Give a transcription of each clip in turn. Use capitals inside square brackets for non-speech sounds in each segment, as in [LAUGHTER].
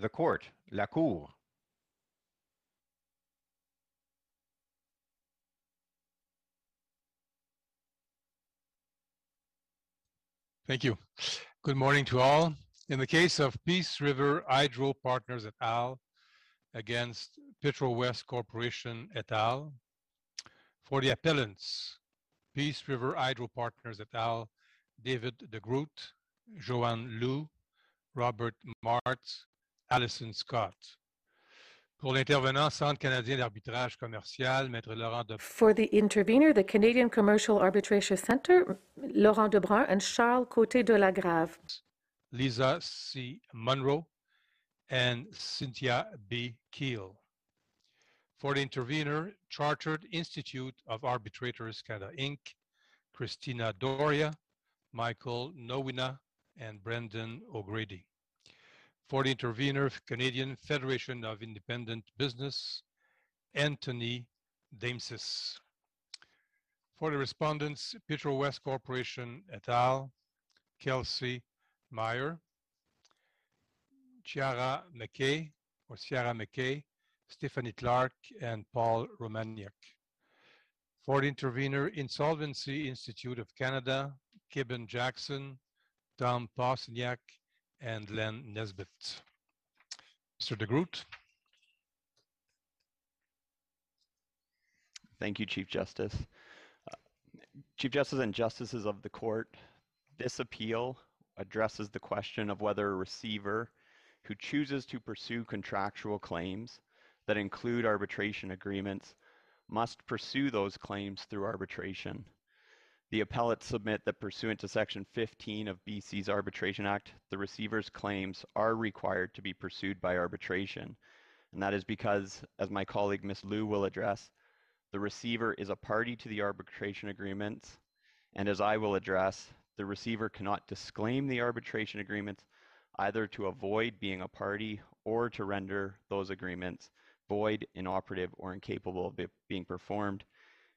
The court, la cour. Thank you. Good morning to all. In the case of Peace River Hydro Partners et al. against Petrowest Corporation et al. For the appellants, Peace River Hydro Partners et al., David de Groot, Joanne Liu, Robert Martz, Allison Scott. Pour l'intervenant, Centre canadien d'arbitrage commercial, Maître Laurent de For the intervener, the Canadian Commercial Arbitration Center, Laurent Debrun and Charles Côté de la Grave. Lisa C. Munro, and Cynthia B. Kuehl. For the intervener, Chartered Institute of Arbitrators Canada Inc., Christina Doria, Michael Nowina, and Brendan O'Grady. For the intervener, Canadian Federation of Independent Business, Anthony Daimsis. For the respondents, Petrowest Corporation et al., Kelsey Meyer, Chiara McKay, or Ciara McKay, Stephanie Clark, and Paul Romaniak. For the intervener, Insolvency Institute of Canada, Kibben Jackson, Tom Posniak, and Len Nesbitt. Mr. de Groot. Thank you, Chief Justice. Chief Justice and Justices of the Court, this appeal addresses the question of whether a receiver who chooses to pursue contractual claims that include arbitration agreements must pursue those claims through arbitration. The appellate submit that pursuant to Section 15 of BC's Arbitration Act, the receiver's claims are required to be pursued by arbitration. And that is because, as my colleague Ms. Liu will address, the receiver is a party to the arbitration agreements. And as I will address, the receiver cannot disclaim the arbitration agreements either to avoid being a party or to render those agreements void, inoperative, or incapable of being performed.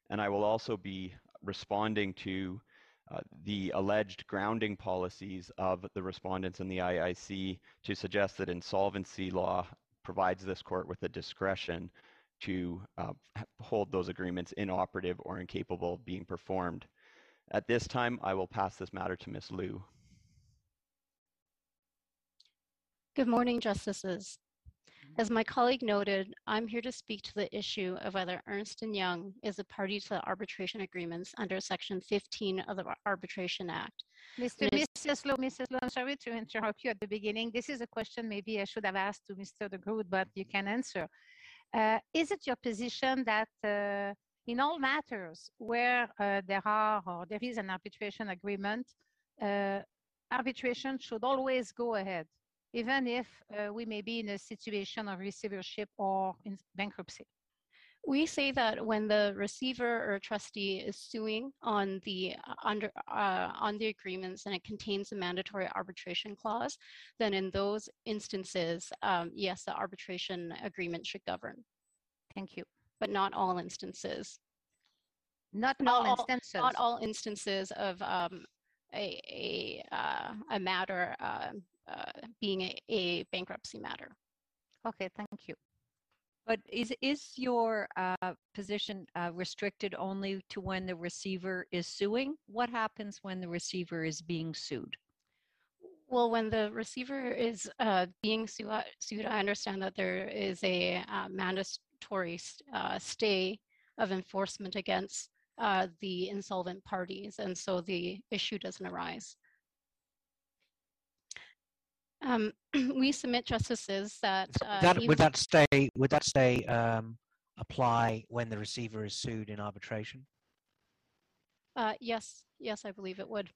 And I will also be responding to uh, the alleged grounding policies of the respondents in the IIC to suggest that insolvency law provides this court with the discretion to uh, hold those agreements inoperative or incapable of being performed. At this time, I will pass this matter to Ms. Liu. Good morning, Justices. As my colleague noted, I'm here to speak to the issue of whether Ernst & Young is a party to the arbitration agreements under Section 15 of the Arbitration Act. Mr. Mrs. Lowe, Mrs. Lowe, I'm sorry to interrupt you at the beginning. This is a question maybe I should have asked to Mr. de Groot, but you can answer. Uh, is it your position that uh, in all matters where uh, there are or there is an arbitration agreement, uh, arbitration should always go ahead? Even if uh, we may be in a situation of receivership or in bankruptcy. We say that when the receiver or trustee is suing on the uh, under uh, on the agreements and it contains a mandatory arbitration clause, then in those instances, um, yes, the arbitration agreement should govern. Thank you. But not all instances. Not, not all instances. Not all instances of um, a a, uh, a matter uh, uh, being a, a, bankruptcy matter. Okay, thank you. But is is your uh, position uh, restricted only to when the receiver is suing? What happens when the receiver is being sued? Well, when the receiver is uh, being su sued, I understand that there is a mandatory stay of enforcement against uh, the insolvent parties, and so the issue doesn't arise. Um, [CLEARS THROAT] we submit justices that, uh, that would that stay would that stay um, apply when the receiver is sued in arbitration? Uh, yes, yes, I believe it would.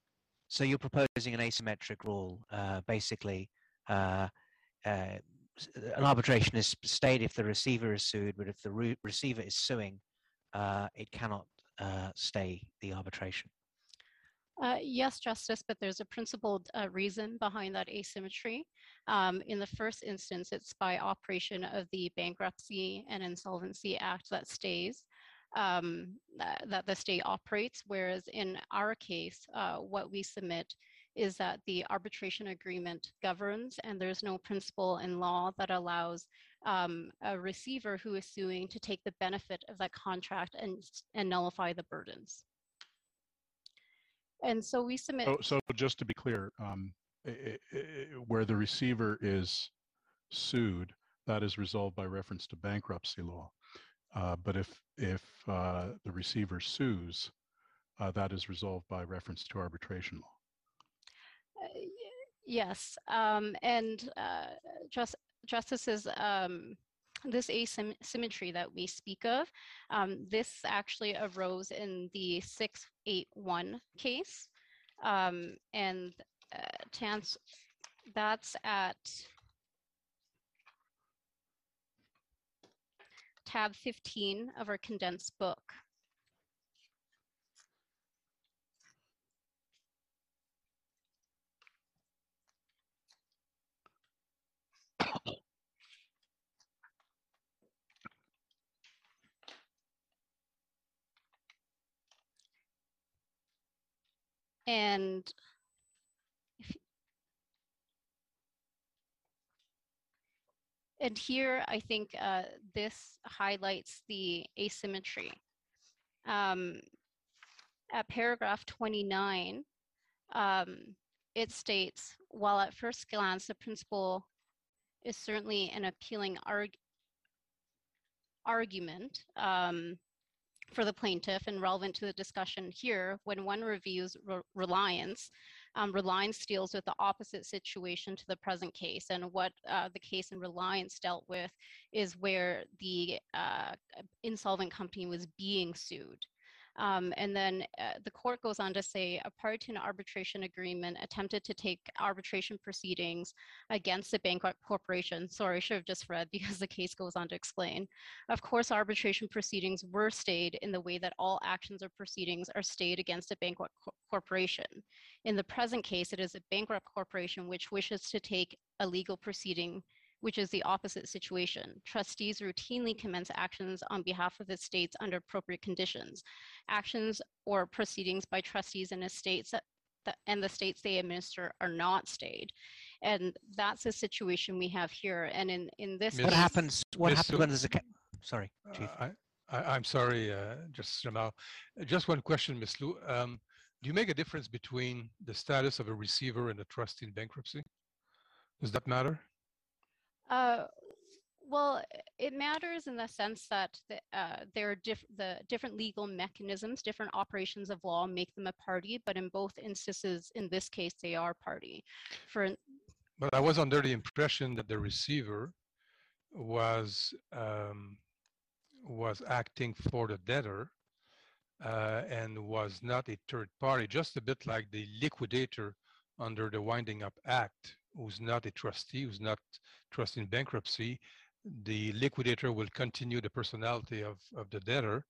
So you're proposing an asymmetric rule, uh, basically. Uh, uh, an arbitration is stayed if the receiver is sued, but if the re receiver is suing, uh, it cannot stay the arbitration. Uh, yes, Justice, but there's a principled uh, reason behind that asymmetry. Um, in the first instance, it's by operation of the Bankruptcy and Insolvency Act that stays, um, that, that, the state operates, whereas in our case, uh, what we submit is that the arbitration agreement governs and there's no principle in law that allows um, a receiver who is suing to take the benefit of that contract and, and nullify the burdens. And so we submit. So, so just to be clear, um, i- i- i- where the receiver is sued, that is resolved by reference to bankruptcy law. Uh, but if if uh, the receiver sues, uh, that is resolved by reference to arbitration law. Uh, Yes, um, and uh, just, justices, um, this asymmetry that we speak of, um, this actually arose in the 681 case. Um, and uh, ans- that's at tab 15 of our condensed book. And and here I think uh, this highlights the asymmetry. Um, at paragraph 29, um, it states, while at first glance the principle is certainly an appealing arg argument, um, for the plaintiff and relevant to the discussion here, when one reviews re- reliance, um, reliance deals with the opposite situation to the present case. And what uh, the case in reliance dealt with is where the uh, insolvent company was being sued. Um, and then uh, the court goes on to say a party to an arbitration agreement attempted to take arbitration proceedings against a bankrupt corporation. Sorry, I should have just read [LAUGHS] because the case goes on to explain. Of course, arbitration proceedings were stayed in the way that all actions or proceedings are stayed against a bankrupt co- corporation. In the present case, it is a bankrupt corporation which wishes to take a legal proceeding which is the opposite situation. Trustees routinely commence actions on behalf of estates under appropriate conditions. Actions or proceedings by trustees and estates that, that, and the states they administer are not stayed. And that's the situation we have here. And in, in this What case- happens? What Miss happens when there's a ca- sorry, Chief? Uh, I, I, I'm sorry, uh, just Jamal. Uh, Just one question, Ms. Liu. Um, do you make a difference between the status of a receiver and a trustee in bankruptcy? Does that matter? Uh, well, it matters in the sense that the, uh, there are diff- the different legal mechanisms, different operations of law make them a party, but in both instances, in this case, they are party. For But I was under the impression that the receiver was um, was acting for the debtor uh, and was not a third party, just a bit like the liquidator under the Winding Up Act, who's not a trustee, who's not trustee in bankruptcy. The liquidator will continue the personality of, of the debtor.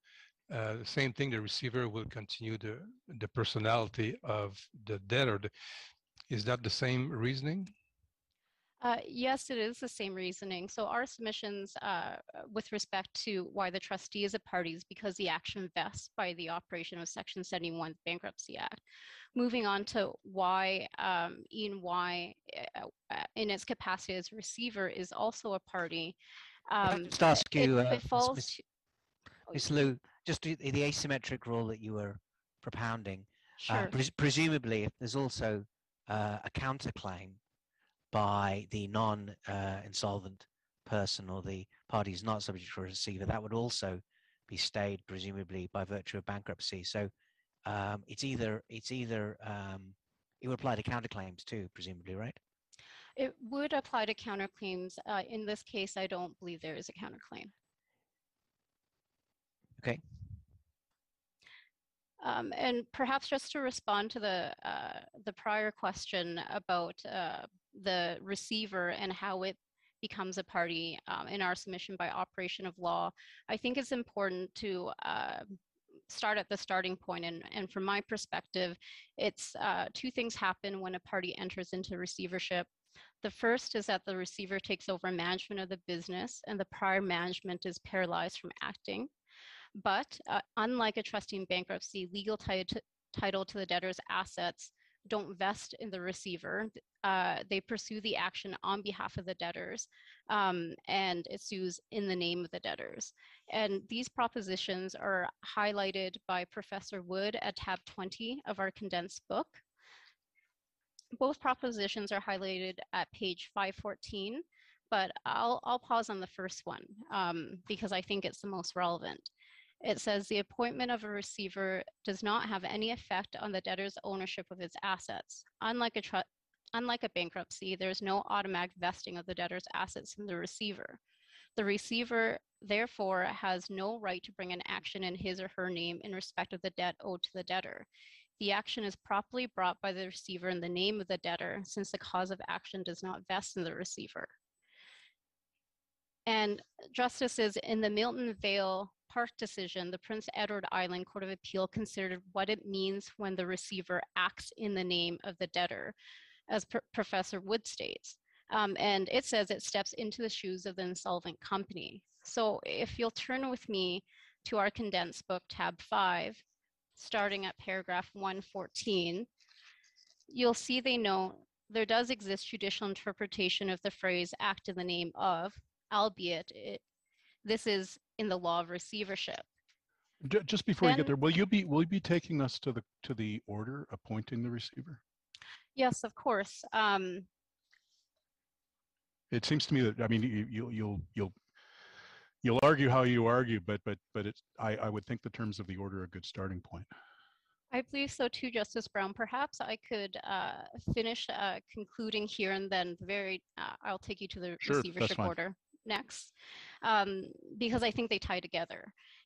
Uh, same thing, the receiver will continue the, the personality of the debtor. Is that the same reasoning? Uh, yes, it is the same reasoning. So our submissions uh, with respect to why the trustee is a party is because the action vests by the operation of Section 71 Bankruptcy Act. Moving on to why um, E&Y, uh, uh, in its capacity as receiver, is also a party. Um, just ask you, it uh, falls to- oh, Liu, just the, the asymmetric rule that you were propounding. uh, Sure. pres- presumably, if there's also uh, a counterclaim by the non-insolvent person or the party who's not subject to a receiver, that would also be stayed, presumably by virtue of bankruptcy. So um, it's either it's either um, it would apply to counterclaims too, presumably, right? It would apply to counterclaims. Uh, in this case, I don't believe there is a counterclaim. Okay. Um, and perhaps just to respond to the uh, the prior question about uh, the receiver and how it becomes a party um, in our submission by operation of law, I think it's important to uh, start at the starting point. And, and from my perspective, it's uh, two things happen when a party enters into receivership. The first is that the receiver takes over management of the business and the prior management is paralyzed from acting. But uh, unlike a trustee in bankruptcy, legal ti- title to the debtor's assets don't vest in the receiver. Uh, they pursue the action on behalf of the debtors um, and it sues in the name of the debtors. And these propositions are highlighted by Professor Wood at tab 20 of our condensed book. Both propositions are highlighted at page 514, but I'll, I'll pause on the first one um, because I think it's the most relevant. It says the appointment of a receiver does not have any effect on the debtor's ownership of its assets. Unlike a unlike a bankruptcy, there's no automatic vesting of the debtor's assets in the receiver. The receiver therefore has no right to bring an action in his or her name in respect of the debt owed to the debtor. The action is properly brought by the receiver in the name of the debtor since the cause of action does not vest in the receiver. And justices in the Milton Vale Park decision, the Prince Edward Island Court of Appeal considered what it means when the receiver acts in the name of the debtor, as Pr- Professor Wood states. Um, and it says it steps into the shoes of the insolvent company. So if you'll turn with me to our condensed book, tab five, starting at paragraph 114, you'll see they note there does exist judicial interpretation of the phrase act in the name of, albeit it, this is in the law of receivership. Just before you get there, will you be, will you be taking us to the, to the order appointing the receiver? Yes, of course. Um, It seems to me that, I mean, you, you'll, you'll, you'll, you'll argue how you argue, but, but, but it I, I would think the terms of the order are a good starting point. I believe so too, Justice Brown. Perhaps I could uh, finish uh, concluding here and then very, uh, I'll take you to the Sure, receivership order next, um, because I think they tie together.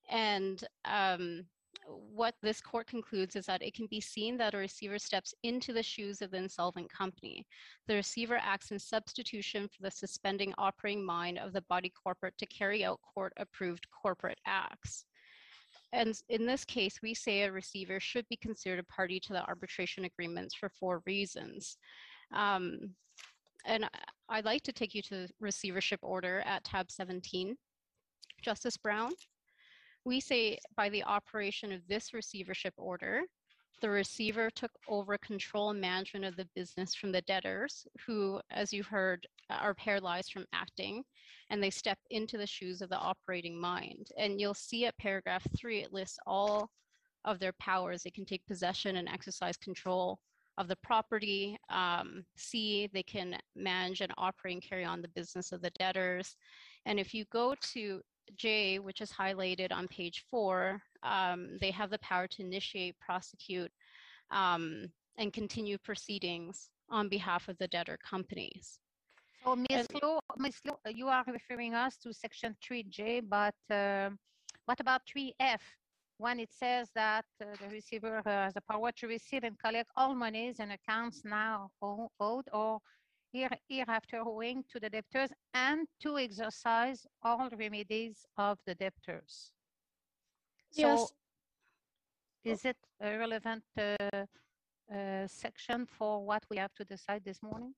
And um, what this court concludes is that it can be seen that a receiver steps into the shoes of the insolvent company. The receiver acts in substitution for the suspending operating mind of the body corporate to carry out court-approved corporate acts. And in this case, we say a receiver should be considered a party to the arbitration agreements for four reasons. Um, and I'd like to take you to the receivership order at tab 17. Justice Brown, we say by the operation of this receivership order, the receiver took over control and management of the business from the debtors, who, as you heard, are paralyzed from acting, and they step into the shoes of the operating mind. And you'll see at paragraph three, it lists all of their powers. They can take possession and exercise control of the property. Um, C, they can manage and operate and carry on the business of the debtors. And if you go to J, which is highlighted on page four, um, they have the power to initiate, prosecute, um, and continue proceedings on behalf of the debtor companies. So Ms. Lowe, Ms. Lowe, you are referring us to section three J, but uh, what about three F? When it says that uh, the receiver has the power to receive and collect all monies and accounts now owed or here- hereafter owing to the debtors and to exercise all remedies of the debtors. So Yes. is it a relevant uh, uh, section for what we have to decide this morning?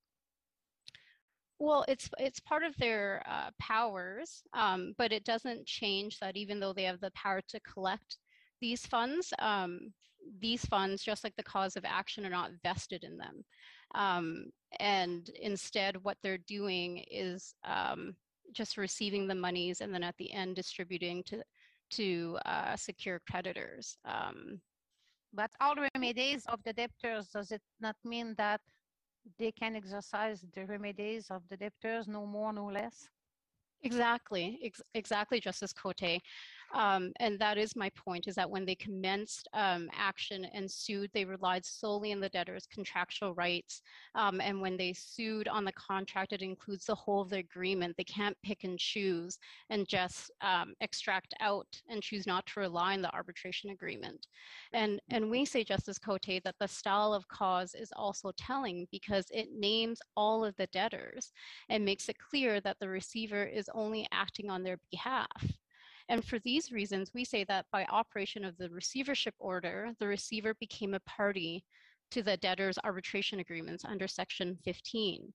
Well, it's it's part of their uh, powers, um, but it doesn't change that even though they have the power to collect these funds, um, these funds, just like the cause of action, are not vested in them. Um, and instead, what they're doing is um, just receiving the monies and then at the end distributing to to uh, secure creditors. Um, But all remedies of the debtors, does it not mean that they can exercise the remedies of the debtors, no more, no less? Exactly, ex- exactly, Justice Cote. Um, and that is my point, is that when they commenced um, action and sued, they relied solely on the debtor's contractual rights. Um, and when they sued on the contract, it includes the whole of the agreement. They can't pick and choose and just um, extract out and choose not to rely on the arbitration agreement. And, and we say, Justice Cote, that the style of cause is also telling because it names all of the debtors and makes it clear that the receiver is only acting on their behalf. And for these reasons, we say that by operation of the receivership order, the receiver became a party to the debtor's arbitration agreements under section 15.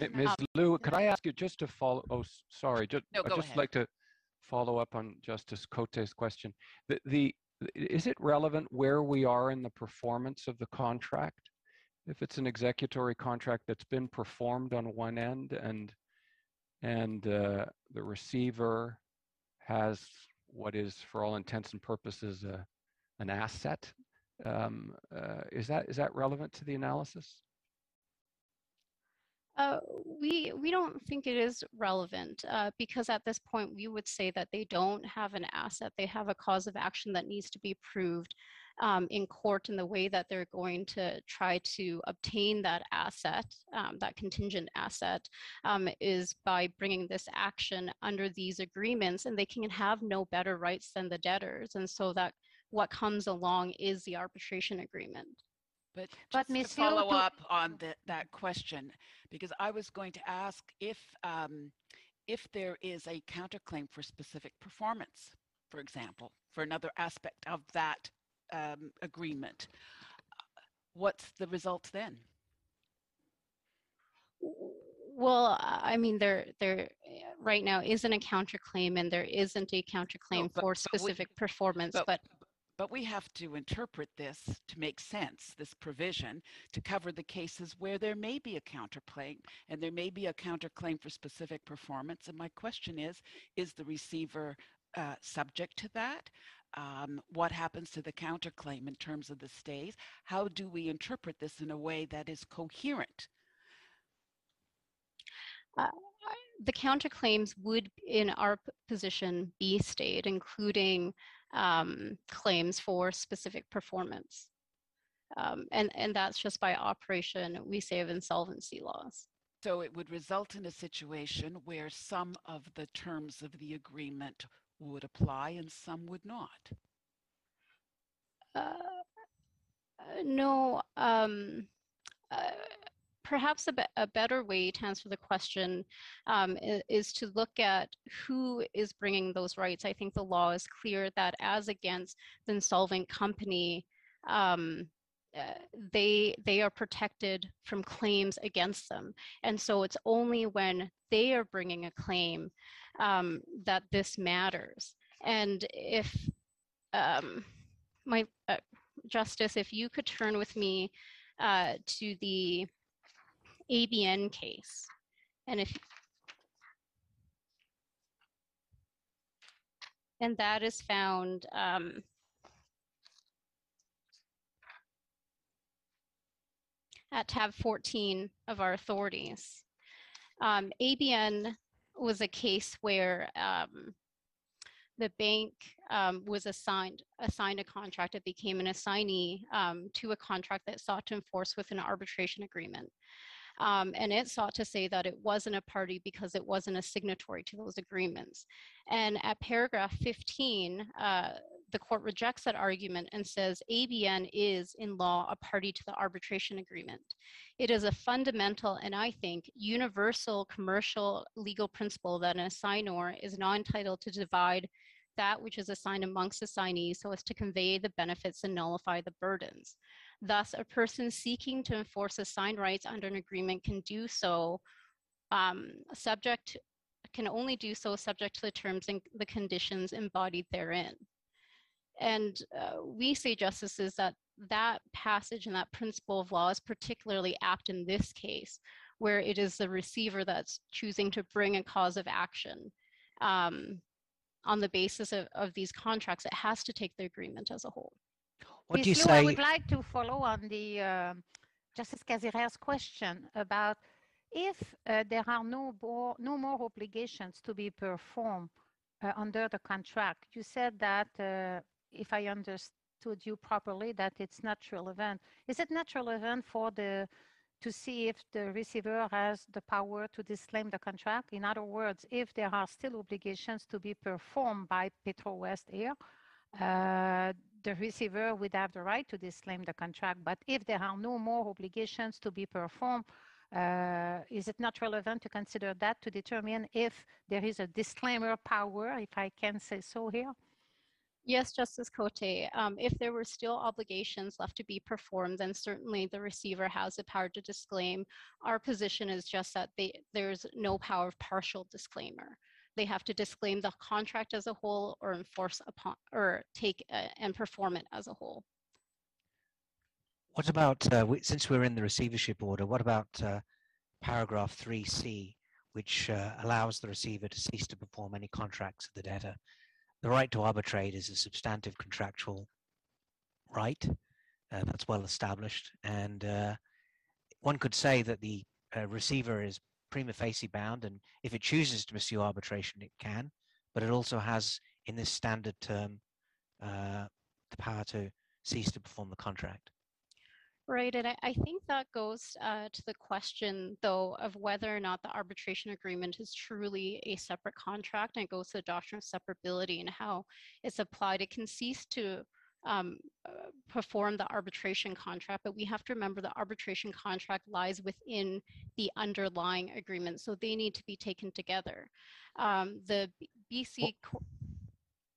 Ms. Um, Liu, could I ask you just to follow, oh, s- sorry, just, No, I'd just ahead. like to follow up on Justice Cote's question. The, the, is it relevant where we are in the performance of the contract? if it's an executory contract that's been performed on one end and and uh, the receiver has what is for all intents and purposes a, an asset um, uh, is that is that relevant to the analysis Uh, we we don't think it is relevant uh, because at this point we would say that they don't have an asset. They have a cause of action that needs to be proved um, in court in the way that they're going to try to obtain that asset, um, that contingent asset, um, is by bringing this action under these agreements, and they can have no better rights than the debtors. And so that what comes along is the arbitration agreement. But But just to follow up on the, that question, because I was going to ask if um, if there is a counterclaim for specific performance, for example, for another aspect of that um, agreement, what's the result then? Well, I mean, there there right now isn't a counterclaim, and there isn't a counterclaim but- for but we- specific performance. but- But But we have to interpret this to make sense, this provision, to cover the cases where there may be a counterclaim and there may be a counterclaim for specific performance. And my question is, is the receiver uh, subject to that? Um, what happens to the counterclaim in terms of the stays? How do we interpret this in a way that is coherent? uh, the counterclaims would, in our position, be stayed, including um, claims for specific performance. Um, and, and that's just by operation, we say, of insolvency laws. So it would result in a situation where some of the terms of the agreement would apply and some would not. Uh, uh, no, um, uh, perhaps a, be- a better way to answer the question um, i- is to look at who is bringing those rights. I think the law is clear that as against the insolvent company, um, uh, they they are protected from claims against them, and so it's only when they are bringing a claim um, that this matters. And if um, my uh, justice, if you could turn with me uh, to the ABN case, and if and that is found um, at tab 14 of our authorities. Um, ABN was a case where um, the bank um, was assigned assigned a contract. It became an assignee um, to a contract that sought to enforce with an arbitration agreement. Um, and it sought to say that it wasn't a party because it wasn't a signatory to those agreements. And at paragraph 15, uh, the court rejects that argument and says ABN is in law a party to the arbitration agreement. It is a fundamental and I think universal commercial legal principle that an assignor is not entitled to divide that which is assigned amongst assignees so as to convey the benefits and nullify the burdens. Thus, a person seeking to enforce assigned rights under an agreement can do so um, subject can only do so subject to the terms and the conditions embodied therein. And uh, we say, justices, that that passage and that principle of law is particularly apt in this case, where it is the receiver that's choosing to bring a cause of action. Um, on the basis of, of these contracts, it has to take the agreement as a whole. What do you Ms. Liu, I say? would like to follow on the um, Justice Kasirer's question about if uh, there are no more, no more obligations to be performed uh, under the contract. You said that, uh, if I understood you properly, that it's natural event. Is it natural event for the to see if the receiver has the power to disclaim the contract? In other words, if there are still obligations to be performed by Petro West Air, uh, the receiver would have the right to disclaim the contract. But if there are no more obligations to be performed, uh, is it not relevant to consider that to determine if there is a disclaimer power, if I can say so here? Yes, Justice Cote. Um, if there were still obligations left to be performed, then certainly the receiver has the power to disclaim. Our position is just that they, there's no power of partial disclaimer. They have to disclaim the contract as a whole or enforce upon or take uh, and perform it as a whole. What about, uh, we- since we're in the receivership order, what about uh, paragraph 3C, which uh, allows the receiver to cease to perform any contracts of the debtor? The right to arbitrate is a substantive contractual right uh, that's well established. And uh, one could say that the uh, receiver is prima facie bound, and if it chooses to pursue arbitration, it can, but it also has, in this standard term, uh, the power to cease to perform the contract. Right, and I, I think that goes uh, to the question, though, of whether or not the arbitration agreement is truly a separate contract, and it goes to the doctrine of separability and how it's applied. It can cease to um, uh, perform the arbitration contract, but we have to remember the arbitration contract lies within the underlying agreement, so they need to be taken together. Um, the BC co-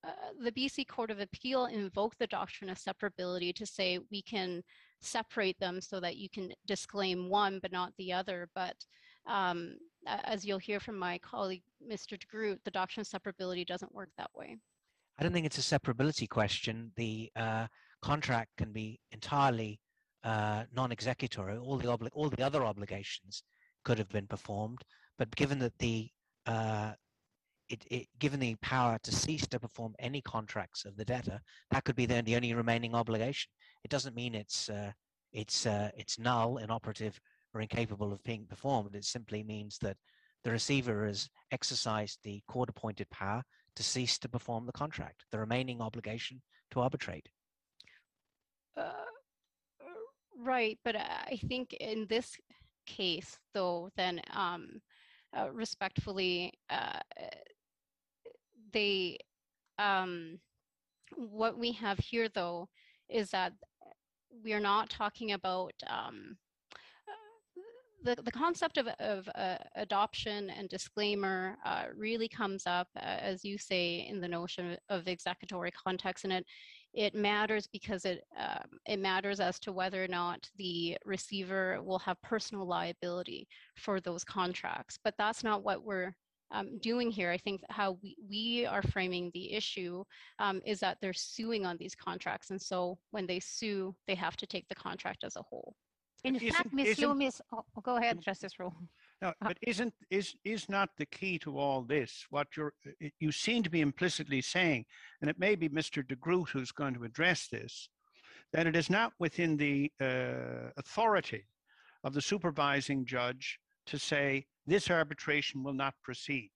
uh, the BC Court of Appeal invoked the doctrine of separability to say we can separate them so that you can disclaim one but not the other. But um, as you'll hear from my colleague, Mr. DeGroot, the doctrine of separability doesn't work that way. I don't think it's a separability question. The uh, contract can be entirely uh, non-executory. All the all the other obligations could have been performed, but given that the uh, it, it, given the power to cease to perform any contracts of the debtor, that could be then the only remaining obligation. It doesn't mean it's uh, it's uh, it's null, inoperative, or incapable of being performed. It simply means that the receiver has exercised the court-appointed power to cease to perform the contract, the remaining obligation to arbitrate. Uh, right, but I think in this case, though, then um, uh, respectfully, uh, they um, what we have here, though, is that we are not talking about um, the, the concept of, of uh, adoption and disclaimer uh, really comes up, uh, as you say, in the notion of executory context, and it it matters because it um, it matters as to whether or not the receiver will have personal liability for those contracts. But that's not what we're um, doing here. I think how we, we are framing the issue um, is that they're suing on these contracts, and so when they sue, they have to take the contract as a whole. In Isn't- fact, Ms. isn't- Loomis, oh, oh, go ahead, Justice Rowe. No, Uh, but isn't is is not the key to all this what you're i- you seem to be implicitly saying, and it may be Mr. De Groot who's going to address this, that it is not within the uh, authority of the supervising judge to say this arbitration will not proceed,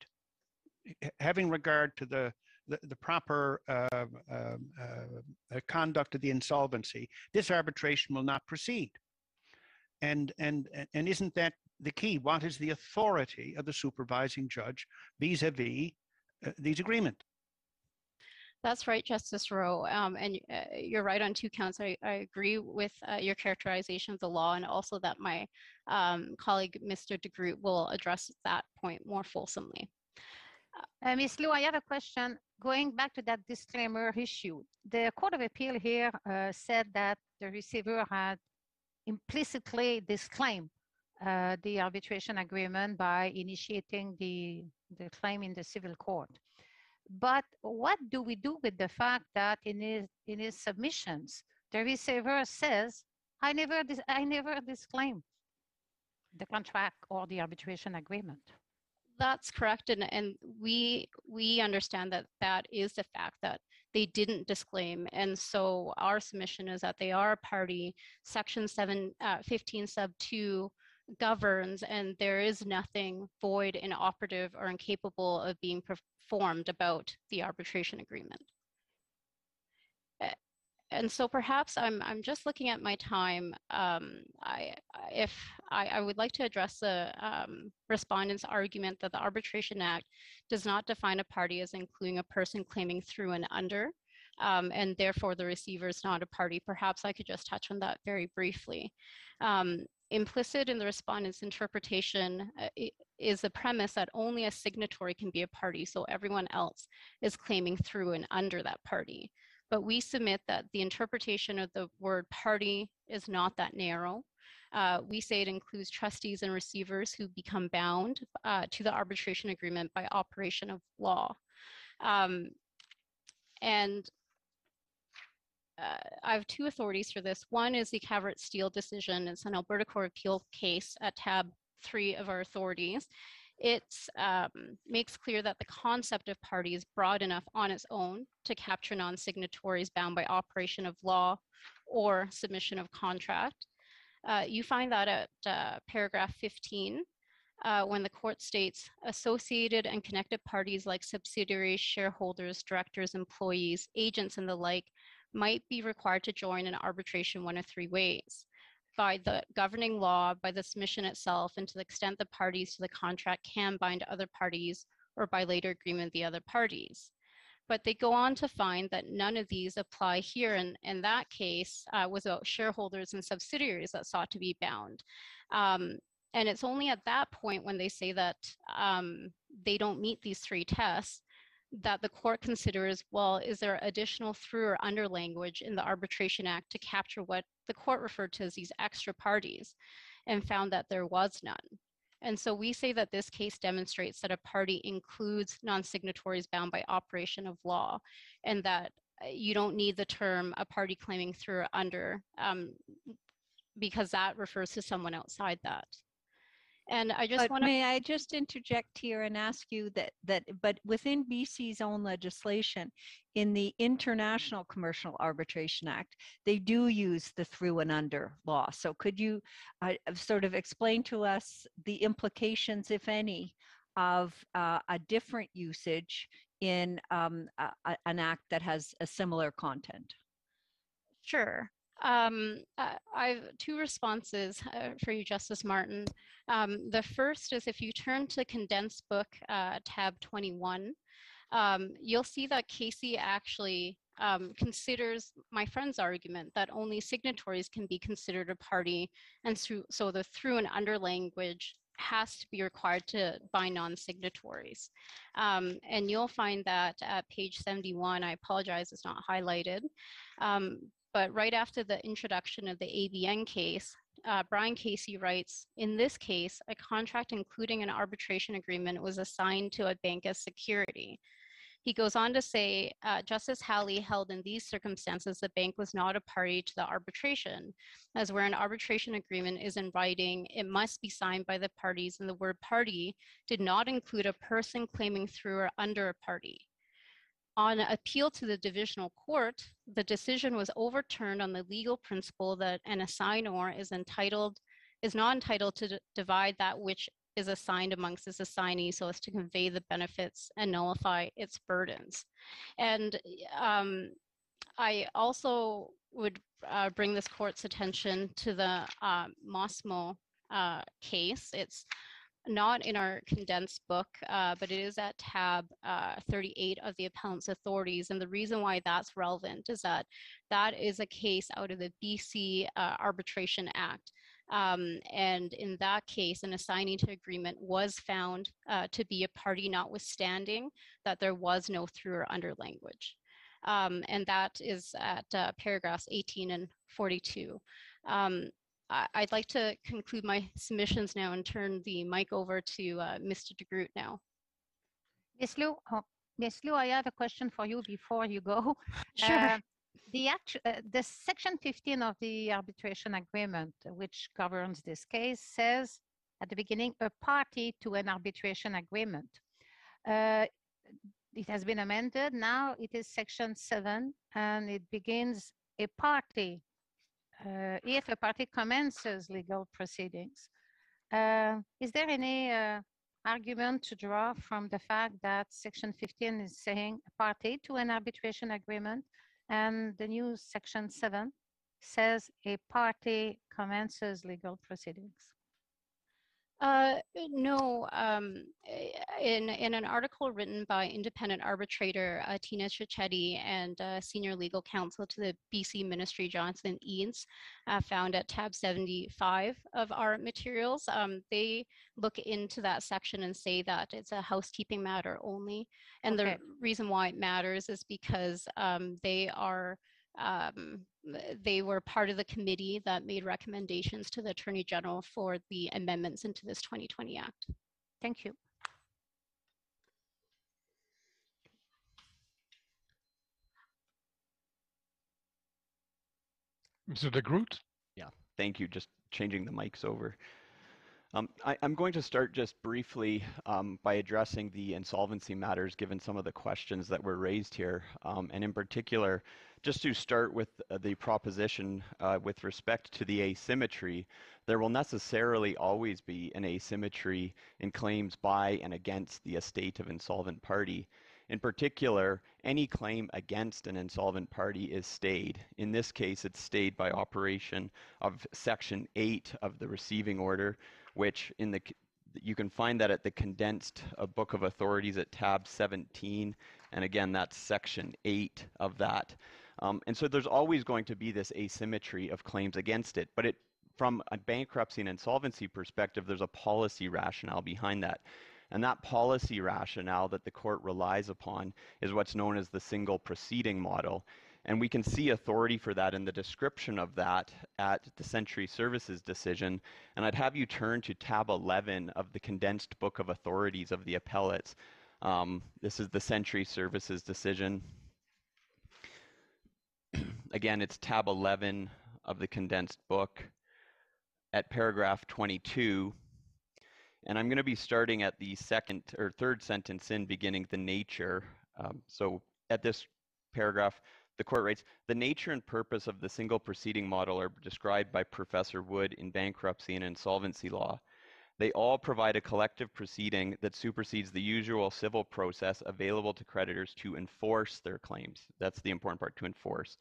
having regard to the the, the proper uh, uh, uh, conduct of the insolvency. This arbitration will not proceed. And and and- isn't that the key? What is the authority of the supervising judge vis-a-vis uh, these agreements? That's right, Justice Rowe. Um, and uh, you're right on two counts. I, I agree with uh, your characterization of the law and also that my um, colleague, Mr. De DeGroot, will address that point more fulsomely. Uh, Ms. Liu, I have a question. Going back to that disclaimer issue, the Court of Appeal here uh, said that the receiver had implicitly disclaimed uh, the arbitration agreement by initiating the, the claim in the civil court. But what do we do with the fact that in his, in his submissions, the receiver says, I never, I never disclaimed the contract or the arbitration agreement? That's correct, and, and we we understand that that is the fact that they didn't disclaim, and so our submission is that they are a party. Section seven, uh, 15 sub two governs, and there is nothing void, inoperative, or incapable of being performed about the arbitration agreement. And so perhaps I'm I'm just looking at my time. Um, I- if I, I would like to address the um, respondent's argument that the Arbitration Act does not define a party as including a person claiming through and under, um, and therefore the receiver is not a party. Perhaps I could just touch on that very briefly. Um, implicit in the respondent's interpretation uh, is the premise that only a signatory can be a party, so everyone else is claiming through and under that party. But we submit that the interpretation of the word party is not that narrow. Uh, we say it includes trustees and receivers who become bound uh, to the arbitration agreement by operation of law. Um, and uh, I have two authorities for this. One is the Calvert Steel decision. It's an Alberta Court of Appeal case at tab three of our authorities. It um, makes clear that the concept of party is broad enough on its own to capture non-signatories bound by operation of law or submission of contract. Uh, you find that at uh, paragraph 15, uh, when the court states associated and connected parties like subsidiaries, shareholders, directors, employees, agents, and the like might be required to join in arbitration one of three ways by the governing law, by the submission itself, and to the extent the parties to the contract can bind other parties or by later agreement the other parties. But they go on to find that none of these apply here. And in that case uh, was about shareholders and subsidiaries that sought to be bound. Um, and it's only at that point when they say that um, they don't meet these three tests that the court considers, well, is there additional through or under language in the Arbitration Act to capture what the court referred to as these extra parties and found that there was none. And so we say that this case demonstrates that a party includes non-signatories bound by operation of law and that uh, you don't need the term a party claiming through or under um, because that refers to someone outside that. And I just want to may I just interject here and ask you that, that, but within BC's own legislation, in the International Commercial Arbitration Act, they do use the through and under law. So could you uh, sort of explain to us the implications, if any, of uh, a different usage in um, a- a- an act that has a similar content? Sure. Um, I have two responses uh, for you, Justice Martin. Um, the first is if you turn to condensed book uh, tab 21, um, you'll see that Casey actually um, considers my friend's argument that only signatories can be considered a party. And so, so the through and under language has to be required to bind non-signatories. Um, and you'll find that at page 71, I apologize, it's not highlighted. Um, but right after the introduction of the ABN case, uh, Brian Casey writes, in this case, a contract including an arbitration agreement was assigned to a bank as security. He goes on to say, uh, Justice Halley held in these circumstances the bank was not a party to the arbitration, as where an arbitration agreement is in writing, it must be signed by the parties, and the word party did not include a person claiming through or under a party. On appeal to the divisional court, the decision was overturned on the legal principle that an assignor is entitled, is not entitled to divide that which is assigned amongst its assignees so as to convey the benefits and nullify its burdens. And um, I also would uh, bring this court's attention to the uh, Mosmo uh, case. It's not in our condensed book, uh, but it is at tab uh, 38 of the appellant's authorities. And the reason why that's relevant is that that is a case out of the BC uh, Arbitration Act. Um, and in that case, an assignee to agreement was found uh, to be a party notwithstanding that there was no through or under language. Um, and that is at uh, paragraphs 18 and 42. Um, I- I'd like to conclude my submissions now and turn the mic over to uh, Mr. DeGroot now. Ms. Liu, oh, Ms. Liu, I have a question for you before you go. [LAUGHS] Sure. Uh, The act, uh, the section 15 of the arbitration agreement, uh, which governs this case, says at the beginning, a party to an arbitration agreement. Uh, It has been amended. Now it is section seven, and it begins a party. Uh, If a party commences legal proceedings. Uh, Is there any uh, argument to draw from the fact that section 15 is saying a party to an arbitration agreement and the new section 7 says a party commences legal proceedings. Uh, no, um, eh, in, in an article written by independent arbitrator uh, Tina Cicchetti and uh, senior legal counsel to the BC Ministry, Jonathan Eads, uh, found at tab 75 of our materials, um, they look into that section and say that it's a housekeeping matter only. And Okay. the reason why it matters is because um, they are um, they were part of the committee that made recommendations to the Attorney General for the amendments into this 2020 Act. Thank you. Mr. De Groot? Yeah, thank you. Just changing the mics over. Um, I, am going to start just briefly um, by addressing the insolvency matters, given some of the questions that were raised here. Um, and in particular, just to start with uh, the proposition uh, with respect to the asymmetry, there will necessarily always be an asymmetry in claims by and against the estate of insolvent party. In particular, any claim against an insolvent party is stayed. In this case, it's stayed by operation of Section 8 of the receiving order, which in the you can find that at the condensed uh, book of authorities at tab 17 and again that's section 8 of that um, and so there's always going to be this asymmetry of claims against it but it from a bankruptcy and insolvency perspective there's a policy rationale behind that and that policy rationale that the court relies upon is what's known as the single proceeding model and we can see authority for that in the description of that at the Century Services decision. And I'd have you turn to tab 11 of the condensed book of authorities of the appellates. Um, this is the Century Services decision. Again, it's tab 11 of the condensed book at paragraph 22. And I'm going to be starting at the second or third sentence in beginning the nature. Um, so at this paragraph, the court writes, the nature and purpose of the single proceeding model are described by Professor Wood in bankruptcy and insolvency law. They all provide a collective proceeding that supersedes the usual civil process available to creditors to enforce their claims. That's the important part, to enforce.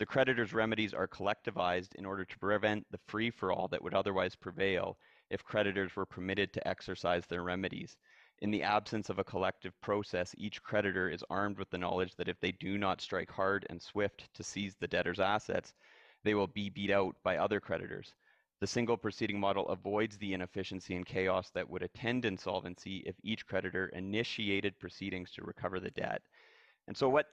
The creditor's remedies are collectivized in order to prevent the free-for-all that would otherwise prevail if creditors were permitted to exercise their remedies. In the absence of a collective process, each creditor is armed with the knowledge that if they do not strike hard and swift to seize the debtor's assets, they will be beat out by other creditors. The single proceeding model avoids the inefficiency and chaos that would attend insolvency if each creditor initiated proceedings to recover the debt. And so what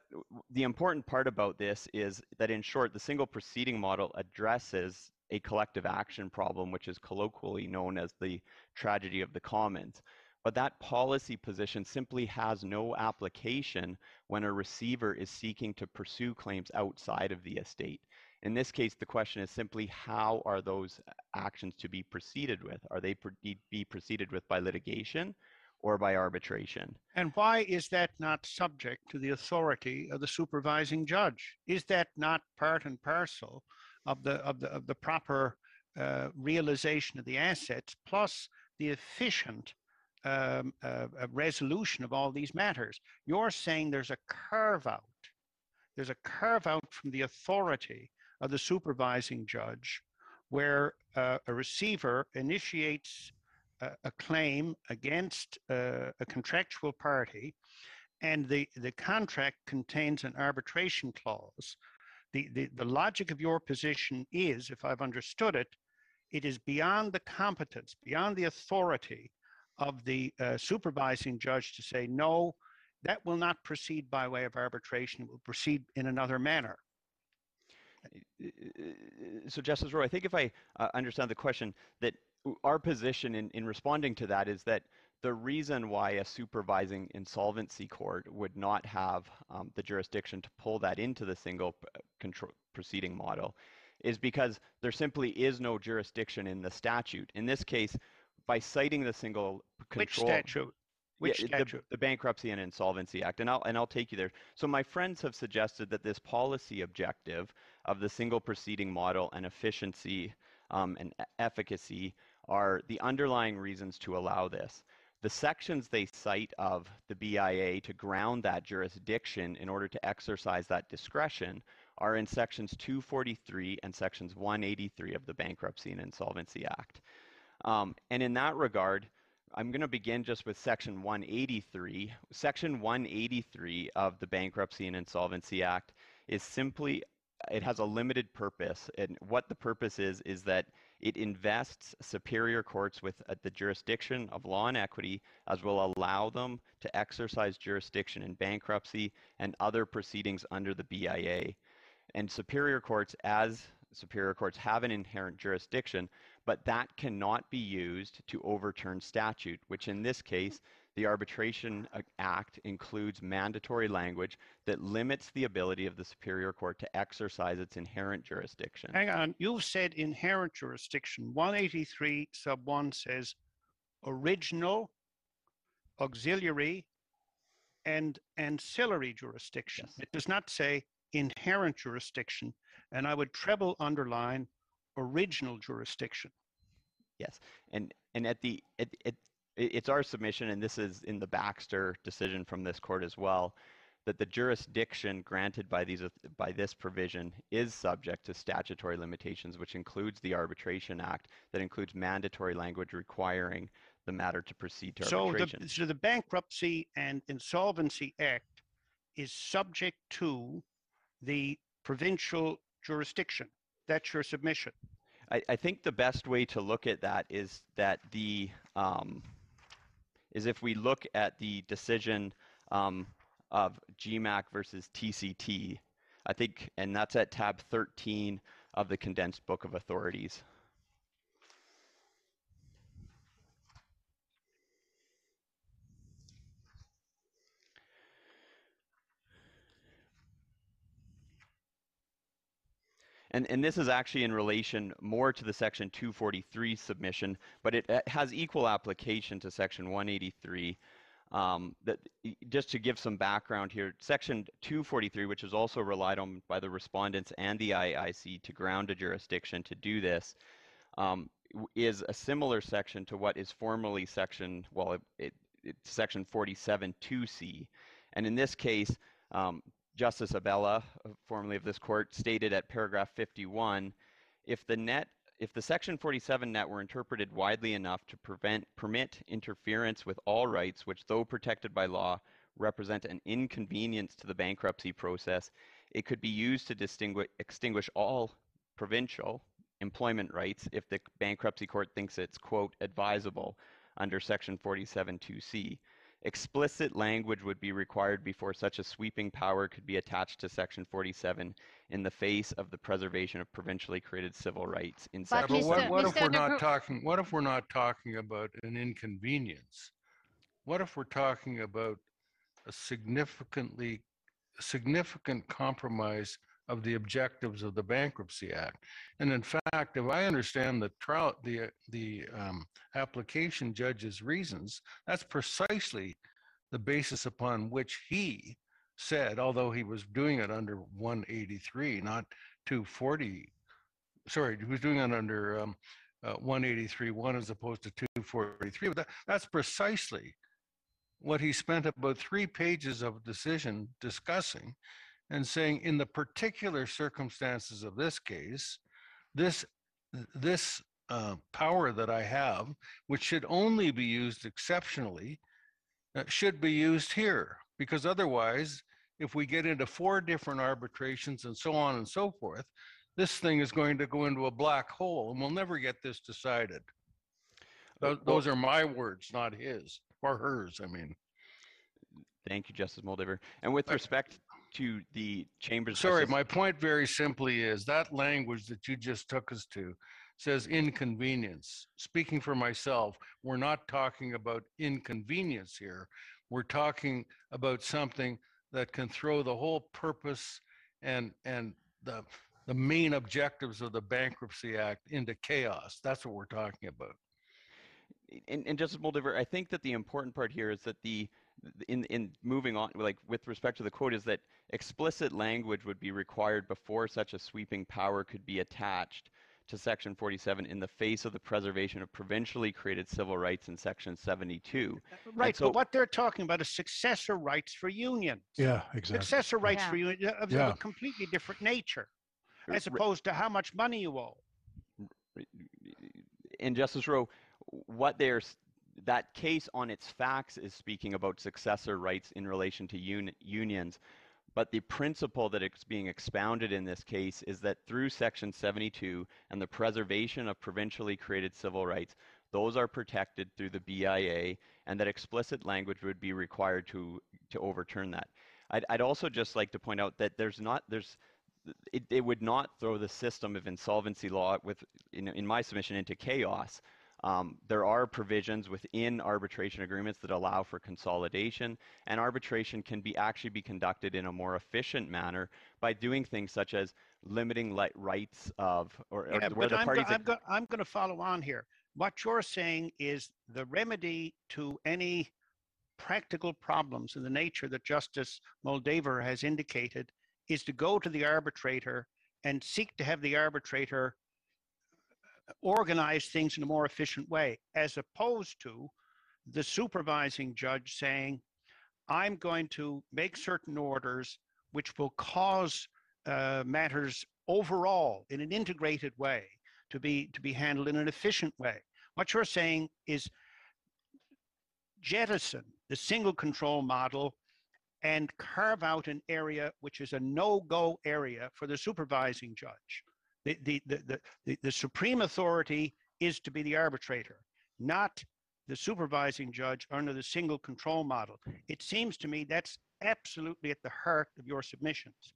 the important part about this is that in short, the single proceeding model addresses a collective action problem, which is colloquially known as the tragedy of the commons. But that policy position simply has no application when a receiver is seeking to pursue claims outside of the estate. In this case, the question is simply how are those uh, actions to be proceeded with? Are they be proceeded with by litigation or by arbitration? And why is that not subject to the authority of the supervising judge? Is that not part and parcel of the of the of the proper uh, realization of the assets plus the efficient um, a, a resolution of all these matters. You're saying there's a carve out. There's a carve out from the authority of the supervising judge where uh, a receiver initiates a, claim against uh, a contractual party and the, the contract contains an arbitration clause. The, the, the logic of your position is, if I've understood it, it is beyond the competence, beyond the authority of the uh, supervising judge to say, no, that will not proceed by way of arbitration, it will proceed in another manner. So Justice Rowe, I think if I uh, understand the question, that our position in, in responding to that is that the reason why a supervising insolvency court would not have um, the jurisdiction to pull that into the single control proceeding model is because there simply is no jurisdiction in the statute. In this case, by citing the single control. Which statute? Which yeah, statute? The, the, Bankruptcy and Insolvency Act, and I'll and I'll take you there. So my friends have suggested that this policy objective of the single proceeding model and efficiency um, and efficacy are the underlying reasons to allow this. The sections they cite of the BIA to ground that jurisdiction in order to exercise that discretion are in sections 243 and sections 183 of the Bankruptcy and Insolvency Act. Um, and in that regard, I'm going to begin just with section 183. Section 183 of the Bankruptcy and Insolvency Act is simply, it has a limited purpose. And what the purpose is, is that it invests superior courts with uh, the jurisdiction of law and equity, as will allow them to exercise jurisdiction in bankruptcy and other proceedings under the BIA. And superior courts, as superior courts have an inherent jurisdiction, but that cannot be used to overturn statute, which in this case, the Arbitration uh, Act includes mandatory language that limits the ability of the Superior Court to exercise its inherent jurisdiction. Hang on, you've said inherent jurisdiction. 183 sub 1 says original, auxiliary, and ancillary jurisdiction. Yes. It does not say inherent jurisdiction. And I would treble underline original jurisdiction. Yes, and and at the it it- it's our submission, and this is in the Baxter decision from this court as well, that the jurisdiction granted by these by this provision is subject to statutory limitations, which includes the Arbitration Act, that includes mandatory language requiring the matter to proceed to So arbitration. the, so the Bankruptcy and Insolvency Act is subject to the provincial jurisdiction. That's your submission. I, I think the best way to look at that is that the um, is if we look at the decision um, of GMAC versus TCT. I think, and that's at tab 13 of the condensed book of authorities. And, and this is actually in relation more to the section 243 submission, but it has equal application to section 183. Um, that just to give some background here, section 243, which is also relied on by the respondents and the IIC to ground a jurisdiction to do this, um, is a similar section to what is formally section, well, it, it, it's section 47 2C. And in this case, um, Justice Abella, uh, formerly of this court, stated at paragraph 51, if the net if the section 47 net were interpreted widely enough to prevent permit interference with all rights which though protected by law represent an inconvenience to the bankruptcy process it could be used to distinguish extinguish all provincial employment rights if the bankruptcy court thinks it's quote advisable under section 47 2c explicit language would be required before such a sweeping power could be attached to section 47 in the face of the preservation of provincially created civil rights in But Yeah, section but Mr. what, what if we're not Groot- talking, what if we're not talking about an inconvenience? What if we're talking about a significantly, significant compromise of the objectives of the Bankruptcy Act? And in fact, if I understand the trial, the, the um, application judge's reasons, that's precisely the basis upon which he said, although he was doing it under 183, not 240, sorry, he was doing it under um, uh, 183 1 as opposed to 243. But that, that's precisely what he spent about three pages of decision discussing and saying, in the particular circumstances of this case, this this uh, power that I have, which should only be used exceptionally, uh, should be used here because otherwise, if we get into four different arbitrations and so on and so forth, this thing is going to go into a black hole and we'll never get this decided. Those, those are my words, not his or hers. I mean, thank you justice moldaver and with respect to the chambers sorry, my point very simply is that language that you just took us to says inconvenience. Speaking for myself, we're not talking about inconvenience here. We're talking about something that can throw the whole purpose and and the the main objectives of the Bankruptcy Act into chaos. That's what we're talking about. and, and Justice Moldaver, I think that the important part here is that the in in moving on, like with respect to the quote, is that explicit language would be required before such a sweeping power could be attached to Section 47 in the face of the preservation of provincially created civil rights in Section 72. Right, so- but what they're talking about is successor rights for unions. Yeah, exactly. Successor rights Yeah. for unions uh, of, of Yeah. a completely different nature, as opposed to how much money you owe. in Justice Rowe, what there's that case on its facts is speaking about successor rights in relation to un- unions. But the principle that it's being expounded in this case is that through Section 72 and the preservation of provincially created civil rights, those are protected through the BIA, and that explicit language would be required to to overturn that. I'd, I'd also just like to point out that there's not there's it, it would not throw the system of insolvency law with in, in my submission into chaos Um, there are provisions within arbitration agreements that allow for consolidation, and arbitration can be actually be conducted in a more efficient manner by doing things such as limiting li- rights of or, or where the I'm, parties. go- I'm, go- I'm going to follow on here. What you're saying is the remedy to any practical problems in the nature that Justice Moldaver has indicated is to go to the arbitrator and seek to have the arbitrator organize things in a more efficient way, as opposed to the supervising judge saying, I'm going to make certain orders which will cause uh, matters overall in an integrated way to be to be handled in an efficient way. What you're saying is jettison the single control model and carve out an area which is a no-go area for the supervising judge. The, the, the, the, the, supreme authority is to be the arbitrator, not the supervising judge under the single control model. It seems to me that's absolutely at the heart of your submissions.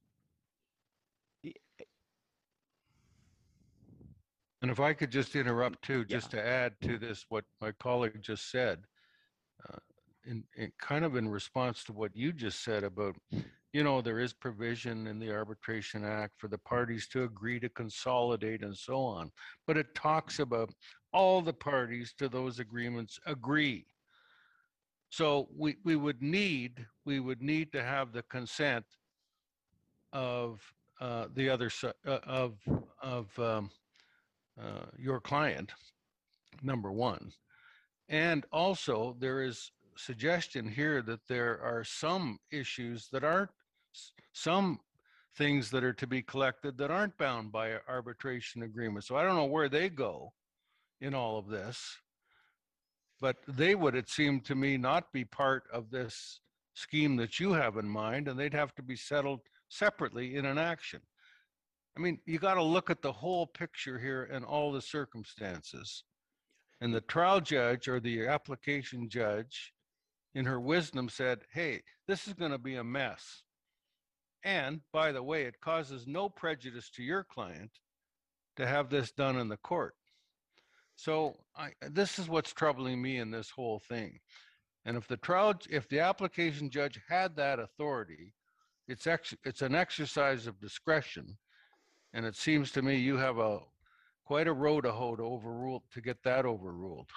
And if I could just interrupt too, Yeah. just to add to this, what my colleague just said, uh, in, in kind of in response to what you just said about, you know, there is provision in the Arbitration Act for the parties to agree to consolidate and so on. But it talks about all the parties to those agreements agree. So we, we would need, we would need to have the consent of uh, the other side, of, of, um, uh, your client, number one. And also, there is suggestion here that there are some issues that aren't, some things that are to be collected that aren't bound by arbitration agreement. So I don't know where they go in all of this. But they would, it seemed to me, not be part of this scheme that you have in mind, and they'd have to be settled separately in an action. I mean, you got to look at the whole picture here and all the circumstances. And the trial judge or the application judge, in her wisdom, said, hey, this is going to be a mess. And by the way, it causes no prejudice to your client to have this done in the court. So I, this is what's troubling me in this whole thing. And if the trial, if the application judge had that authority, it's ex, it's an exercise of discretion. And it seems to me you have a quite a road to hoe to overrule to get that overruled.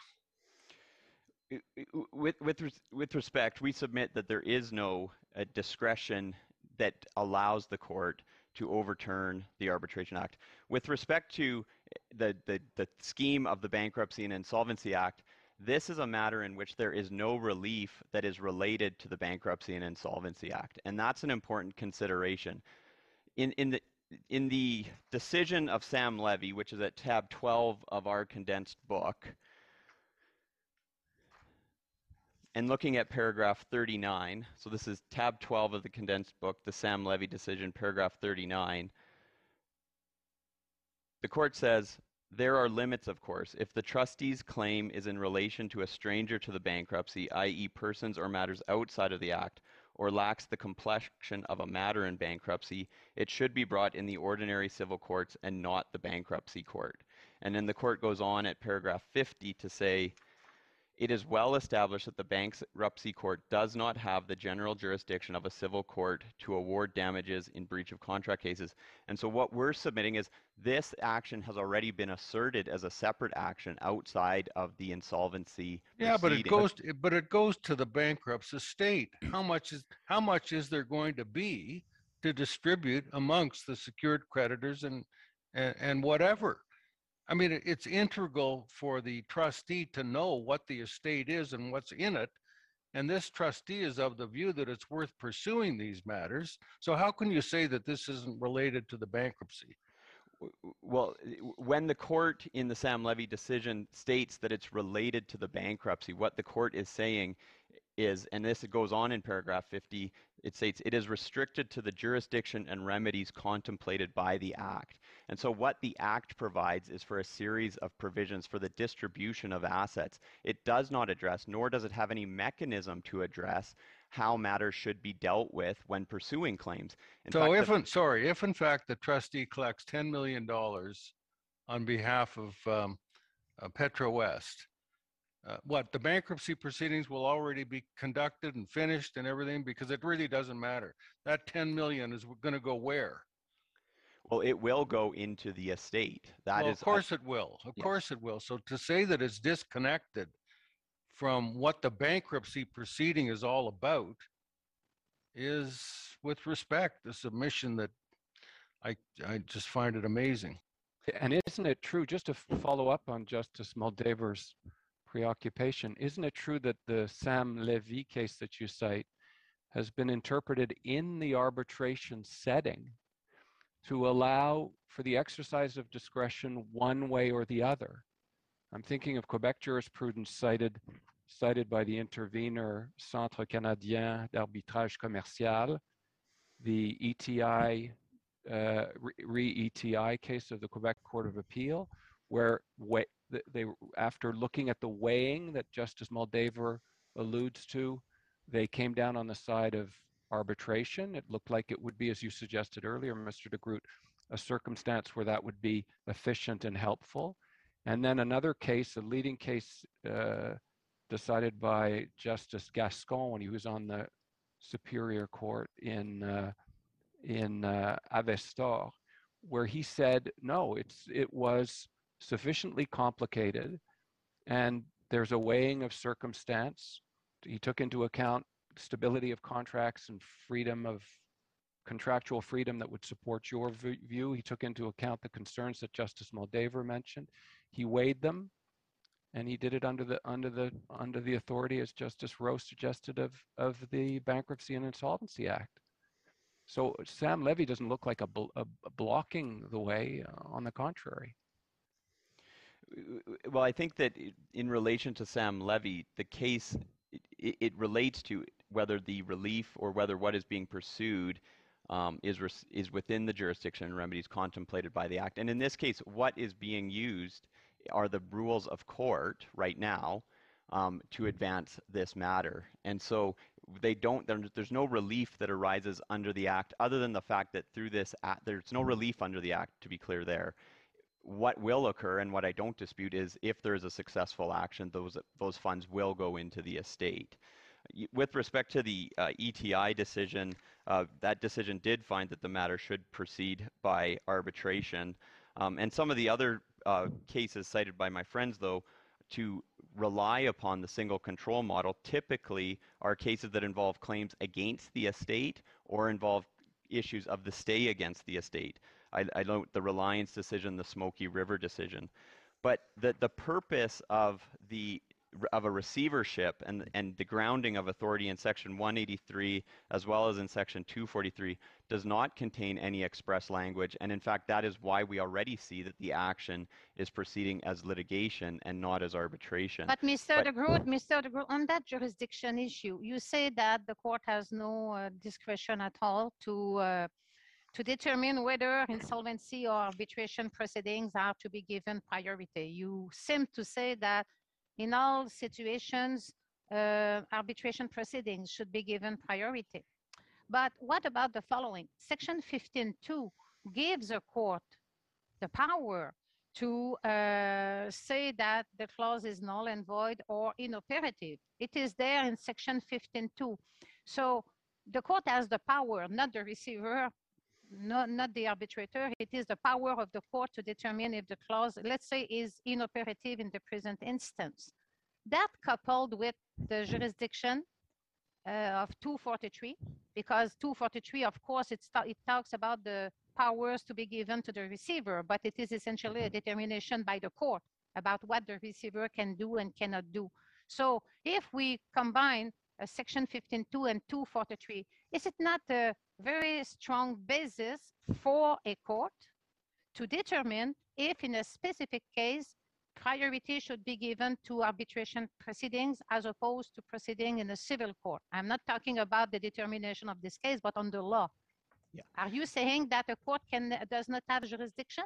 With with with respect, we submit that there is no uh, discretion that allows the court to overturn the Arbitration Act. With respect to eh, the the the scheme of the Bankruptcy and Insolvency Act, this is a matter in which there is no relief that is related to the Bankruptcy and Insolvency Act, and that's an important consideration. In in the in the decision of Sam Levy, which is at tab 12 of our condensed book, and looking at paragraph 39, so this is tab 12 of the condensed book, the Sam Levy decision, paragraph 39. The court says, there are limits, of course. If the trustee's claim is in relation to a stranger to the bankruptcy, i.e., persons or matters outside of the act, or lacks the complexion of a matter in bankruptcy, it should be brought in the ordinary civil courts and not the bankruptcy court. And then the court goes on at paragraph 50 to say, it is well established that the bankruptcy court does not have the general jurisdiction of a civil court to award damages in breach of contract cases. And so what we're submitting is this action has already been asserted as a separate action outside of the insolvency Yeah, but it goes, to- but it goes to the bankrupt's estate. How much is, how much is there going to be to distribute amongst the secured creditors and, and, and whatever? I mean, it- it's integral for the trustee to know what the estate is and what's in it. And this trustee is of the view that it's worth pursuing these matters. So how can you say that this isn't related to the bankruptcy? Well, eh, w- when the court in the Sam Levy decision states that it's related to the bankruptcy, what the court is saying is, and this goes on in paragraph 50, it states it is restricted to the jurisdiction and remedies contemplated by the act. And so what the act provides is for a series of provisions for the distribution of assets. It does not address, nor does it have any mechanism to address how matters should be dealt with when pursuing claims. In So fact, the- if, in sorry, if in fact the trustee collects $10 million on behalf of um, uh, Petrowest, uh, what the bankruptcy proceedings will already be conducted and finished and everything because it really doesn't matter. That 10 million is going to go where? Well, it will go into the estate. That well, is of course it will. Of Yes. course it will. So to say that it's disconnected from what the bankruptcy proceeding is all about is, with respect, a submission that I I just find it amazing. And isn't it true, just to follow up on Justice Moldaver's preoccupation, isn't it true that the Sam Levy case that you cite has been interpreted in the arbitration setting to allow for the exercise of discretion one way or the other? I'm thinking of Quebec jurisprudence cited cited by the intervener Centre Canadien d'Arbitrage Commercial, the ETI uh, re-ETI case of the Quebec Court of Appeal, where they, after looking at the weighing that Justice Moldaver alludes to, they came down on the side of arbitration. It looked like it would be, as you suggested earlier, Mr. de Groot, a circumstance where that would be efficient and helpful. And then another case, a leading case uh, decided by Justice Gascon when he was on the Superior Court in uh, in uh, Avestor, where he said, no, it's it was sufficiently complicated, and there's a weighing of circumstance. He took into account stability of contracts and freedom of contractual freedom that would support your view. He took into account the concerns that Justice Moldaver mentioned. He weighed them, and he did it under the under the under the authority, as Justice Rowe suggested, of of the Bankruptcy and Insolvency Act. So Sam Levy doesn't look like a, bl- a blocking the way. Uh, on the contrary. Well, I think that in relation to Sam Levy, the case it, it relates to whether the relief or whether what is being pursued um, is res- is within the jurisdiction and remedies contemplated by the act. And in this case, what is being used are the rules of court right now um, to advance this matter. And so they don't. There's no relief that arises under the act, other than the fact that through this act, there's no relief under the act. To be clear, there what will occur and what I don't dispute is if there is a successful action, those those funds will go into the estate. With respect to the uh, ETI decision, uh, that decision did find that the matter should proceed by arbitration. Um, and some of the other uh, cases cited by my friends, though, to rely upon the single control model typically are cases that involve claims against the estate or involve issues of the stay against the estate. I, I note the Reliance decision, the Smoky River decision. But the, the purpose of the of a receivership and, and the grounding of authority in section 183 as well as in section 243 does not contain any express language and in fact that is why we already see that the action is proceeding as litigation and not as arbitration. But Mr. But- De Groot, Mr. De Groot, on that jurisdiction issue, you say that the court has no uh, discretion at all to uh, to determine whether insolvency or arbitration proceedings are to be given priority. You seem to say that in all situations, uh, arbitration proceedings should be given priority. But what about the following? Section 15.2 gives a court the power to uh, say that the clause is null and void or inoperative. It is there in section 15.2. So the court has the power, not the receiver, not, not the arbitrator. It is the power of the court to determine if the clause, let's say, is inoperative in the present instance. That coupled with the jurisdiction uh, of 243, because 243, of course, ta- it talks about the powers to be given to the receiver, but it is essentially a determination by the court about what the receiver can do and cannot do. So if we combine uh, section 15.2 and 243, is it not a very strong basis for a court to determine if in a specific case priority should be given to arbitration proceedings as opposed to proceeding in a civil court. I'm not talking about the determination of this case, but on the law. Yeah. Are you saying that a court can does not have jurisdiction?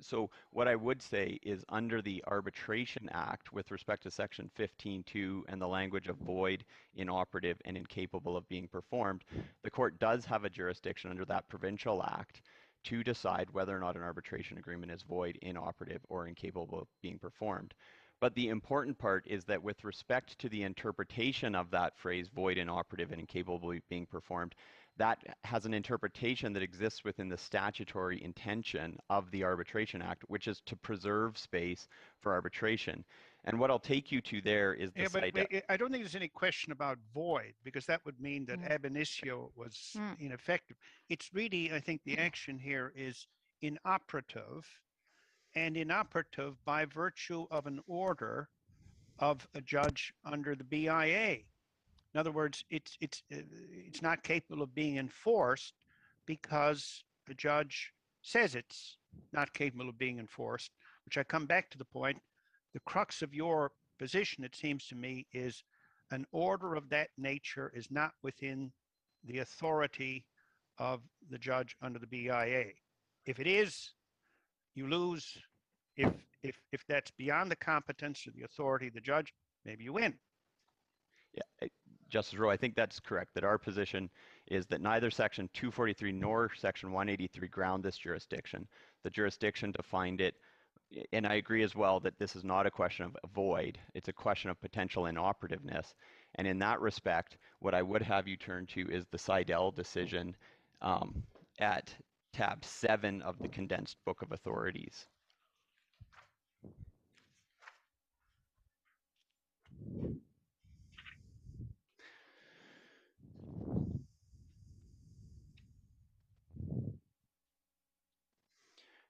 So what I would say is under the Arbitration Act with respect to section 15.2 and the language of void, inoperative, and incapable of being performed, the court does have a jurisdiction under that provincial act to decide whether or not an arbitration agreement is void, inoperative, or incapable of being performed. But the important part is that with respect to the interpretation of that phrase, void, inoperative, and incapable of being performed, that has an interpretation that exists within the statutory intention of the Arbitration Act, which is to preserve space for arbitration. And what I'll take you to there is the Yeah, but, but I- I don't think there's any question about void because that would mean that Mm. ab initio was Mm. ineffective. It's really, I think, the action here is inoperative and inoperative by virtue of an order of a judge under the BIA. In other words, it's it's uh, it's not capable of being enforced because the judge says it's not capable of being enforced. Which I come back to the point. The crux of your position, it seems to me, is an order of that nature is not within the authority of the judge under the BIA. If it is, you lose. If if if that's beyond the competence or the authority of the judge, maybe you win. Yeah, Justice Rowe, I think that's correct, that our position is that neither Section 243 nor Section 183 ground this jurisdiction. The jurisdiction to find it, and I agree as well that this is not a question of void, it's a question of potential inoperativeness. And in that respect, what I would have you turn to is the Seidel decision um, at tab seven of the condensed book of authorities.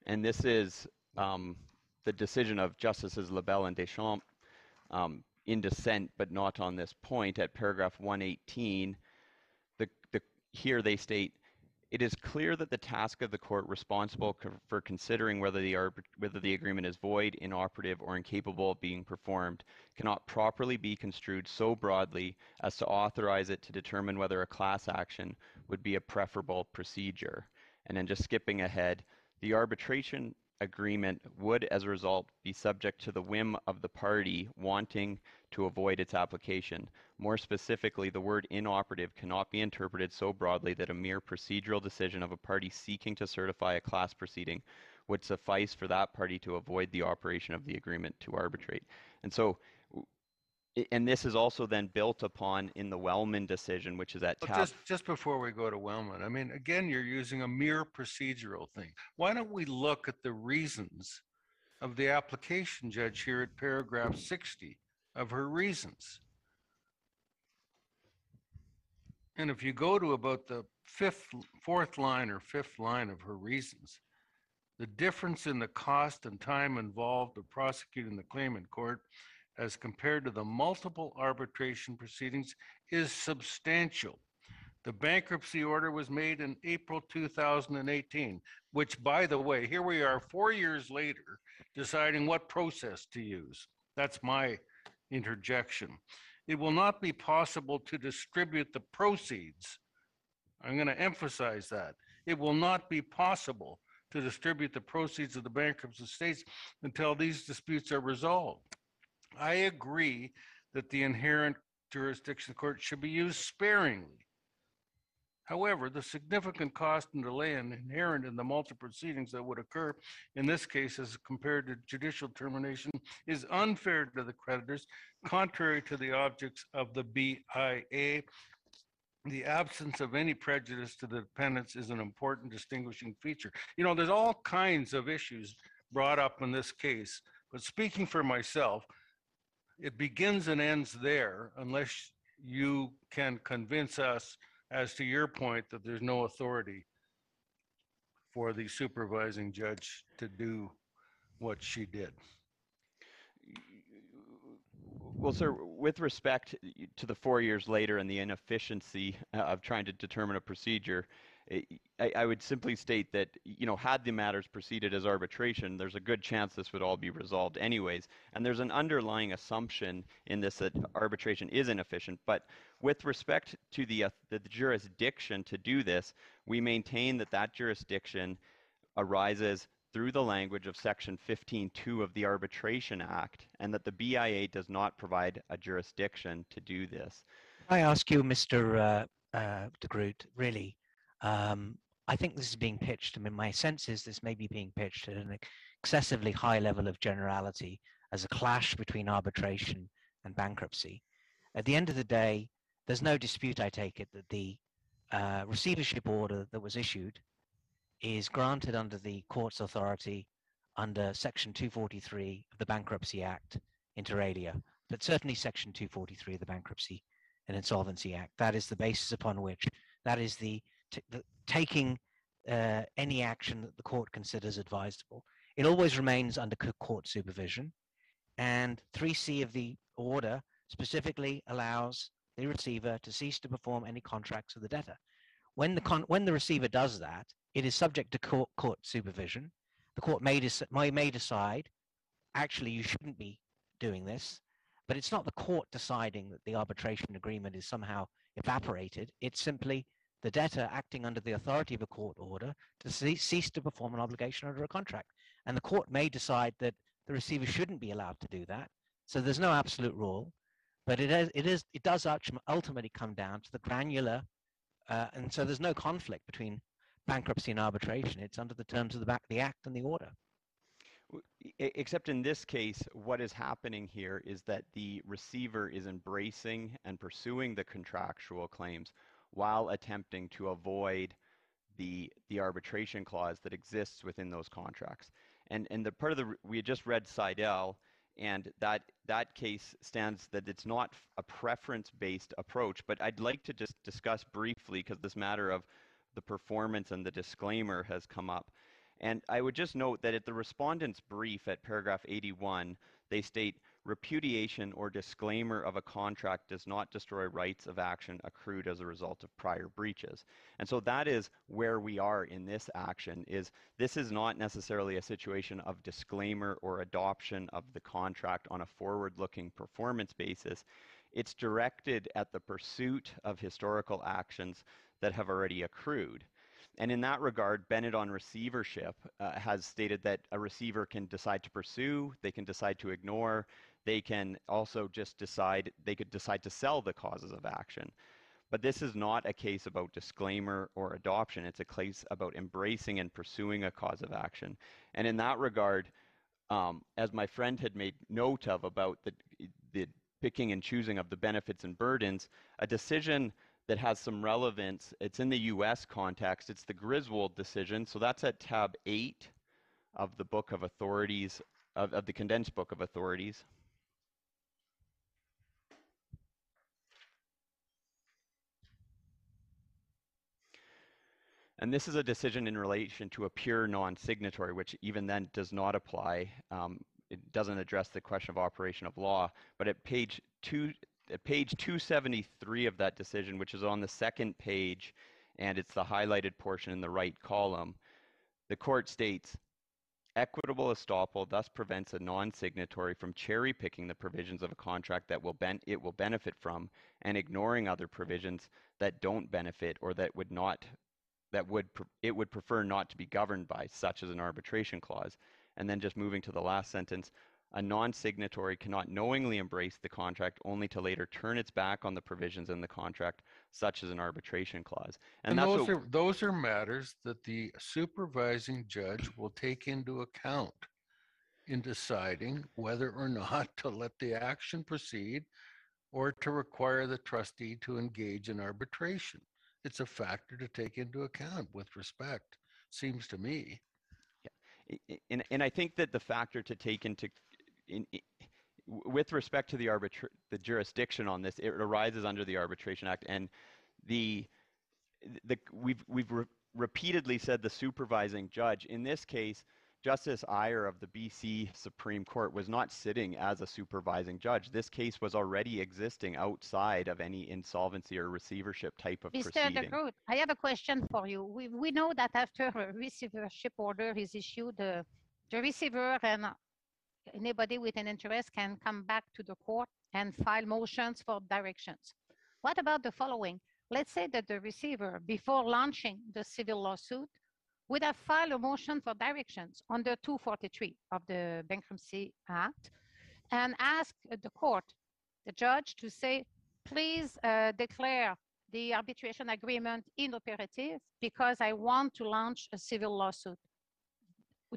And this is um, the decision of Justices LeBel and Deschamps um, in dissent, but not on this point at paragraph 118. The, the, here they state, it is clear that the task of the court responsible for considering whether the, whether the agreement is void, inoperative, or incapable of being performed cannot properly be construed so broadly as to authorize it to determine whether a class action would be a preferable procedure. And then just skipping ahead, the arbitration agreement would, as a result, be subject to the whim of the party wanting to avoid its application. More specifically, the word inoperative cannot be interpreted so broadly that a mere procedural decision of a party seeking to certify a class proceeding would suffice for that party to avoid the operation of the agreement to arbitrate. And so, and this is also then built upon in the Wellman decision, which is at tab just, just before we go to Wellman, I mean, again, you're using a mere procedural thing. Why don't we look at the reasons of the application judge here at paragraph 60 of her reasons? And if you go to about the fifth, fourth line or fifth line of her reasons, the difference in the cost and time involved of prosecuting the claim in court as compared to the multiple arbitration proceedings is substantial. The bankruptcy order was made in April 2018, which, by the way, here we are four years later deciding what process to use. That's my interjection. It will not be possible to distribute the proceeds. I'm going to emphasize that. It will not be possible to distribute the proceeds of the bankruptcy estates until these disputes are resolved. I agree that the inherent jurisdiction of the court should be used sparingly. However, the significant cost and delay inherent in the multiple proceedings that would occur in this case as compared to judicial termination is unfair to the creditors, contrary to the objects of the BIA. The absence of any prejudice to the dependents is an important distinguishing feature. You know, there's all kinds of issues brought up in this case, but speaking for myself, it begins and ends there unless you can convince us as to your point that there's no authority for the supervising judge to do what she did. Well, sir, with respect to the four years later and the inefficiency of trying to determine a procedure, I, I- would simply state that, you know, had the matters proceeded as arbitration, there's a good chance this would all be resolved anyways. And there's an underlying assumption in this that arbitration is inefficient. But with respect to the, uh, the jurisdiction to do this, we maintain that that jurisdiction arises through the language of Section 15.2 of the Arbitration Act, and that the BIA does not provide a jurisdiction to do this. I ask you, Mr. Uh, uh, de Groot, really, um, I think this is being pitched. I mean, my sense is this may be being pitched at an excessively high level of generality as a clash between arbitration and bankruptcy. At the end of the day, there's no dispute, I take it, that the uh, receivership order that was issued is granted under the court's authority under Section 243 of the Bankruptcy Act, inter alia, but certainly Section 243 of the Bankruptcy and Insolvency Act. That is the basis upon which, that is the, the taking uh, any action that the court considers advisable. It always remains under court supervision. And 3C of the order specifically allows the receiver to cease to perform any contracts with the debtor. When the, con- when the receiver does that, it is subject to court, court supervision. The court may, des- may, may decide, actually, you shouldn't be doing this, but it's not the court deciding that the arbitration agreement is somehow evaporated. It's simply the debtor acting under the authority of a court order to cease to perform an obligation under a contract. And the court may decide that the receiver shouldn't be allowed to do that. So there's no absolute rule, but it is, it is it does ultimately come down to the granular, uh, and so there's no conflict between bankruptcy and arbitration. It's under the terms of the back the act and the order. Except in this case, what is happening here is that the receiver is embracing and pursuing the contractual claims while attempting to avoid the the arbitration clause that exists within those contracts. And and the part of the we had just read Seidel, and that that case stands that it's not a preference-based approach. But I'd like to just discuss briefly because this matter of the performance and the disclaimer has come up. And I would just note that at the respondent's brief at paragraph 81, they state repudiation or disclaimer of a contract does not destroy rights of action accrued as a result of prior breaches. And so that is where we are in this action is this is not necessarily a situation of disclaimer or adoption of the contract on a forward-looking performance basis. It's directed at the pursuit of historical actions that have already accrued. And in that regard, Bennett on receivership uh, has stated that a receiver can decide to pursue, they can decide to ignore, they can also just decide, they could decide to sell the causes of action. But this is not a case about disclaimer or adoption. It's a case about embracing and pursuing a cause of action. And in that regard, um, as my friend had made note of about the, the picking and choosing of the benefits and burdens, a decision that has some relevance, it's in the US context, it's the Griswold decision. So that's at tab eight of the book of authorities, of, of the condensed book of authorities. And this is a decision in relation to a pure non-signatory, which even then does not apply. Um, it doesn't address the question of operation of law. But at page two, at page 273 of that decision, which is on the second page, and it's the highlighted portion in the right column, the court states, equitable estoppel thus prevents a non-signatory from cherry-picking the provisions of a contract that will it will benefit from and ignoring other provisions that don't benefit or that would not that would it would prefer not to be governed by, such as an arbitration clause. And then just moving to the last sentence, a non-signatory cannot knowingly embrace the contract only to later turn its back on the provisions in the contract, such as an arbitration clause. And, and those what, are those are matters that the supervising judge will take into account in deciding whether or not [LAUGHS] to let the action proceed or to require the trustee to engage in arbitration it's a factor to take into account with respect, seems to me. Yeah. And, and I think that the factor to take into in, in, with respect to the arbitra- the jurisdiction on this, it arises under the Arbitration Act, and the the we've we've re- repeatedly said the supervising judge in this case Justice Iyer of the BC Supreme Court was not sitting as a supervising judge. This case was already existing outside of any insolvency or receivership type of Mr. proceeding. De Groot, I have a question for you. We, we know that after a receivership order is issued, uh, the receiver and anybody with an interest can come back to the court and file motions for directions. What about the following? Let's say that the receiver, before launching the civil lawsuit, would have filed a motion for directions under 243 of the Bankruptcy Act and ask the court, the judge, to say, please uh, declare the arbitration agreement inoperative because I want to launch a civil lawsuit.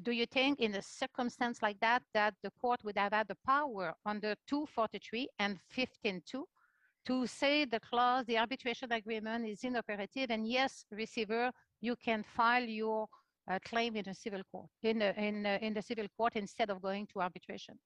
Do you think in a circumstance like that, that the court would have had the power under 243 and 15.2 to say the clause, the arbitration agreement is inoperative and yes, receiver, you can file your uh, claim in a civil court, in, a, in, a, in the civil court instead of going to arbitration?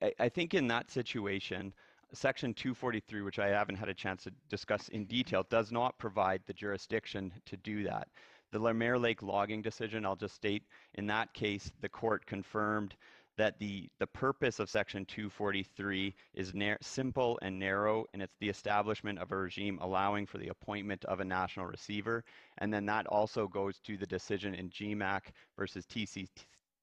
I, I think in that situation, Section 243, which I haven't had a chance to discuss in detail, does not provide the jurisdiction to do that. The Lemare Lake logging decision, I'll just state, in that case, the court confirmed that the, the purpose of Section 243 is simple and narrow, and it's the establishment of a regime allowing for the appointment of a national receiver. And then that also goes to the decision in GMAC versus TC,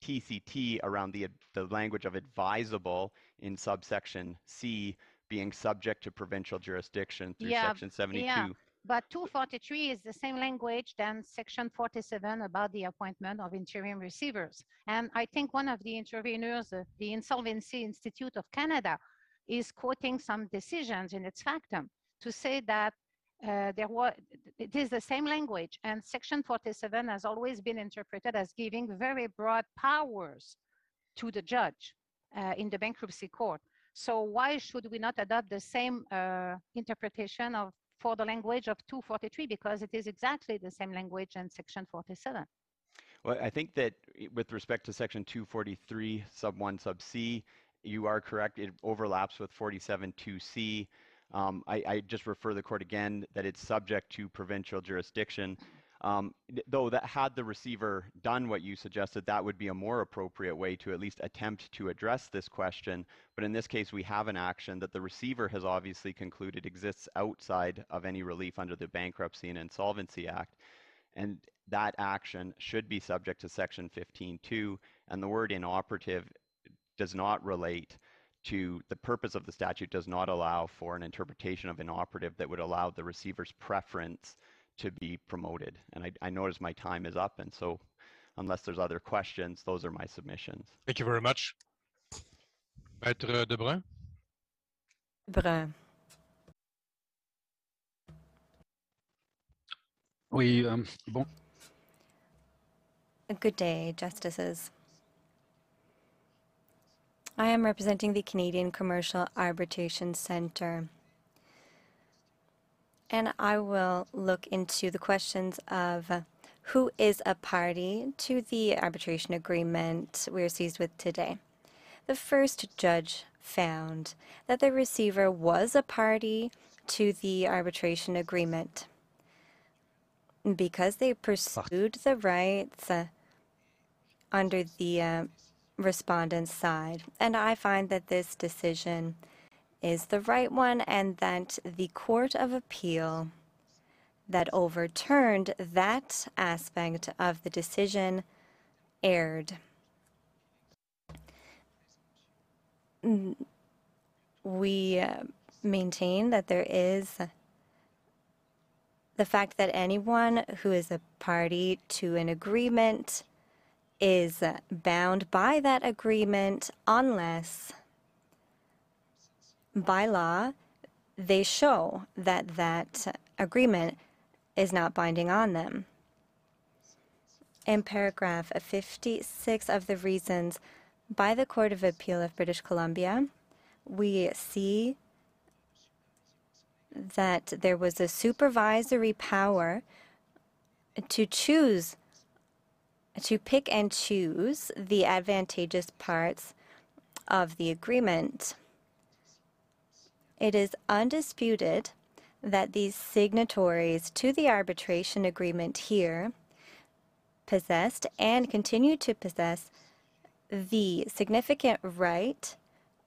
TCT around the, the language of advisable in subsection C being subject to provincial jurisdiction through Yeah, Section 72. Yeah, but 243 is the same language than section 47 about the appointment of interim receivers. And I think one of the interveners, uh, the Insolvency Institute of Canada, is quoting some decisions in its factum to say that uh, there was, it is the same language and section 47 has always been interpreted as giving very broad powers to the judge uh, in the bankruptcy court. So why should we not adopt the same uh, interpretation of for the language of 243 because it is exactly the same language in section 47. Well, I think that with respect to section 243 sub 1 sub c, you are correct. It overlaps with 47 2c. Um, I, I, just refer the court again that it's subject to provincial jurisdiction. Um, though that had the receiver done what you suggested, that would be a more appropriate way to at least attempt to address this question. But in this case, we have an action that the receiver has obviously concluded exists outside of any relief under the Bankruptcy and Insolvency Act. And that action should be subject to Section 15.2. And the word inoperative does not relate to the purpose of the statute, does not allow for an interpretation of inoperative that would allow the receiver's preference to be promoted. And I, I notice my time is up. And so unless there's other questions, those are my submissions. Thank you very much. Maître Debrun. Brun. Oui, um, bon. Good day, Justices. I am representing the Canadian Commercial Arbitration Centre and I will look into the questions of who is a party to the arbitration agreement we are seized with today. The first judge found that the receiver was a party to the arbitration agreement because they pursued the rights uh, under the uh, respondent's side. And I find that this decision is the right one and that the Court of Appeal that overturned that aspect of the decision erred. We uh, maintain that there is the fact that anyone who is a party to an agreement is bound by that agreement unless by law, they show that that agreement is not binding on them. In paragraph 56 of the reasons by the Court of Appeal of British Columbia, we see that there was a supervisory power to choose, to pick and choose the advantageous parts of the agreement. It is undisputed that these signatories to the arbitration agreement here possessed and continue to possess the significant right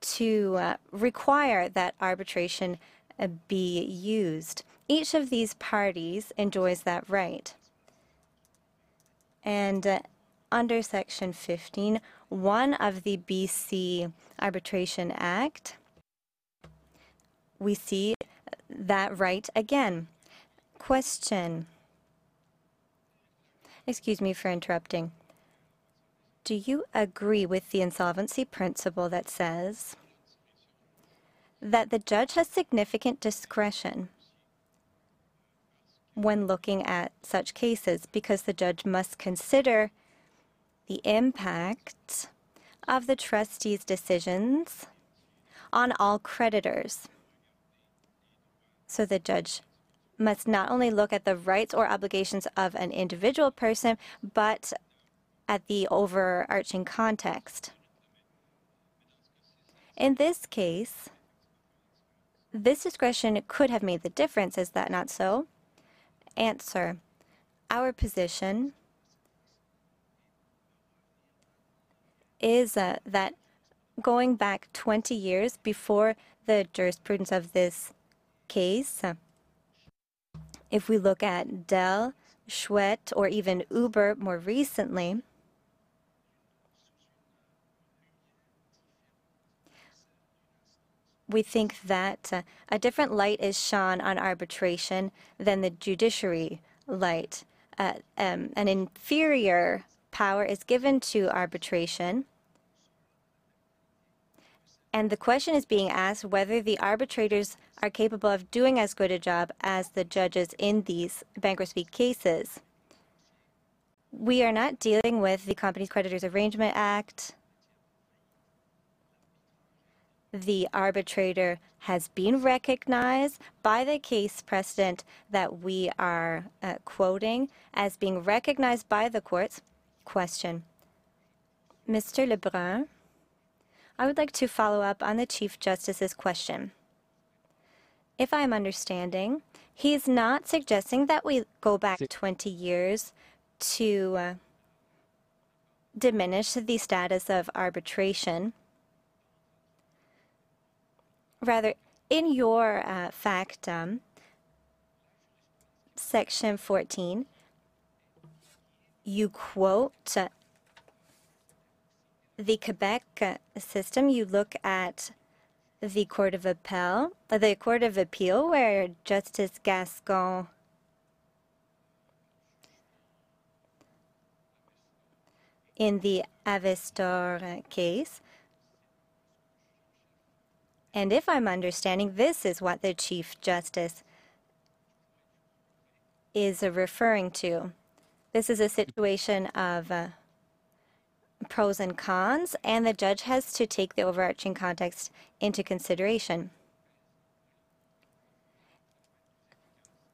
to uh, require that arbitration uh, be used. Each of these parties enjoys that right. And uh, under Section 15, one of the BC Arbitration Act, we see that right again. Question. Excuse me for interrupting. Do you agree with the insolvency principle that says that the judge has significant discretion when looking at such cases because the judge must consider the impact of the trustee's decisions on all creditors. So the judge must not only look at the rights or obligations of an individual person, but at the overarching context. In this case, this discretion could have made the difference. Is that not so? Answer. Our position is uh, that going back 20 years before the jurisprudence of this case, if we look at Dell, Chouette, or even Uber more recently, we think that uh, a different light is shone on arbitration than the judiciary light. Uh, um, an inferior power is given to arbitration. And the question is being asked whether the arbitrators are capable of doing as good a job as the judges in these bankruptcy cases. We are not dealing with the Companies Creditors Arrangement Act the arbitrator has been recognized by the case precedent that we are uh, quoting as being recognized by the courts. Question. Mr. Lebrun, I would like to follow up on the Chief Justice's question. If I'm understanding, he's not suggesting that we go back 20 years to uh, diminish the status of arbitration rather, in your uh, factum, section 14, you quote the Quebec system. You look at the Court of Appeal, uh, the Court of Appeal, where Justice Gascon in the Avestor case and if I'm understanding, this is what the Chief Justice is referring to. This is a situation of uh, pros and cons, and the judge has to take the overarching context into consideration.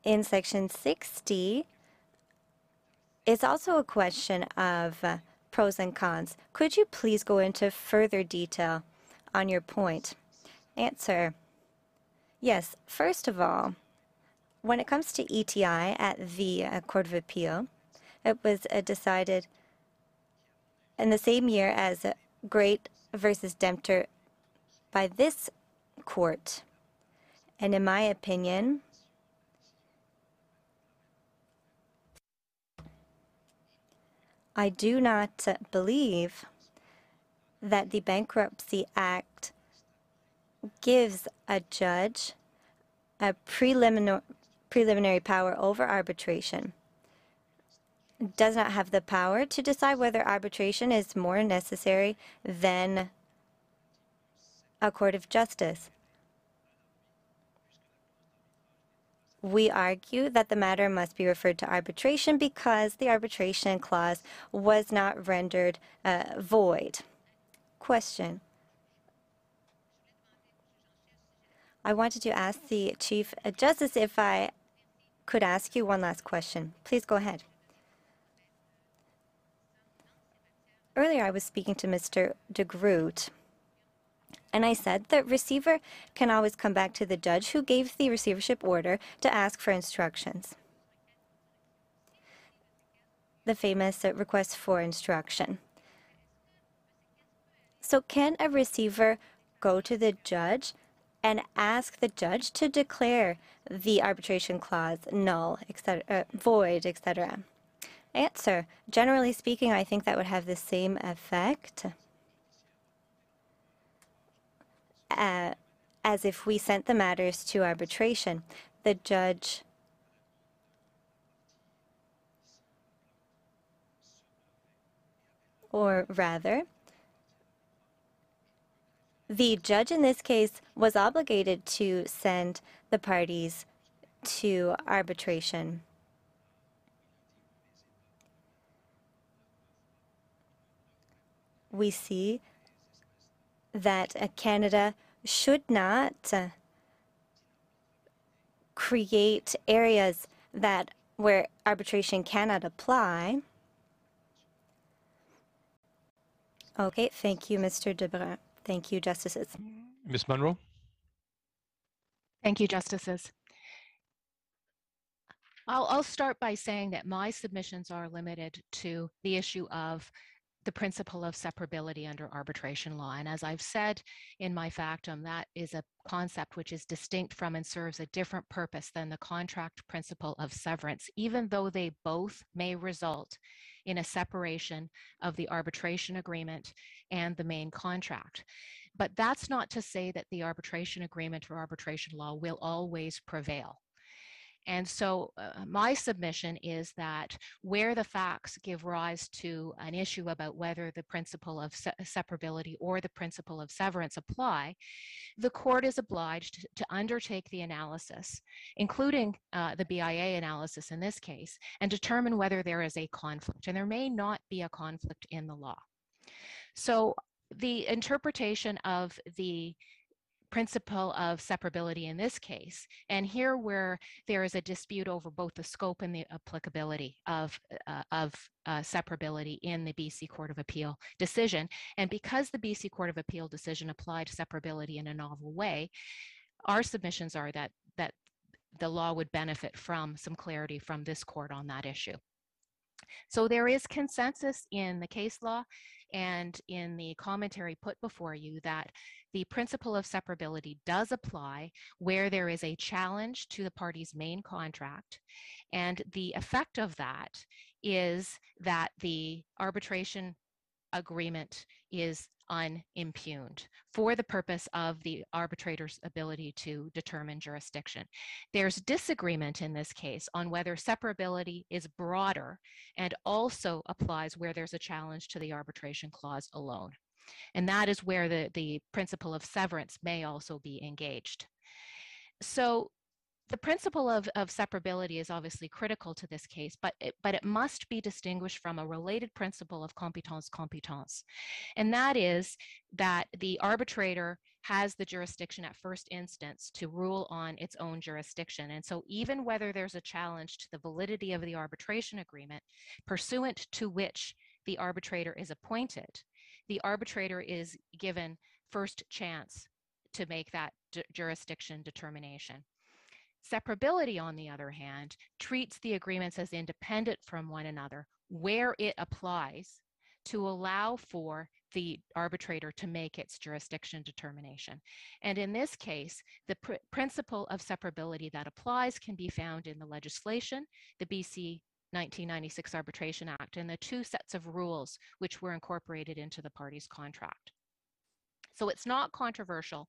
In section 60, it's also a question of uh, pros and cons. Could you please go into further detail on your point? Answer. Yes, first of all, when it comes to ETI at the uh, Court of Appeal, it was uh, decided in the same year as Great versus Dempter by this court. And in my opinion, I do not believe that the Bankruptcy Act gives a judge a preliminary, preliminary power over arbitration does not have the power to decide whether arbitration is more necessary than a court of justice. We argue that the matter must be referred to arbitration because the arbitration clause was not rendered uh, void. Question. I wanted to ask the Chief Justice if I could ask you one last question. Please go ahead. Earlier, I was speaking to Mr. de Groot, and I said that receiver can always come back to the judge who gave the receivership order to ask for instructions. The famous request for instruction. So can a receiver go to the judge and ask the judge to declare the arbitration clause null, etc., uh, void, etc. Answer. Generally speaking, I think that would have the same effect uh, as if we sent the matters to arbitration. The judge or rather, the judge in this case was obligated to send the parties to arbitration. We see that Canada should not uh, create areas that where arbitration cannot apply. Okay, thank you, Mr. Debrun. Thank you, Justices. Ms. Munro? Thank you, Justices. I'll, I'll start by saying that my submissions are limited to the issue of the principle of separability under arbitration law. And as I've said in my factum, that is a concept which is distinct from and serves a different purpose than the contract principle of severance, even though they both may result in a separation of the arbitration agreement and the main contract. But that's not to say that the arbitration agreement or arbitration law will always prevail. And so uh, my submission is that where the facts give rise to an issue about whether the principle of se separability or the principle of severance apply, the court is obliged to undertake the analysis, including uh, the BIA analysis in this case, and determine whether there is a conflict. And there may not be a conflict in the law. So the interpretation of the principle of separability in this case. And here where there is a dispute over both the scope and the applicability of, uh, of uh, separability in the BC Court of Appeal decision. And because the BC Court of Appeal decision applied separability in a novel way, our submissions are that, that the law would benefit from some clarity from this court on that issue. So there is consensus in the case law and in the commentary put before you that the principle of separability does apply where there is a challenge to the party's main contract. And the effect of that is that the arbitration agreement is unimpugned for the purpose of the arbitrator's ability to determine jurisdiction. There's disagreement in this case on whether separability is broader and also applies where there's a challenge to the arbitration clause alone. And that is where the, the principle of severance may also be engaged. So the principle of, of separability is obviously critical to this case, but it, but it must be distinguished from a related principle of competence competence. And that is that the arbitrator has the jurisdiction at first instance to rule on its own jurisdiction. And so even whether there's a challenge to the validity of the arbitration agreement, pursuant to which the arbitrator is appointed, the arbitrator is given first chance to make that jurisdiction determination. Separability, on the other hand, treats the agreements as independent from one another where it applies to allow for the arbitrator to make its jurisdiction determination. And in this case, the pr principle of separability that applies can be found in the legislation, the BC 1996 Arbitration Act, and the two sets of rules which were incorporated into the parties' contract. So it's not controversial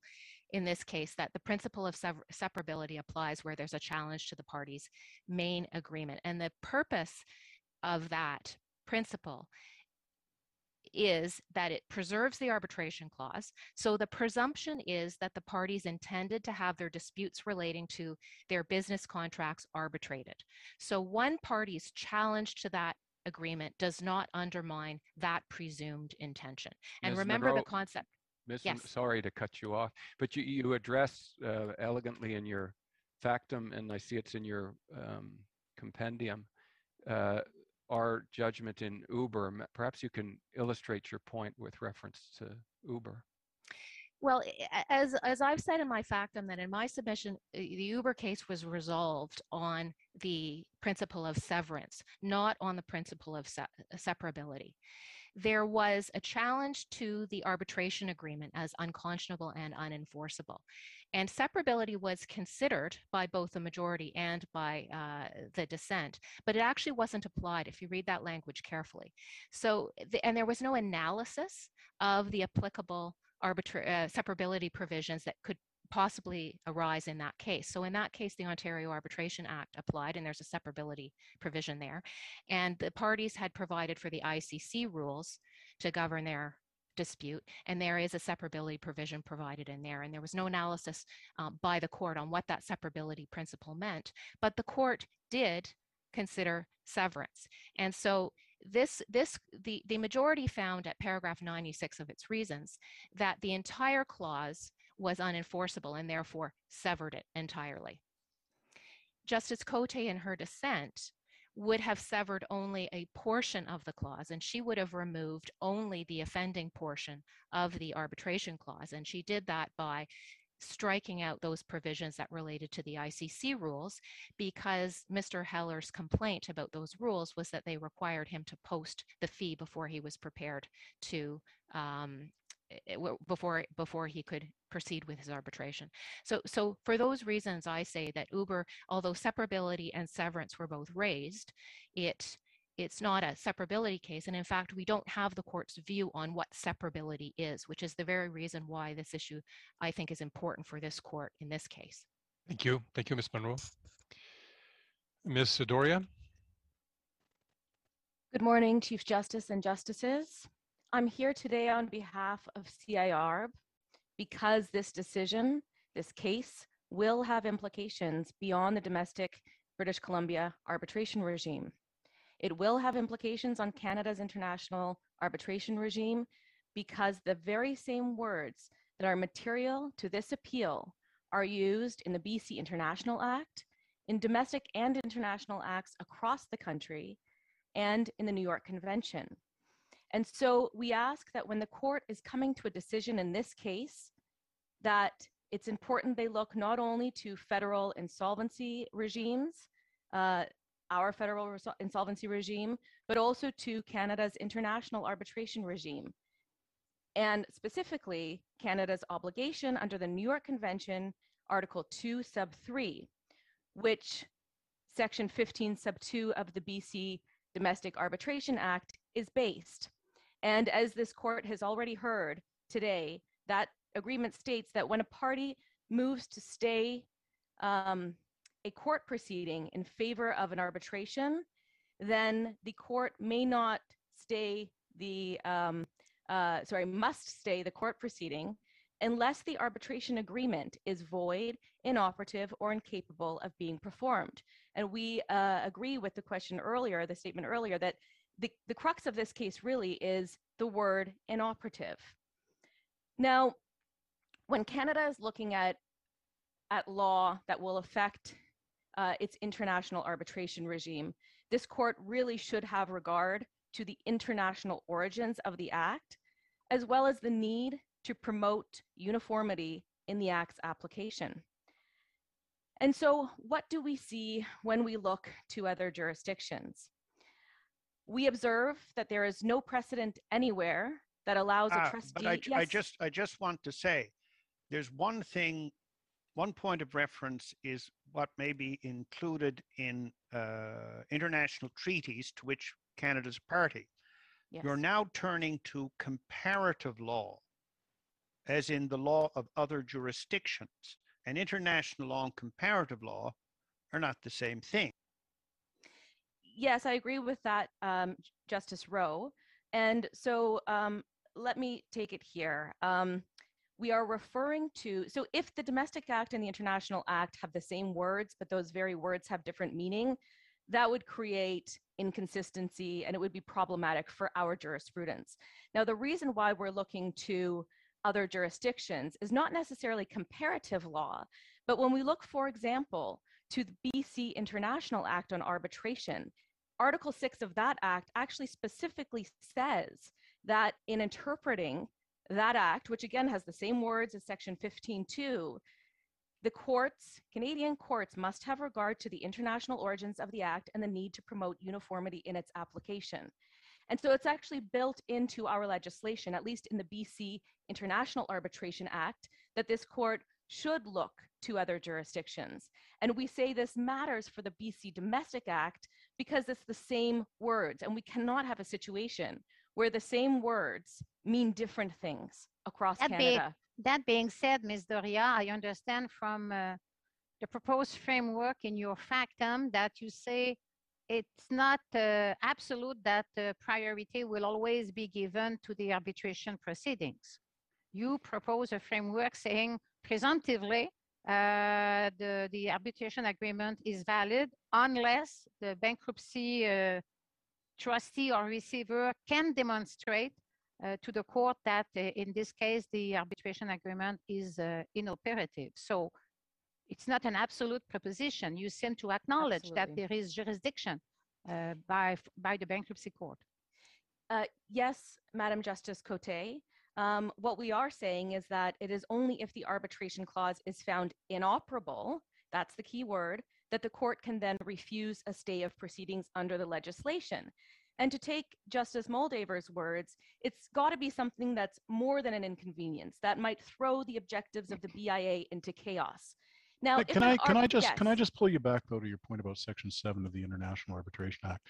in this case that the principle of separability applies where there's a challenge to the party's main agreement. And the purpose of that principle is that it preserves the arbitration clause. So the presumption is that the parties intended to have their disputes relating to their business contracts arbitrated. So one party's challenge to that agreement does not undermine that presumed intention. And Ms. remember Munro, the concept. Ms. Yes. Sorry to cut you off, but you, you address uh, elegantly in your factum, and I see it's in your um, compendium, uh, our judgment in Uber. Perhaps you can illustrate your point with reference to Uber. Well, as as I've said in my factum, that in my submission, the Uber case was resolved on the principle of severance, not on the principle of se separability there was a challenge to the arbitration agreement as unconscionable and unenforceable. And separability was considered by both the majority and by uh, the dissent, but it actually wasn't applied if you read that language carefully. So, the, and there was no analysis of the applicable arbitra- uh, separability provisions that could possibly arise in that case. So in that case, the Ontario Arbitration Act applied, and there's a separability provision there. And the parties had provided for the ICC rules to govern their dispute, and there is a separability provision provided in there. And there was no analysis um, by the court on what that separability principle meant, but the court did consider severance. And so this this the the majority found at paragraph 96 of its reasons that the entire clause was unenforceable and therefore severed it entirely. Justice Cote in her dissent would have severed only a portion of the clause and she would have removed only the offending portion of the arbitration clause and she did that by striking out those provisions that related to the ICC rules because Mr. Heller's complaint about those rules was that they required him to post the fee before he was prepared to um, Eh, eh, before before he could proceed with his arbitration. So so for those reasons I say that Uber although separability and severance were both raised it it's not a separability case. And in fact, we don't have the court's view on what separability is, which is the very reason why this issue, I think, is important for this court in this case. Thank you. Thank you, Ms. Munro. Ms. Doria. Good morning, Chief Justice and Justices. I'm here today on behalf of CIARB because this decision, this case, will have implications beyond the domestic British Columbia arbitration regime. It will have implications on Canada's international arbitration regime because the very same words that are material to this appeal are used in the BC International Act, in domestic and international acts across the country, and in the New York Convention. And so we ask that when the court is coming to a decision in this case, that it's important they look not only to federal insolvency regimes, uh, our federal insolvency regime, but also to Canada's international arbitration regime. And specifically, Canada's obligation under the New York Convention, Article 2, Sub 3, which Section 15, Sub 2 of the BC Domestic Arbitration Act is based. And as this court has already heard today, that agreement states that when a party moves to stay um, a court proceeding in favor of an arbitration, then the court may not stay the, um, uh, sorry, must stay the court proceeding unless the arbitration agreement is void, inoperative, or incapable of being performed. And we uh, agree with the question earlier, the statement earlier, that the, the crux of this case really is the word inoperative. Now, when Canada is looking at, at law that will affect uh, its international arbitration regime. This court really should have regard to the international origins of the Act, as well as the need to promote uniformity in the Act's application. And so, what do we see when we look to other jurisdictions? We observe that there is no precedent anywhere that allows a Ah, trustee. But I, I just, I just want to say, there's one thing, one point of reference is what may be included in uh, international treaties to which Canada's a party. You're now turning to comparative law, as in the law of other jurisdictions. And international law and comparative law are not the same thing. Yes, I agree with that, um, Justice Rowe. And so um, let me take it here. Um, we are referring to, so if the Domestic Act and the International Act have the same words, but those very words have different meaning, that would create inconsistency and it would be problematic for our jurisprudence. Now, the reason why we're looking to other jurisdictions is not necessarily comparative law, but when we look, for example, to the BC International Act on Arbitration, Article 6 of that act actually specifically says that in interpreting that act, which again has the same words as Section 15.2, the courts, Canadian courts, must have regard to the international origins of the act and the need to promote uniformity in its application. And so it's actually built into our legislation, at least in the BC International Arbitration Act, that this court should look to other jurisdictions. And we say this matters for the BC Domestic Act because it's the same words, and we cannot have a situation where the same words mean different things across That Canada. that being said, Ms. Doria, I understand from uh, the proposed framework in your factum that you say it's not uh, absolute that uh, priority will always be given to the arbitration proceedings. You propose a framework saying presumptively uh, the, the arbitration agreement is valid unless the bankruptcy uh, trustee or receiver can demonstrate uh, to the court that uh, in this case, the arbitration agreement is uh, inoperative. So it's not an absolute proposition. You seem to acknowledge that there is jurisdiction uh, by, by the bankruptcy court. Uh, yes, Madam Justice Cote. Um, what we are saying is that it is only if the arbitration clause is found inoperable, that's the key word, that the court can then refuse a stay of proceedings under the legislation. And to take Justice Moldaver's words, it's got to be something that's more than an inconvenience that might throw the objectives of the BIA into chaos. Now, Can I, can I just, can I just pull you back though to your point about section seven of the International Arbitration Act?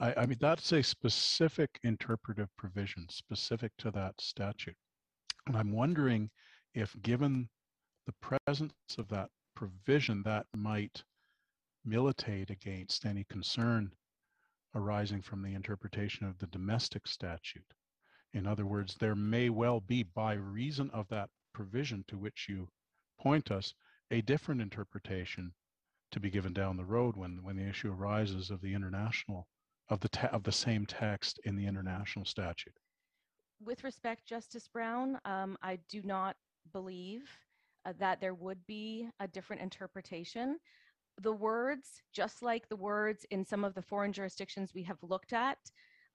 I, I mean, that's a specific interpretive provision specific to that statute. And I'm wondering if, given the presence of that provision, that might militate against any concern arising from the interpretation of the domestic statute. In other words, there may well be, by reason of that provision to which you point us, a different interpretation to be given down the road when, when the issue arises of the international, of the, te- of the same text in the international statute. with respect, Justice Brown, um, I do not believe uh, that there would be a different interpretation. The words, just like the words in some of the foreign jurisdictions we have looked at,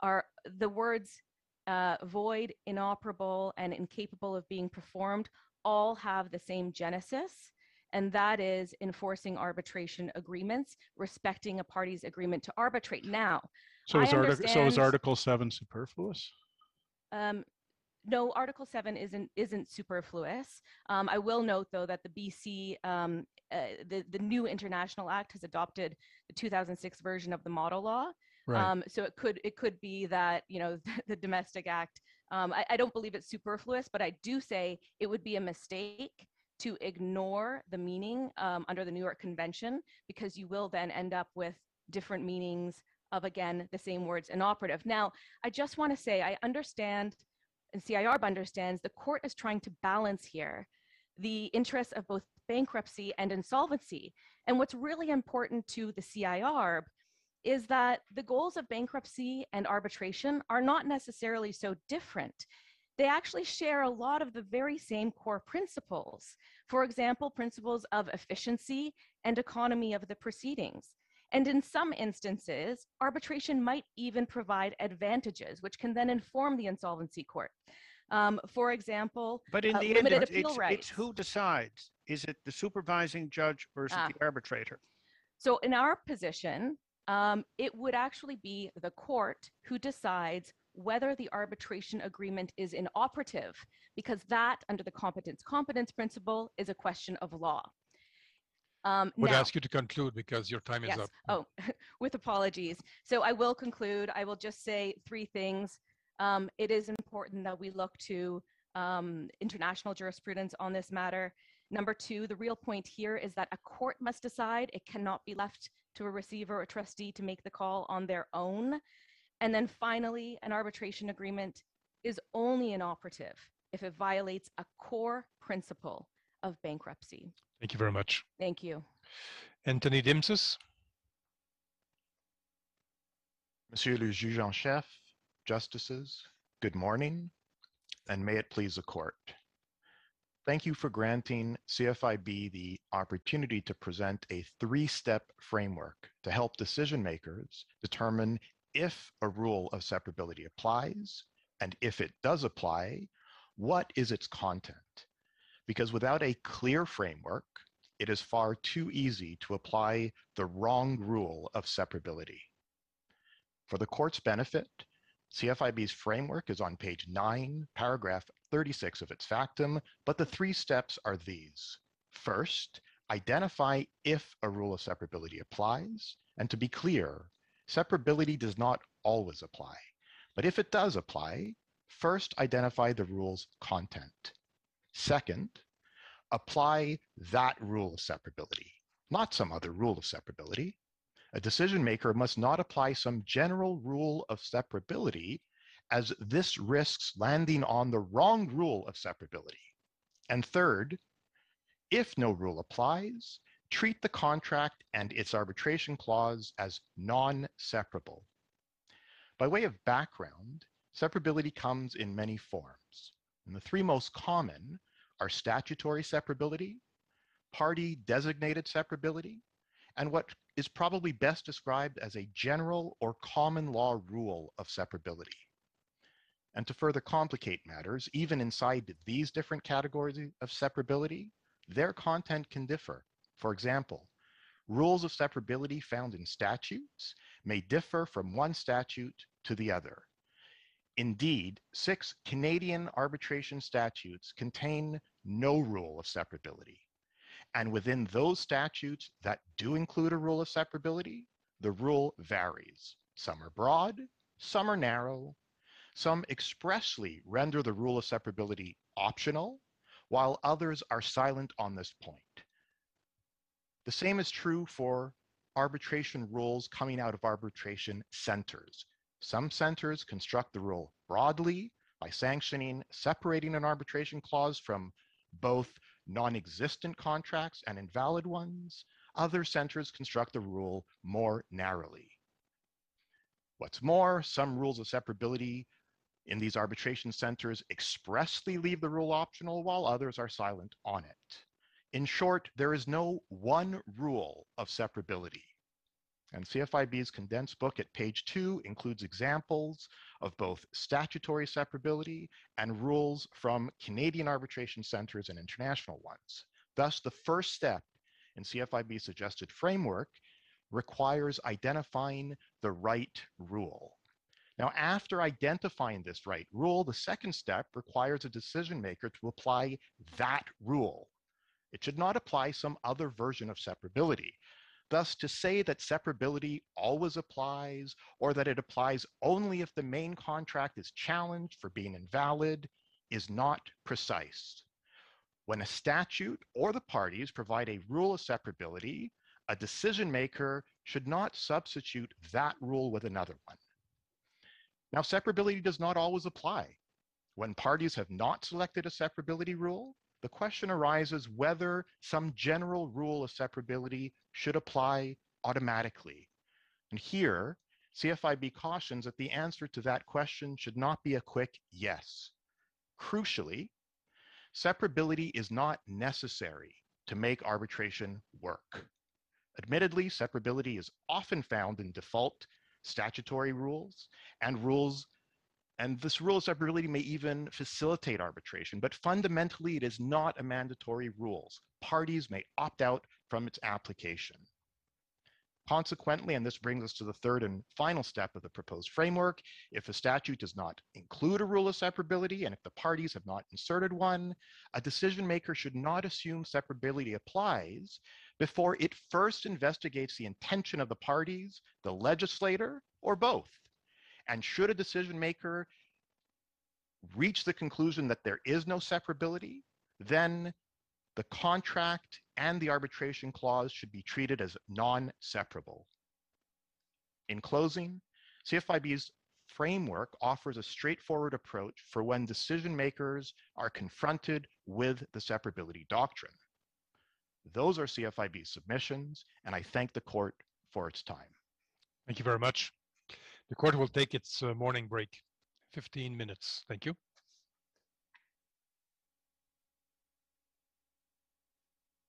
are the words uh, void, inoperable, and incapable of being performed all have the same genesis. And that is enforcing arbitration agreements, respecting a party's agreement to arbitrate. Now, So is, artic- so is Article seven superfluous? um, no, Article 7 isn't isn't superfluous. Um, I will note though that the BC um, uh, the the new International Act has adopted the 2006 version of the model law. Right. Um, so it could it could be that you know [LAUGHS] the Domestic Act. Um, I, I don't believe it's superfluous, but I do say it would be a mistake to ignore the meaning um, under the New York Convention because you will then end up with different meanings of again the same words inoperative. Now, I just want to say I understand and CIARB understands the court is trying to balance here the interests of both bankruptcy and insolvency. And what's really important to the CIARB is that the goals of bankruptcy and arbitration are not necessarily so different. They actually share a lot of the very same core principles. For example, principles of efficiency and economy of the proceedings. And in some instances, arbitration might even provide advantages, which can then inform the insolvency court. Um, for example, But in uh, the end, limited it's, appeal it's, rights. it's who decides? Is it the supervising judge or is it Ah. the arbitrator? So in our position, um, it would actually be the court who decides whether the arbitration agreement is inoperative, because that, under the competence competence principle, is a question of law. Um, Would now- ask you to conclude because your time is yes. up. Oh, [LAUGHS] with apologies. So I will conclude. I will just say three things. Um, it is important that we look to um, international jurisprudence on this matter. Number two, the real point here is that a court must decide. It cannot be left to a receiver or trustee to make the call on their own. And then finally, an arbitration agreement is only inoperative if it violates a core principle of bankruptcy. Thank you very much. Thank you. Anthony Daimsis? Monsieur le juge en chef, justices, good morning, and may it please the court. Thank you for granting CFIB the opportunity to present a three-step framework to help decision makers determine if a rule of separability applies, and if it does apply, what is its content? Because without a clear framework, it is far too easy to apply the wrong rule of separability. For the court's benefit, CFIB's framework is on page 9, paragraph 36 of its factum, but the three steps are these. First, identify if a rule of separability applies, and to be clear, separability does not always apply. But if it does apply, first identify the rule's content. Second, apply that rule of separability, not some other rule of separability. A decision maker must not apply some general rule of separability as this risks landing on the wrong rule of separability. And third, if no rule applies, treat the contract and its arbitration clause as non-separable. By way of background, separability comes in many forms. And the three most common are statutory separability, party designated separability, and what is probably best described as a general or common law rule of separability. And to further complicate matters, even inside these different categories of separability, their content can differ. For example, rules of separability found in statutes may differ from one statute to the other. Indeed, six Canadian arbitration statutes contain no rule of separability. And within those statutes that do include a rule of separability, the rule varies. Some are broad, some are narrow, some expressly render the rule of separability optional, while others are silent on this point. The same is true for arbitration rules coming out of arbitration centers. Some centers construct the rule broadly by sanctioning separating an arbitration clause from both non-existent contracts and invalid ones. Other centers construct the rule more narrowly. What's more, some rules of separability in these arbitration centers expressly leave the rule optional while others are silent on it. In short, there is no one rule of separability. And CFIB's condensed book at page two includes examples of both statutory separability and rules from Canadian arbitration centers and international ones. Thus, the first step in CFIB's suggested framework requires identifying the right rule. Now, after identifying this right rule, the second step requires a decision maker to apply that rule. It should not apply some other version of separability. Thus, to say that separability always applies or that it applies only if the main contract is challenged for being invalid is not precise. When a statute or the parties provide a rule of separability, a decision maker should not substitute that rule with another one. Now, separability does not always apply. When parties have not selected a separability rule, the question arises whether some general rule of separability should apply automatically. And here, CFIB cautions that the answer to that question should not be a quick yes. Crucially, separability is not necessary to make arbitration work. Admittedly, separability is often found in default statutory rules and rules and this rule of separability may even facilitate arbitration, but fundamentally it is not a mandatory rule. Parties may opt out from its application. Consequently, and this brings us to the third and final step of the proposed framework, if a statute does not include a rule of separability and if the parties have not inserted one, a decision maker should not assume separability applies before it first investigates the intention of the parties, the legislator, or both. And should a decision maker reach the conclusion that there is no separability, then the contract and the arbitration clause should be treated as non-separable. In closing, CFIB's framework offers a straightforward approach for when decision makers are confronted with the separability doctrine. Those are CFIB's submissions, and I thank the court for its time. Thank you very much. The court will take its uh, morning break, 15 minutes. Thank you.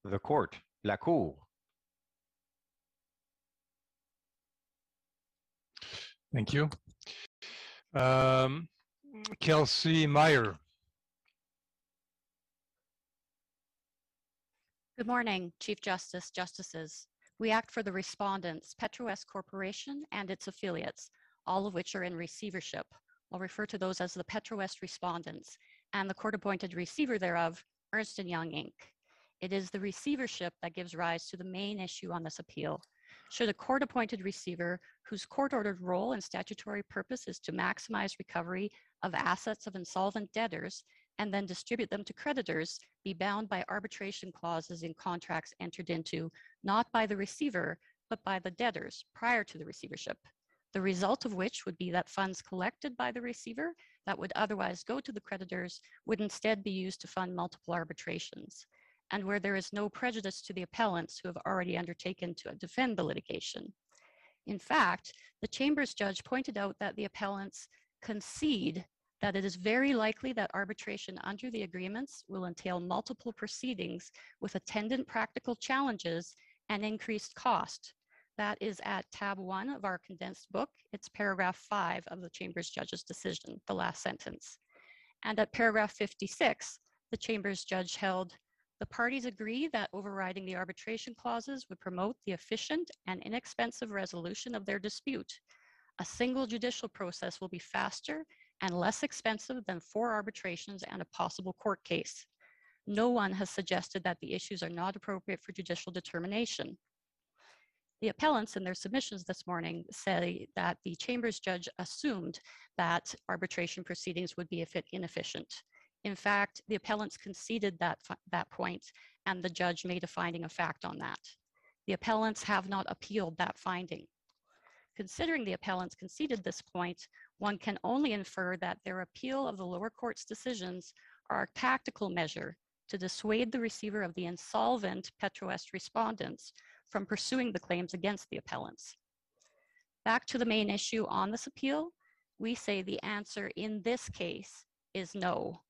The court, la cour. Thank you. Um, Kelsey Meyer. Good morning, Chief Justice, Justices. We act for the respondents, Petrowest Corporation and its affiliates, all of which are in receivership. I'll refer to those as the Petrowest respondents and the court-appointed receiver thereof, Ernst & Young Inc. It is the receivership that gives rise to the main issue on this appeal. Should a court-appointed receiver, whose court-ordered role and statutory purpose is to maximize recovery of assets of insolvent debtors and then distribute them to creditors, be bound by arbitration clauses in contracts entered into not by the receiver, but by the debtors prior to the receivership. The result of which would be that funds collected by the receiver that would otherwise go to the creditors would instead be used to fund multiple arbitrations and where there is no prejudice to the appellants who have already undertaken to defend the litigation. In fact, the Chambers judge pointed out that the appellants concede that it is very likely that arbitration under the agreements will entail multiple proceedings with attendant practical challenges and increased cost. That is at tab one of our condensed book. It's paragraph five of the Chambers judge's decision, the last sentence. And at paragraph 56, the Chambers judge held the parties agree that overriding the arbitration clauses would promote the efficient and inexpensive resolution of their dispute. A single judicial process will be faster and less expensive than four arbitrations and a possible court case. No one has suggested that the issues are not appropriate for judicial determination. The appellants in their submissions this morning say that the Chambers judge assumed that arbitration proceedings would be inefficient. In fact, the appellants conceded that, that point, and the judge made a finding of fact on that. The appellants have not appealed that finding. Considering the appellants conceded this point, one can only infer that their appeal of the lower court's decisions are a tactical measure to dissuade the receiver of the insolvent Petrowest respondents from pursuing the claims against the appellants. Back to the main issue on this appeal, we say the answer in this case is no.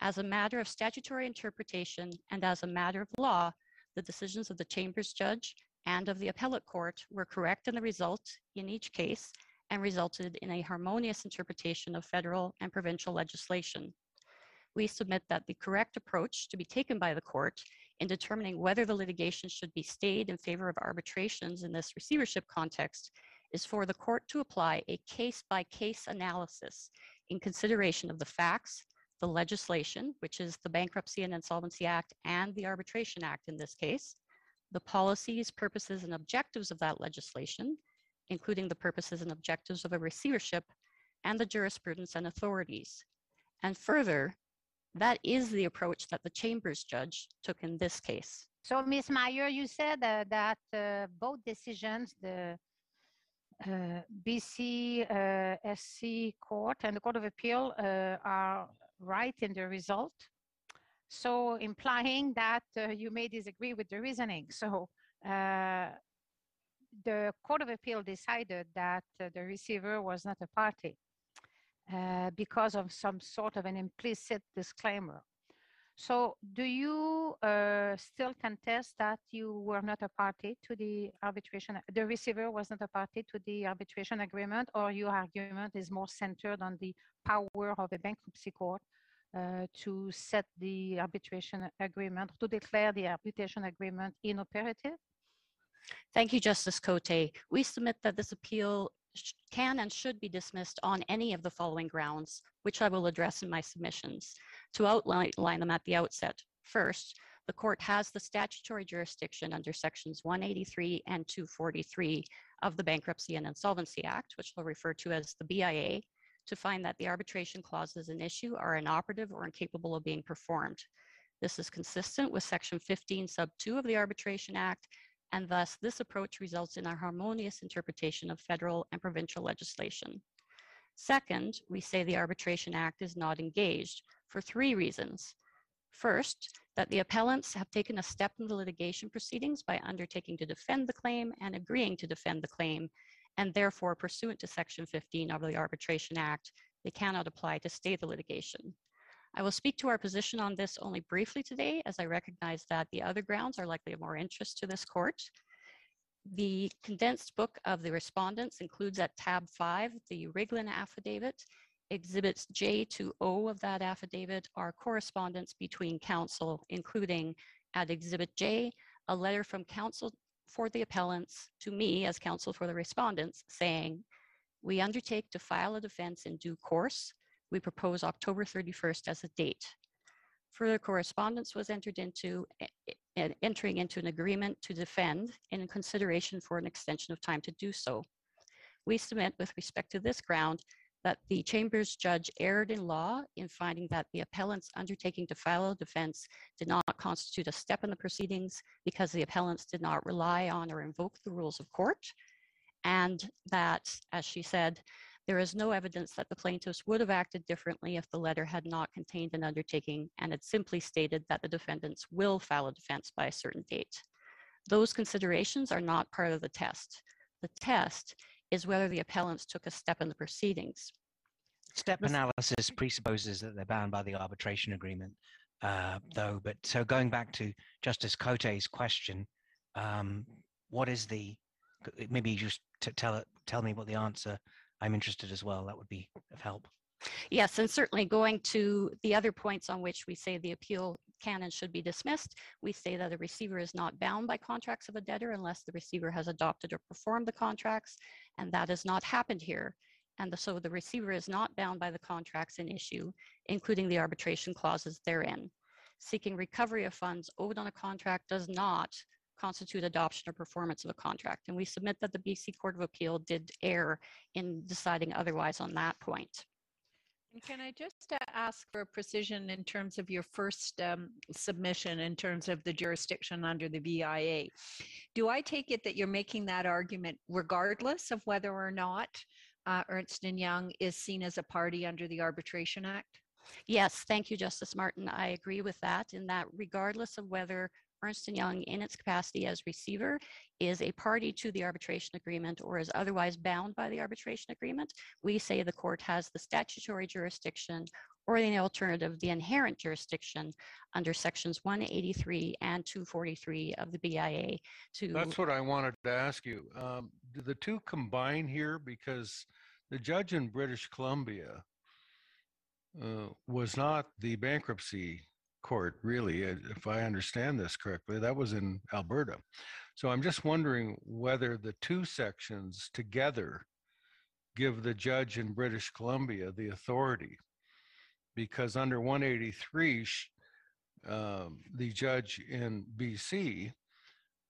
As a matter of statutory interpretation and as a matter of law, the decisions of the Chambers judge and of the appellate court were correct in the result in each case and resulted in a harmonious interpretation of federal and provincial legislation. We submit that the correct approach to be taken by the court in determining whether the litigation should be stayed in favor of arbitrations in this receivership context is for the court to apply a case by case analysis in consideration of the facts, the legislation, which is the Bankruptcy and Insolvency Act and the Arbitration Act in this case, the policies, purposes, and objectives of that legislation, including the purposes and objectives of a receivership, and the jurisprudence and authorities. And further, that is the approach that the Chambers judge took in this case. So, Ms. Meyer, you said uh, that uh, both decisions, the uh, BC uh, Court and the Court of Appeal, uh, are right in the result. So, implying that uh, you may disagree with the reasoning. So, the Court of Appeal decided that the receiver was not a party. Uh, because of some sort of an implicit disclaimer. So do you uh, still contest that you were not a party to the arbitration, the receiver was not a party to the arbitration agreement, or your argument is more centered on the power of a bankruptcy court uh, to set the arbitration agreement, to declare the arbitration agreement inoperative? Thank you, Justice Cote. We submit that this appeal can and should be dismissed on any of the following grounds, which I will address in my submissions. To outline them at the outset, first, the court has the statutory jurisdiction under sections 183 and 243 of the Bankruptcy and Insolvency Act, which we'll refer to as the BIA, to find that the arbitration clauses in issue are inoperative or incapable of being performed. This is consistent with section 15 sub 2 of the Arbitration Act and thus this approach results in a harmonious interpretation of federal and provincial legislation. Second, we say the Arbitration Act is not engaged for three reasons. First, that the appellants have taken a step in the litigation proceedings by undertaking to defend the claim and agreeing to defend the claim, and therefore, pursuant to Section 15 of the Arbitration Act, they cannot apply to stay the litigation. I will speak to our position on this only briefly today, as I recognize that the other grounds are likely of more interest to this court. The condensed book of the respondents includes at tab five the Riglin affidavit. Exhibits J to O of that affidavit are correspondence between counsel, including at Exhibit J, a letter from counsel for the appellants to me as counsel for the respondents saying, we undertake to file a defense in due course we propose October 31st as a date. Further correspondence was entered into and entering into an agreement to defend in consideration for an extension of time to do so. We submit with respect to this ground that the Chambers judge erred in law in finding that the appellant's undertaking to file a defense did not constitute a step in the proceedings because the appellants did not rely on or invoke the rules of court, and that, as she said, there is no evidence that the plaintiffs would have acted differently if the letter had not contained an undertaking and had simply stated that the defendants will file a defense by a certain date. Those considerations are not part of the test. the test is whether the appellants took a step in the proceedings. Step analysis presupposes that they're bound by the arbitration agreement, uh, though. But so going back to Justice Cote's question, um, what is the? Maybe you just tell. Tell me what the answer. I'm interested as well. That would be of help. Yes, and certainly going to the other points on which we say the appeal can and should be dismissed, we say that a receiver is not bound by contracts of a debtor unless the receiver has adopted or performed the contracts, and that has not happened here. And the- so the receiver is not bound by the contracts in issue, including the arbitration clauses therein. Seeking recovery of funds owed on a contract does not constitute adoption or performance of a contract. And we submit that the BC Court of Appeal did err in deciding otherwise on that point. And Can I just uh, ask for a precision in terms of your first um, submission in terms of the jurisdiction under the BIA? Do I take it that you're making that argument regardless of whether or not uh, Ernst and Young is seen as a party under the Arbitration Act? Yes, thank you, Justice Martin. I agree with that in that regardless of whether Ernst Young in its capacity as receiver is a party to the arbitration agreement or is otherwise bound by the arbitration agreement, we say the court has the statutory jurisdiction or the alternative, the inherent jurisdiction under sections 183 and 243 of the BIA to That's what I wanted to ask you. Um, do the two combine here? Because the judge in British Columbia uh, was not the bankruptcy court, really, uh, if I understand this correctly. That was in Alberta. So I'm just wondering whether the two sections together give the judge in British Columbia the authority. Because under 183, um, the judge in BC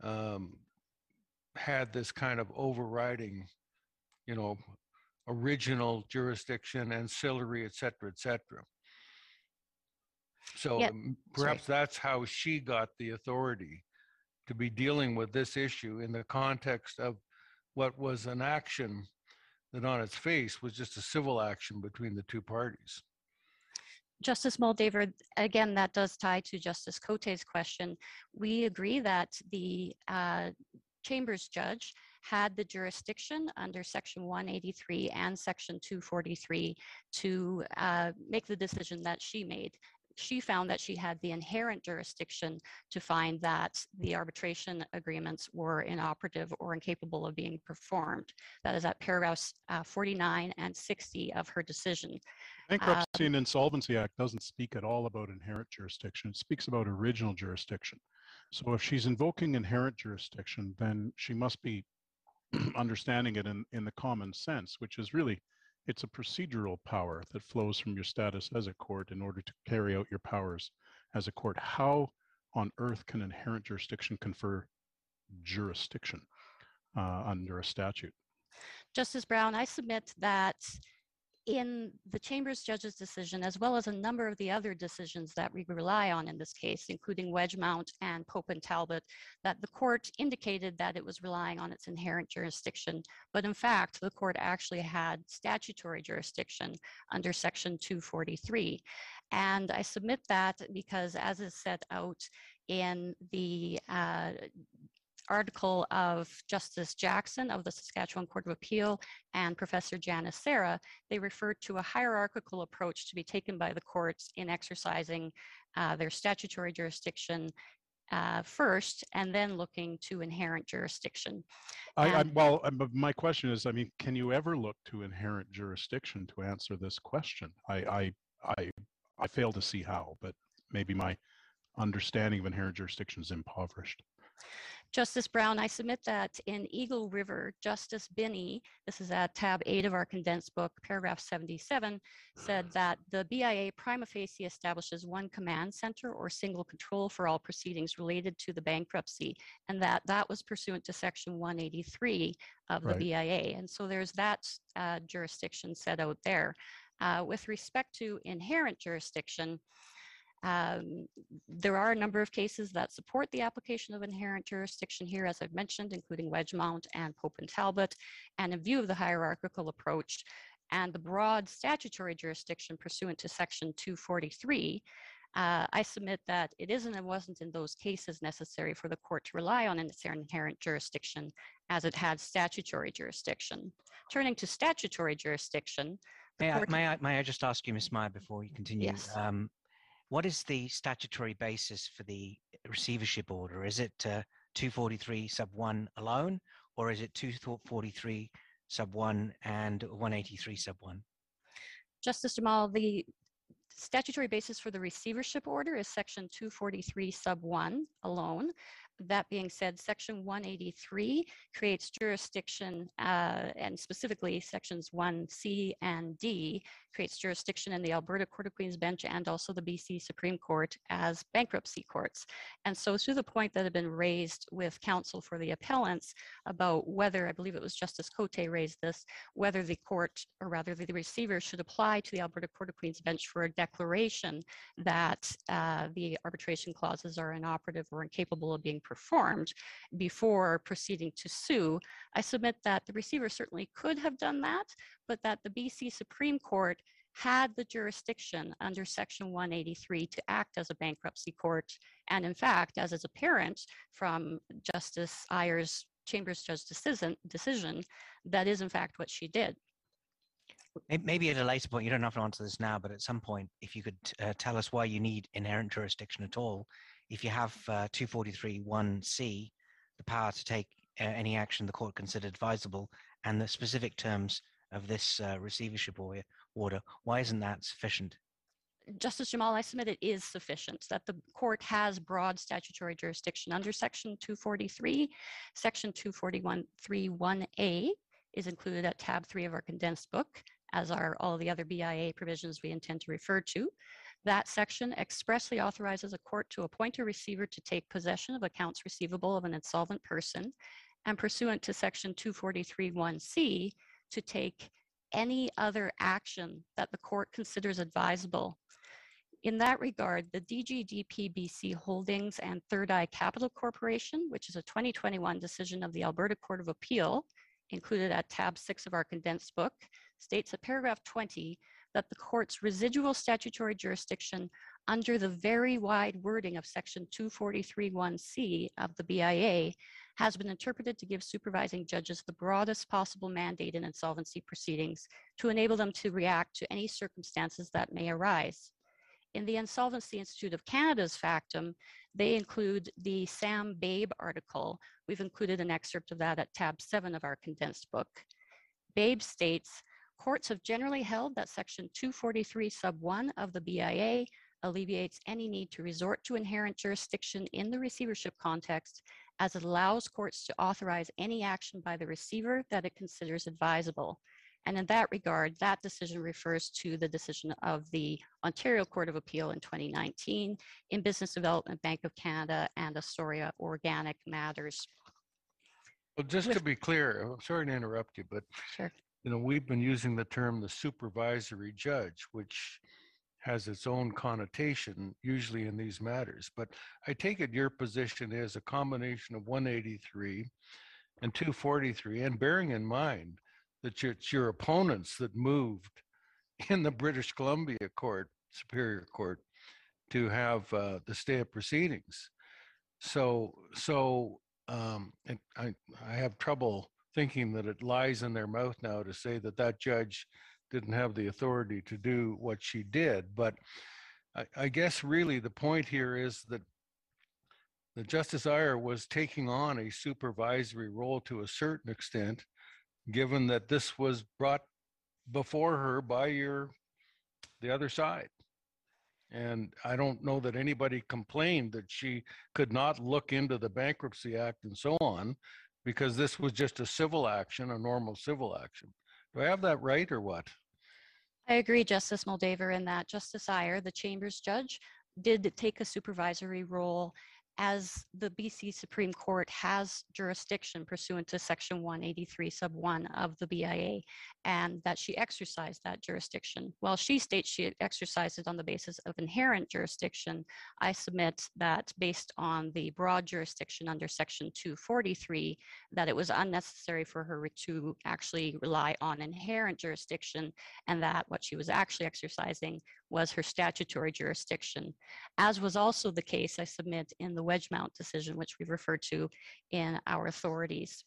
um, had this kind of overriding, you know, original jurisdiction, ancillary, et cetera, et cetera. So Yeah, perhaps that's how she got the authority to be dealing with this issue in the context of what was an action that on its face was just a civil action between the two parties. Justice Moldaver, again, that does tie to Justice Cote's question. We agree that the uh, Chambers judge had the jurisdiction under Section 183 and Section 243 to uh, make the decision that she made. She found that she had the inherent jurisdiction to find that the arbitration agreements were inoperative or incapable of being performed. That is at paragraphs uh, 49 and 60 of her decision. Bankruptcy Um, and Insolvency Act doesn't speak at all about inherent jurisdiction. It speaks about original jurisdiction. So if she's invoking inherent jurisdiction, then she must be [CLEARS THROAT] understanding it in, in the common sense, which is really, it's a procedural power that flows from your status as a court in order to carry out your powers as a court. How on earth can inherent jurisdiction confer jurisdiction uh, under a statute? Justice Brown, I submit that in the Chambers judge's decision, as well as a number of the other decisions that we rely on in this case, including Wedgemount and Pope and Talbot, that the court indicated that it was relying on its inherent jurisdiction. But in fact, the court actually had statutory jurisdiction under Section 243. And I submit that because, as is set out in the uh, article of Justice Jackson of the Saskatchewan Court of Appeal and Professor Janis Sarra, they referred to a hierarchical approach to be taken by the courts in exercising uh, their statutory jurisdiction uh, first and then looking to inherent jurisdiction. I, I, well, but my question is, I mean, can you ever look to inherent jurisdiction to answer this question? I, I, I, I fail to see how, but maybe my understanding of inherent jurisdiction is impoverished. Justice Brown, I submit that in Eagle River, Justice Binnie, this is at tab eight of our condensed book, paragraph 77, said that the BIA prima facie establishes one command center or single control for all proceedings related to the bankruptcy, and that that was pursuant to section 183 of the Right. BIA. And so there's that uh, jurisdiction set out there. Uh, with respect to inherent jurisdiction, um, there are a number of cases that support the application of inherent jurisdiction here, as I've mentioned, including Wedgemount and Pope and Talbot. And in view of the hierarchical approach and the broad statutory jurisdiction pursuant to Section 243, Uh, I submit that it isn't and wasn't in those cases necessary for the court to rely on its inherent jurisdiction as it had statutory jurisdiction. Turning to statutory jurisdiction, May I, may I, may I just ask you, Ms. Meyer, before you continue? Yes. Um, what is the statutory basis for the receivership order? Is it uh, 243 sub 1 alone, or is it 243 sub 1 and 183 sub 1? Justice Jamal, the statutory basis for the receivership order is section 243 sub 1 alone. That being said, section 183 creates jurisdiction uh, and specifically sections 1C and D creates jurisdiction in the Alberta Court of Queen's Bench and also the BC Supreme Court as bankruptcy courts. And so to the point that had been raised with counsel for the appellants about whether, I believe it was Justice Cote raised this, whether the court, or rather the receiver should apply to the Alberta Court of Queen's Bench for a declaration that uh, the arbitration clauses are inoperative or incapable of being performed before proceeding to sue. I submit that the receiver certainly could have done that, but that the BC Supreme Court had the jurisdiction under Section 183 to act as a bankruptcy court. And in fact, as is apparent from Justice Iyer's Chambers Judge decision, decision, that is in fact what she did. Maybe at a later point, you don't have to answer this now, but at some point, if you could uh, tell us why you need inherent jurisdiction at all, if you have uh, 243 1C, the power to take uh, any action the court considered advisable, and the specific terms of this uh, receivership order, order, why isn't that sufficient? Justice Jamal, I submit it is sufficient that the court has broad statutory jurisdiction under Section 243. Section 241.3.1a is included at tab 3 of our condensed book, as are all the other BIA provisions we intend to refer to. That section expressly authorizes a court to appoint a receiver to take possession of accounts receivable of an insolvent person and pursuant to Section 243.1c to take any other action that the court considers advisable. In that regard, the DGDPBC Holdings and Third Eye Capital Corporation, which is a 2021 decision of the Alberta Court of Appeal, included at tab six of our condensed book, states at paragraph 20 that the court's residual statutory jurisdiction under the very wide wording of section 243.1c of the BIA has been interpreted to give supervising judges the broadest possible mandate in insolvency proceedings to enable them to react to any circumstances that may arise. In the Insolvency Institute of Canada's factum, they include the Sam Babe article. We've included an excerpt of that at tab seven of our condensed book. Babe states, courts have generally held that section 243 sub 1 of the BIA alleviates any need to resort to inherent jurisdiction in the receivership context as it allows courts to authorize any action by the receiver that it considers advisable. And in that regard, that decision refers to the decision of the Ontario Court of Appeal in 2019 in Business Development Bank of Canada and Astoria Organic Matters. Well, just to be clear, I'm sorry to interrupt you, but Sure. You know, we've been using the term the supervisory judge, which has its own connotation usually in these matters. But I take it your position is a combination of 183 and 243, and bearing in mind that it's your opponents that moved in the British Columbia Court, Superior Court, to have uh, the stay of proceedings. So, so um, I, I have trouble thinking that it lies in their mouth now to say that that judge didn't have the authority to do what she did. But I, I guess really the point here is that the Justice Iyer was taking on a supervisory role to a certain extent, given that this was brought before her by your the other side. And I don't know that anybody complained that she could not look into the Bankruptcy Act and so on, because this was just a civil action, a normal civil action. Do I have that right or what? I agree, Justice Moldaver, in that Justice Iyer, the Chambers judge, did take a supervisory role as the BC Supreme Court has jurisdiction pursuant to Section 183 sub 1 of the BIA, and that she exercised that jurisdiction. While she states she exercised it on the basis of inherent jurisdiction, I submit that based on the broad jurisdiction under Section 243, that it was unnecessary for her to actually rely on inherent jurisdiction, and that what she was actually exercising was her statutory jurisdiction, as was also the case I submit in the Wedgemount decision, which we refer to in our authorities.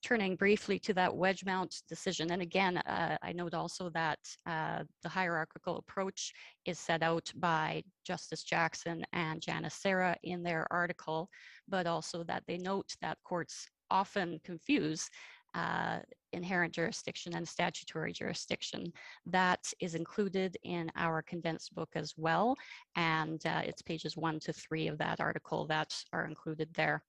Turning briefly to that Wedgemount decision, and again, uh, I note also that uh, the hierarchical approach is set out by Justice Jackson and Janis Sarra in their article, but also that they note that courts often confuse uh, inherent jurisdiction and statutory jurisdiction. That is included in our condensed book as well, and uh, it's pages one to three of that article that are included there.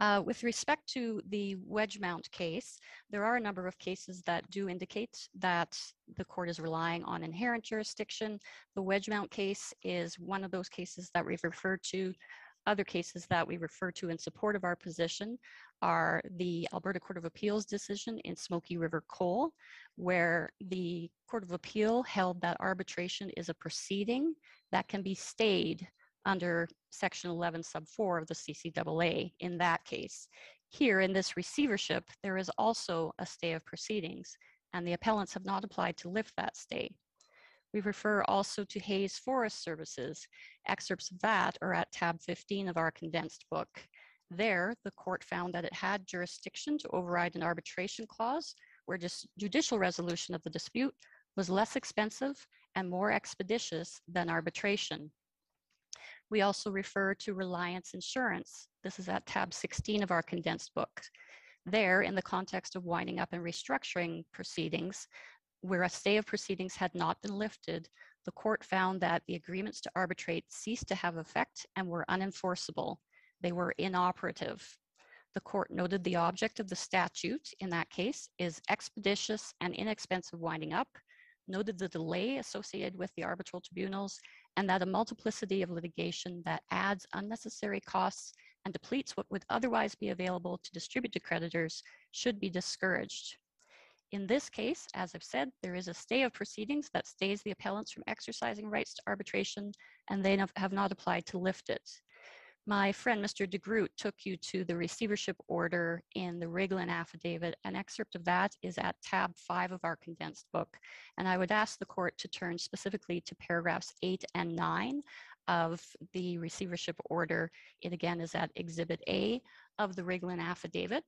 Uh, with respect to the Wedgemount case, there are a number of cases that do indicate that the court is relying on inherent jurisdiction. The Wedgemount case is one of those cases that we've referred to. Other cases that we refer to in support of our position are the Alberta Court of Appeals decision in Smoky River Coal, where the Court of Appeal held that arbitration is a proceeding that can be stayed under Section 11 sub 4 of the CCAA in that case. Here in this receivership, there is also a stay of proceedings, and the appellants have not applied to lift that stay. We refer also to Hayes Forest Services. Excerpts of that are at tab 15 of our condensed book. There, the court found that it had jurisdiction to override an arbitration clause where just judicial resolution of the dispute was less expensive and more expeditious than arbitration. We also refer to Reliance Insurance. This is at tab 16 of our condensed book. There, in the context of winding up and restructuring proceedings, where a stay of proceedings had not been lifted, the court found that the agreements to arbitrate ceased to have effect and were unenforceable. They were inoperative. The court noted the object of the statute in that case is expeditious and inexpensive winding up, noted the delay associated with the arbitral tribunals, and that a multiplicity of litigation that adds unnecessary costs and depletes what would otherwise be available to distribute to creditors should be discouraged. In this case, as I've said, there is a stay of proceedings that stays the appellants from exercising rights to arbitration, and they have not applied to lift it. My friend, Mr. De Groot, took you to the receivership order in the Riglin affidavit. An excerpt of that is at tab five of our condensed book. And I would ask the court to turn specifically to paragraphs eight and nine of the receivership order. It again is at exhibit A of the Riglin affidavit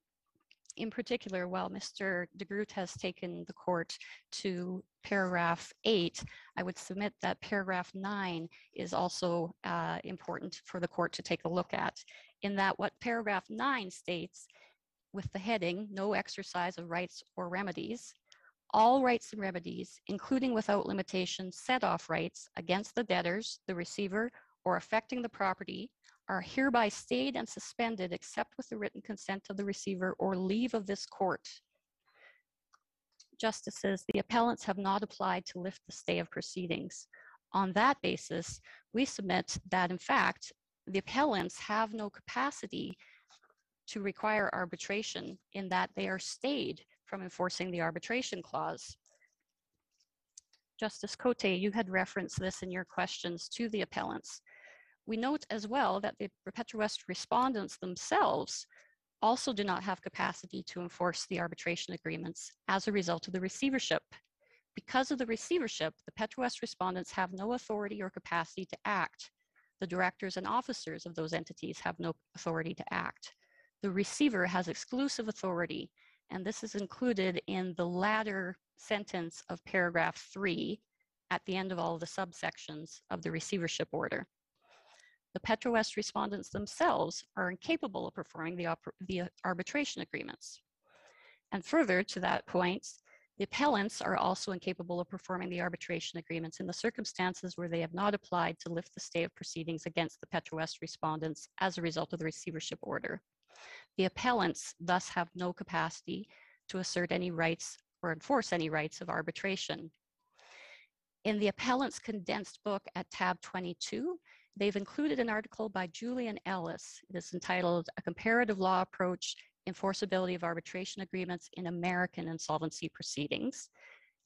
in particular, while Mr. De Groot has taken the court to paragraph eight, I would submit that paragraph nine is also uh, important for the court to take a look at. In that, what paragraph nine states with the heading, no exercise of rights or remedies, all rights and remedies, including without limitation set off rights against the debtors, the receiver, or affecting the property are hereby stayed and suspended except with the written consent of the receiver or leave of this court. Justices, the appellants have not applied to lift the stay of proceedings. On that basis, we submit that in fact, the appellants have no capacity to require arbitration in that they are stayed from enforcing the arbitration clause. Justice Cote, you had referenced this in your questions to the appellants. We note as well that the Petrowest respondents themselves also do not have capacity to enforce the arbitration agreements as a result of the receivership. Because of the receivership, the Petrowest respondents have no authority or capacity to act. The directors and officers of those entities have no authority to act. The receiver has exclusive authority, and this is included in the latter sentence of paragraph three at the end of all the subsections of the receivership order the Petrowest respondents themselves are incapable of performing the, the uh, arbitration agreements. And further to that point, the appellants are also incapable of performing the arbitration agreements in the circumstances where they have not applied to lift the stay of proceedings against the Petrowest respondents as a result of the receivership order. The appellants thus have no capacity to assert any rights or enforce any rights of arbitration. In the appellant's condensed book at tab 22, They've included an article by Julian Ellis. It is entitled A Comparative Law Approach Enforceability of Arbitration Agreements in American Insolvency Proceedings.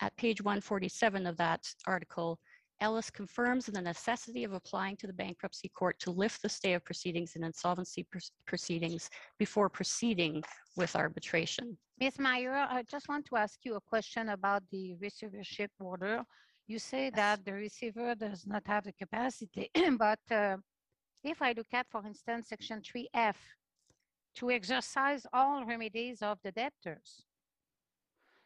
At page 147 of that article, Ellis confirms the necessity of applying to the bankruptcy court to lift the stay of proceedings in insolvency pr proceedings before proceeding with arbitration. Ms. Meyer, I just want to ask you a question about the receivership order. You say that the receiver does not have the capacity, [CLEARS THROAT] but uh, if I look at, for instance, section 3F, to exercise all remedies of the debtors.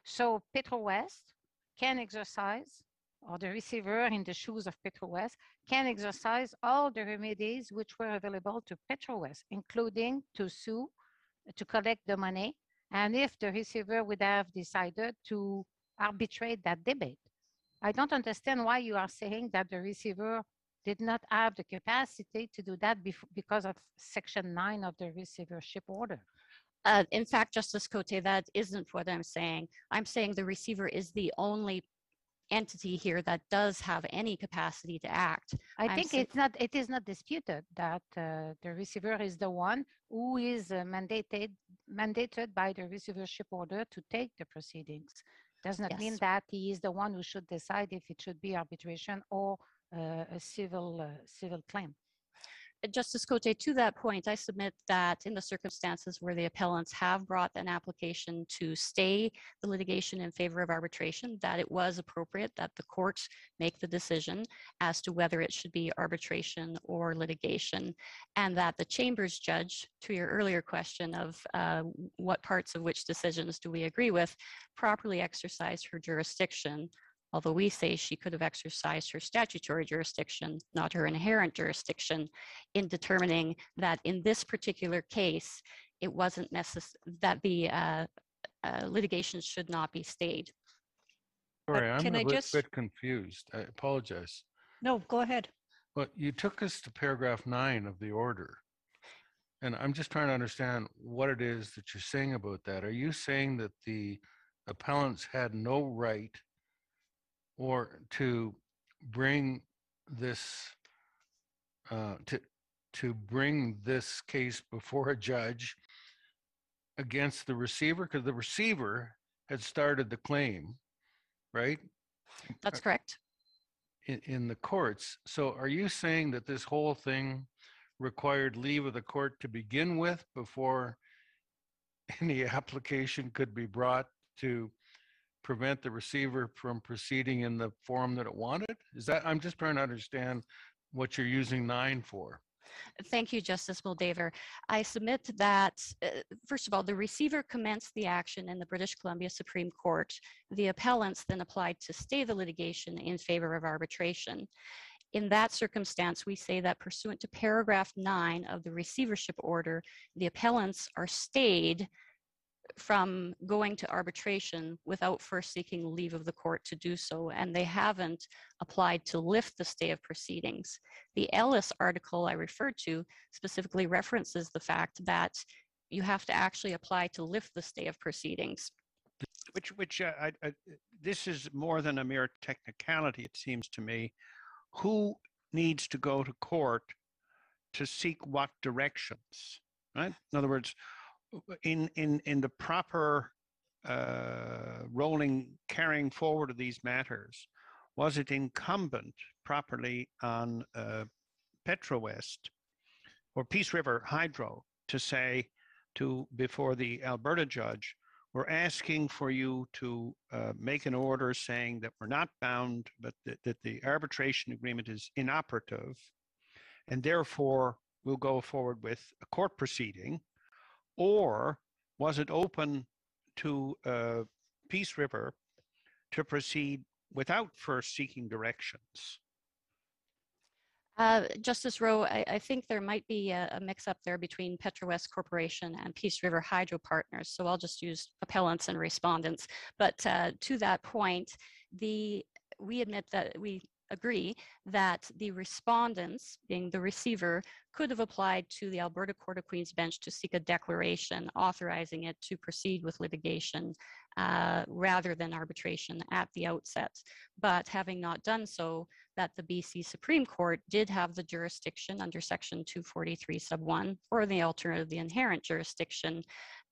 So Petrowest can exercise, or the receiver in the shoes of Petrowest can exercise all the remedies which were available to Petrowest, including to sue, to collect the money, and if the receiver would have decided to arbitrate that debate. I don't understand why you are saying that the receiver did not have the capacity to do that because of section nine of the receivership order. Uh, in fact, Justice Cote, that isn't what I'm saying. I'm saying the receiver is the only entity here that does have any capacity to act. I think it's not, it is not disputed that uh, the receiver is the one who is uh, mandated, mandated by the receivership order to take the proceedings. Does not mean that he is the one who should decide if it should be arbitration or uh, a civil, uh, civil claim. Justice Cote, to that point, I submit that in the circumstances where the appellants have brought an application to stay the litigation in favor of arbitration, that it was appropriate that the courts make the decision as to whether it should be arbitration or litigation, and that the chambers judge, to your earlier question of uh, what parts of which decisions do we agree with, properly exercise her jurisdiction although we say she could have exercised her statutory jurisdiction, not her inherent jurisdiction, in determining that in this particular case, it wasn't necessary that the uh, uh, litigation should not be stayed. Sorry, I'm can a I bit- just- bit confused. I apologize. No, go ahead. But you took us to paragraph nine of the order. And I'm just trying to understand what it is that you're saying about that. Are you saying that the appellants had no right or to bring this, uh, to, to bring this case before a judge against the receiver? Because the receiver had started the claim, right? That's correct. in, in the courts. So are you saying that this whole thing required leave of the court to begin with before [LAUGHS] any application could be brought to prevent the receiver from proceeding in the form that it wanted? Is that, I'm just trying to understand what you're using nine for. Thank you, Justice Moldaver. I submit that, uh, first of all, the receiver commenced the action in the British Columbia Supreme Court. The appellants then applied to stay the litigation in favor of arbitration. In that circumstance, we say that pursuant to paragraph nine of the receivership order, the appellants are stayed from going to arbitration without first seeking leave of the court to do so, and they haven't applied to lift the stay of proceedings. The Ellis article I referred to specifically references the fact that you have to actually apply to lift the stay of proceedings. Which, which uh, I, I, this is more than a mere technicality, it seems to me. Who needs to go to court to seek what directions, right? In other words, in in in the proper uh, rolling carrying forward of these matters, was it incumbent properly on uh, Petrowest or Peace River Hydro to say to before the Alberta judge, we're asking for you to uh, make an order saying that we're not bound, but that, that the arbitration agreement is inoperative, and therefore we'll go forward with a court proceeding, or was it open to uh, Peace River to proceed without first seeking directions? Uh, Justice Rowe, I, I think there might be a, a mix-up there between Petrowest Corporation and Peace River Hydro Partners. So I'll just use appellants and respondents. But uh, to that point, the we admit that we agree that the respondents, being the receiver, could have applied to the Alberta Court of Queen's Bench to seek a declaration authorizing it to proceed with litigation uh, rather than arbitration at the outset. But having not done so, that the BC Supreme Court did have the jurisdiction under Section 243 sub 1, or the alternative, the inherent jurisdiction,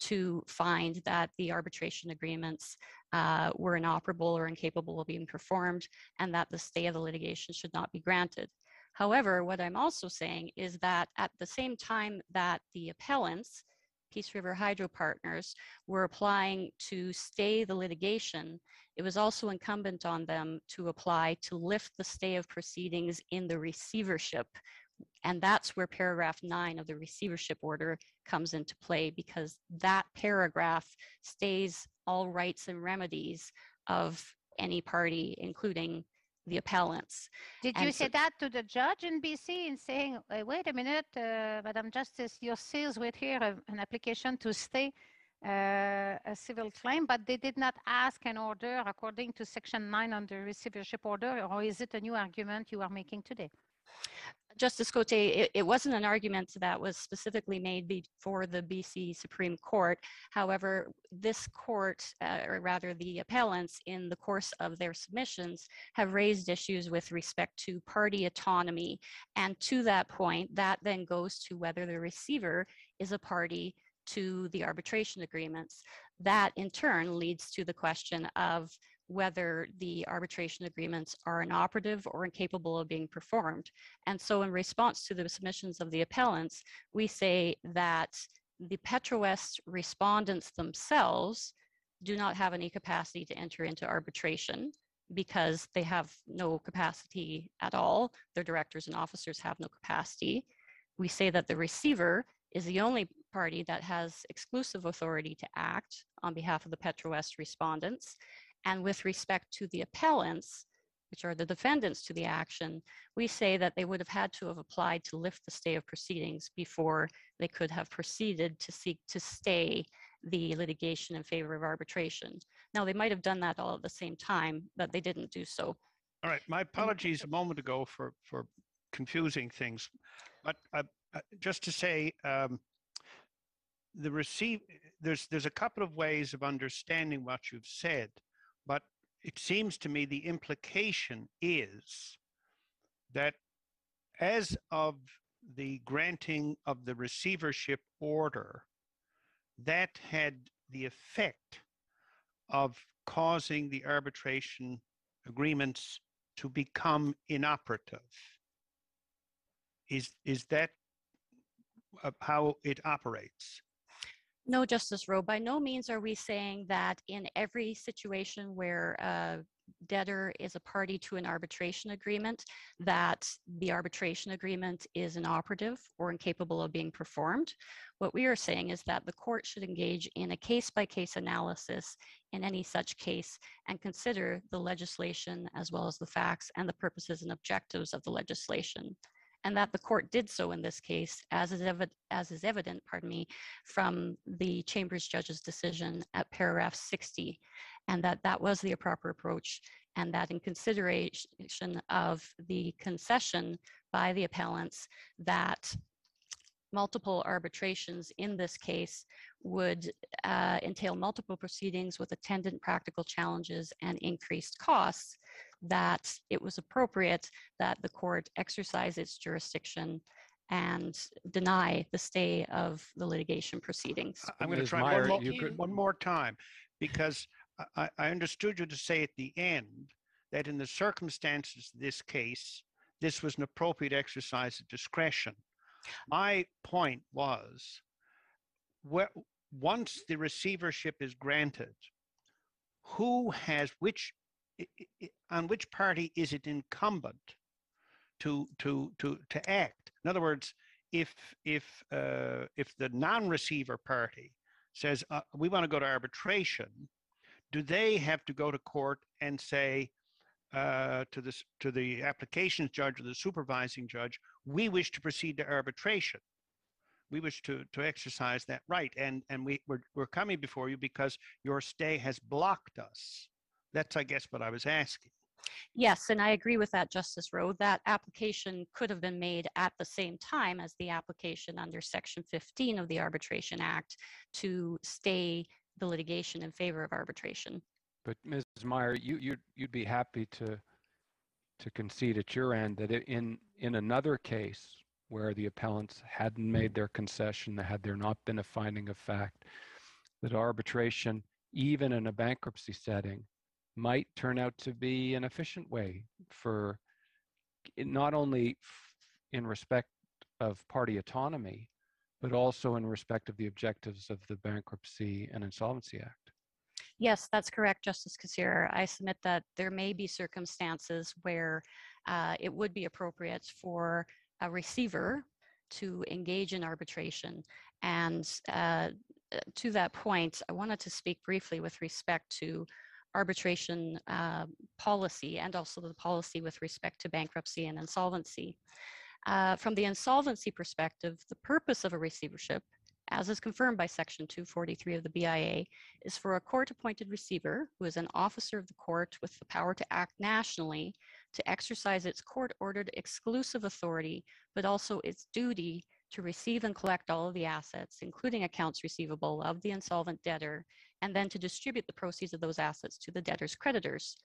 to find that the arbitration agreements uh, were inoperable or incapable of being performed, and that the stay of the litigation should not be granted. However, what I'm also saying is that at the same time that the appellants, Peace River Hydro Partners were applying to stay the litigation, it was also incumbent on them to apply to lift the stay of proceedings in the receivership. And that's where paragraph nine of the receivership order comes into play because that paragraph stays all rights and remedies of any party, including the appellants. Did And you so- say that to the judge in BC in saying, "Uh, wait a minute, uh, Madam Justice, your seals with here a- an application to stay uh, a civil claim, but they did not ask an order according to section nine on the receivership order, or is it a new argument you are making today? Justice Cote, it, it wasn't an argument that was specifically made before the BC Supreme Court. However, this court, uh, or rather the appellants, in the course of their submissions, have raised issues with respect to party autonomy. And to that point, that then goes to whether the receiver is a party to the arbitration agreements. That in turn leads to the question of whether the arbitration agreements are inoperative or incapable of being performed. And so in response to the submissions of the appellants, we say that the Petrowest respondents themselves do not have any capacity to enter into arbitration because they have no capacity at all. Their directors and officers have no capacity. We say that the receiver is the only party that has exclusive authority to act on behalf of the Petrowest respondents. And with respect to the appellants, which are the defendants to the action, we say that they would have had to have applied to lift the stay of proceedings before they could have proceeded to seek to stay the litigation in favor of arbitration. Now, they might have done that all at the same time, but they didn't do so. All right, my apologies a moment ago for, for confusing things. But uh, uh, just to say, um, the receive, there's, there's a couple of ways of understanding what you've said, but it seems to me the implication is that as of the granting of the receivership order, that had the effect of causing the arbitration agreements to become inoperative. Is, is that uh, how it operates? No, Justice Rowe, by no means are we saying that in every situation where a debtor is a party to an arbitration agreement, that the arbitration agreement is inoperative or incapable of being performed. What we are saying is that the court should engage in a case-by-case analysis in any such case and consider the legislation as well as the facts and the purposes and objectives of the legislation and that the court did so in this case, as is, evi- as is evident, pardon me, from the Chambers judge's decision at paragraph 60, and that that was the proper approach, and that in consideration of the concession by the appellants that multiple arbitrations in this case would uh, entail multiple proceedings with attendant practical challenges and increased costs, that it was appropriate that the court exercise its jurisdiction and deny the stay of the litigation proceedings. I'm going to Ms. try Meyer, one more, you could- one more time, because I- I, I understood you to say at the end that in the circumstances of this case, this was an appropriate exercise of discretion. My point was, where, once the receivership is granted, who has which, on which party is it incumbent to to to to act? In other words, if if uh, if the non-receiver party says uh, we want to go to arbitration, do they have to go to court and say uh, to this to the applications judge or the supervising judge, we wish to proceed to arbitration? We wish to to exercise that right, and and we we're, we're coming before you because your stay has blocked us. That's I guess what I was asking. Yes, and I agree with that, Justice Rowe. That application could have been made at the same time as the application under Section 15 of the Arbitration Act to stay the litigation in favor of arbitration. But Ms. Meyer, you, you'd, you'd be happy to, to concede at your end that in, in another case where the appellants hadn't made their concession, had there not been a finding of fact, that arbitration, even in a bankruptcy setting, might turn out to be an efficient way for not only in respect of party autonomy, but also in respect of the objectives of the Bankruptcy and Insolvency Act. Yes, that's correct, Justice Kasirer. I submit that there may be circumstances where uh, it would be appropriate for a receiver to engage in arbitration. And uh, to that point, I wanted to speak briefly with respect to arbitration uh, policy and also the policy with respect to bankruptcy and insolvency. Uh, from the insolvency perspective, the purpose of a receivership, as is confirmed by Section 243 of the BIA, is for a court appointed receiver who is an officer of the court with the power to act nationally to exercise its court ordered exclusive authority, but also its duty to receive and collect all of the assets, including accounts receivable of the insolvent debtor, and then to distribute the proceeds of those assets to the debtor's creditors.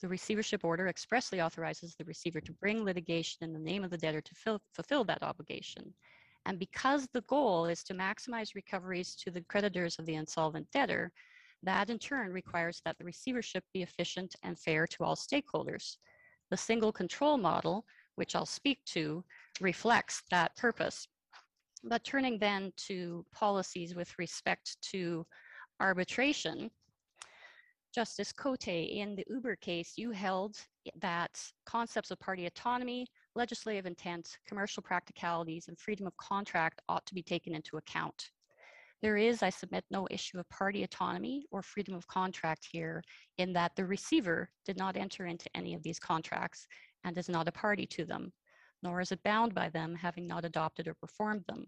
The receivership order expressly authorizes the receiver to bring litigation in the name of the debtor to fill, fulfill that obligation. And because the goal is to maximize recoveries to the creditors of the insolvent debtor, that in turn requires that the receivership be efficient and fair to all stakeholders. The single control model, which I'll speak to, reflects that purpose. But turning then to policies with respect to arbitration, Justice Cote, in the Uber case, you held that concepts of party autonomy, legislative intent, commercial practicalities, and freedom of contract ought to be taken into account. There is, I submit, no issue of party autonomy or freedom of contract here in that the receiver did not enter into any of these contracts and is not a party to them, nor is it bound by them having not adopted or performed them.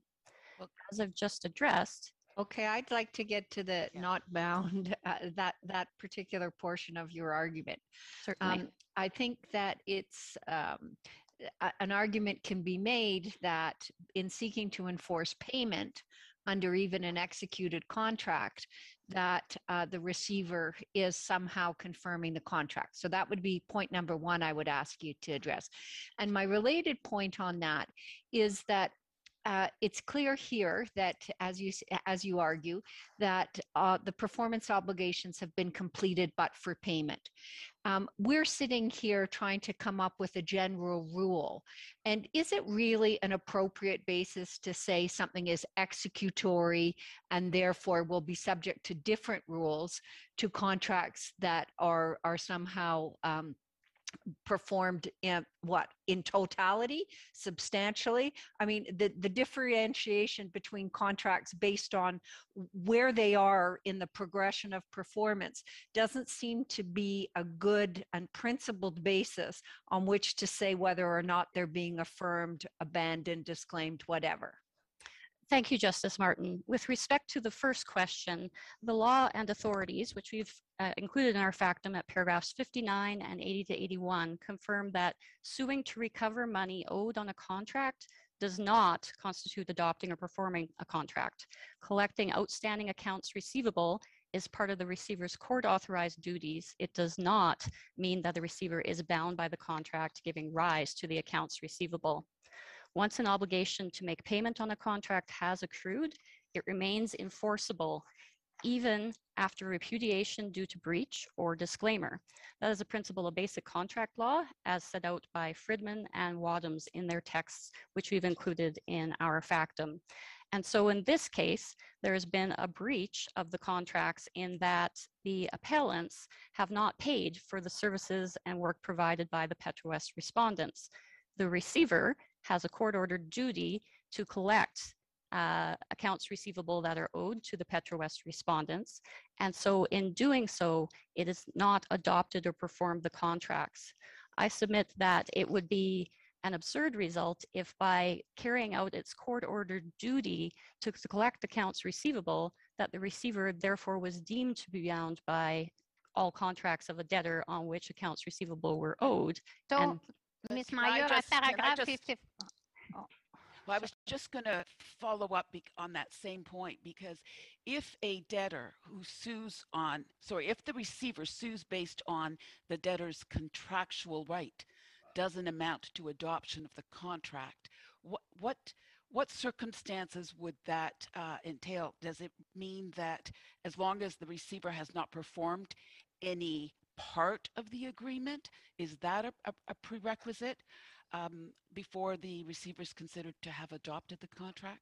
As I've just addressed, Okay, I'd like to get to the not bound, [LAUGHS] uh, that, that particular portion of your argument. Certainly. Um, I think that it's, um, an argument can be made that in seeking to enforce payment under even an executed contract, that uh, the receiver is somehow confirming the contract. So that would be point number one I would ask you to address. And my related point on that is that uh, it's clear here that, as you as you argue, that uh, the performance obligations have been completed, but for payment. Um, we're sitting here trying to come up with a general rule, and is it really an appropriate basis to say something is executory and therefore will be subject to different rules to contracts that are are somehow um, performed in what in totality substantially? I mean the the differentiation between contracts based on where they are in the progression of performance doesn't seem to be a good and principled basis on which to say whether or not they're being affirmed abandoned disclaimed whatever Thank you, Justice Martin. With respect to the first question, the law and authorities, which we've uh, included in our factum at paragraphs 59 and 80 to 81, confirm that suing to recover money owed on a contract does not constitute adopting or performing a contract. Collecting outstanding accounts receivable is part of the receiver's court authorized duties. It does not mean that the receiver is bound by the contract giving rise to the accounts receivable. Once an obligation to make payment on a contract has accrued, it remains enforceable even after repudiation due to breach or disclaimer. That is a principle of basic contract law as set out by Fridman and Waddams in their texts, which we've included in our factum. And so in this case, there has been a breach of the contracts in that the appellants have not paid for the services and work provided by the Petrowest respondents. The receiver has a court-ordered duty to collect uh, accounts receivable that are owed to the Petrowest respondents. And so in doing so, it is not adopted or performed the contracts. I submit that it would be an absurd result if by carrying out its court-ordered duty to, to collect accounts receivable, that the receiver therefore was deemed to be bound by all contracts of a debtor on which accounts receivable were owed. So, Ms. Mayor, I Mayer, at just- can I paragraph just- 50. Well, I was just going to follow up bec- on that same point because if a debtor who sues on, sorry, if the receiver sues based on the debtor's contractual right doesn't amount to adoption of the contract, what what what circumstances would that uh, entail? Does it mean that as long as the receiver has not performed any part of the agreement, is that a, a, a prerequisite? um, before the receiver is considered to have adopted the contract?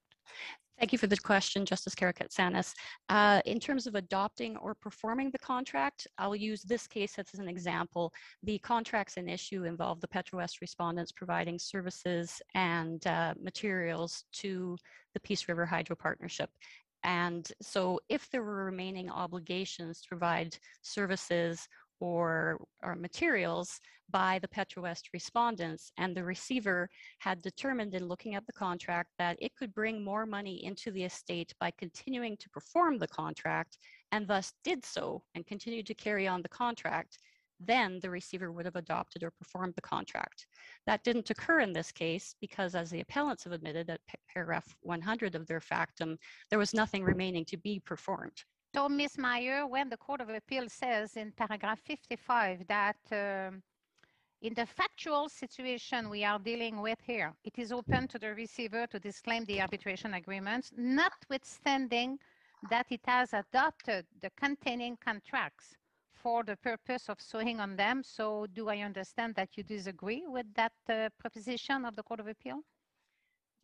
Thank you for the question, Justice Karakatsanis. Uh, in terms of adopting or performing the contract, I'll use this case as an example. The contracts in issue involve the Petrowest respondents providing services and uh, materials to the Peace River Hydro Partnership. And so if there were remaining obligations to provide services or, or materials by the Petrowest respondents, and the receiver had determined in looking at the contract that it could bring more money into the estate by continuing to perform the contract, and thus did so and continued to carry on the contract, then the receiver would have adopted or performed the contract. That didn't occur in this case because, as the appellants have admitted at paragraph 100 of their factum, there was nothing remaining to be performed. So, Ms. Meyer, when the Court of Appeal says in paragraph 55 that um, in the factual situation we are dealing with here, it is open to the receiver to disclaim the arbitration agreements, notwithstanding that it has adopted the containing contracts for the purpose of suing on them. So do I understand that you disagree with that uh, proposition of the Court of Appeal?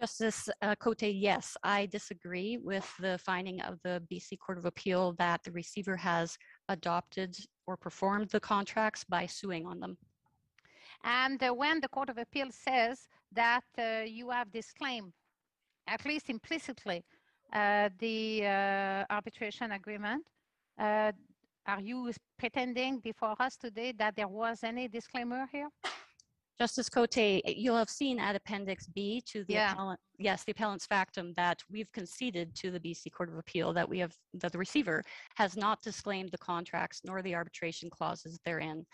Justice uh, Cote, yes, I disagree with the finding of the BC Court of Appeal that the receiver has adopted or performed the contracts by suing on them. And uh, when the Court of Appeal says that uh, you have disclaimed, at least implicitly, uh, the uh, arbitration agreement, uh, are you pretending before us today that there was any disclaimer here? Justice Cote, you'll have seen at Appendix B to the Yeah. appellant, yes, the appellant's factum that we've conceded to the BC Court of Appeal that we have, that the receiver has not disclaimed the contracts nor the arbitration clauses therein.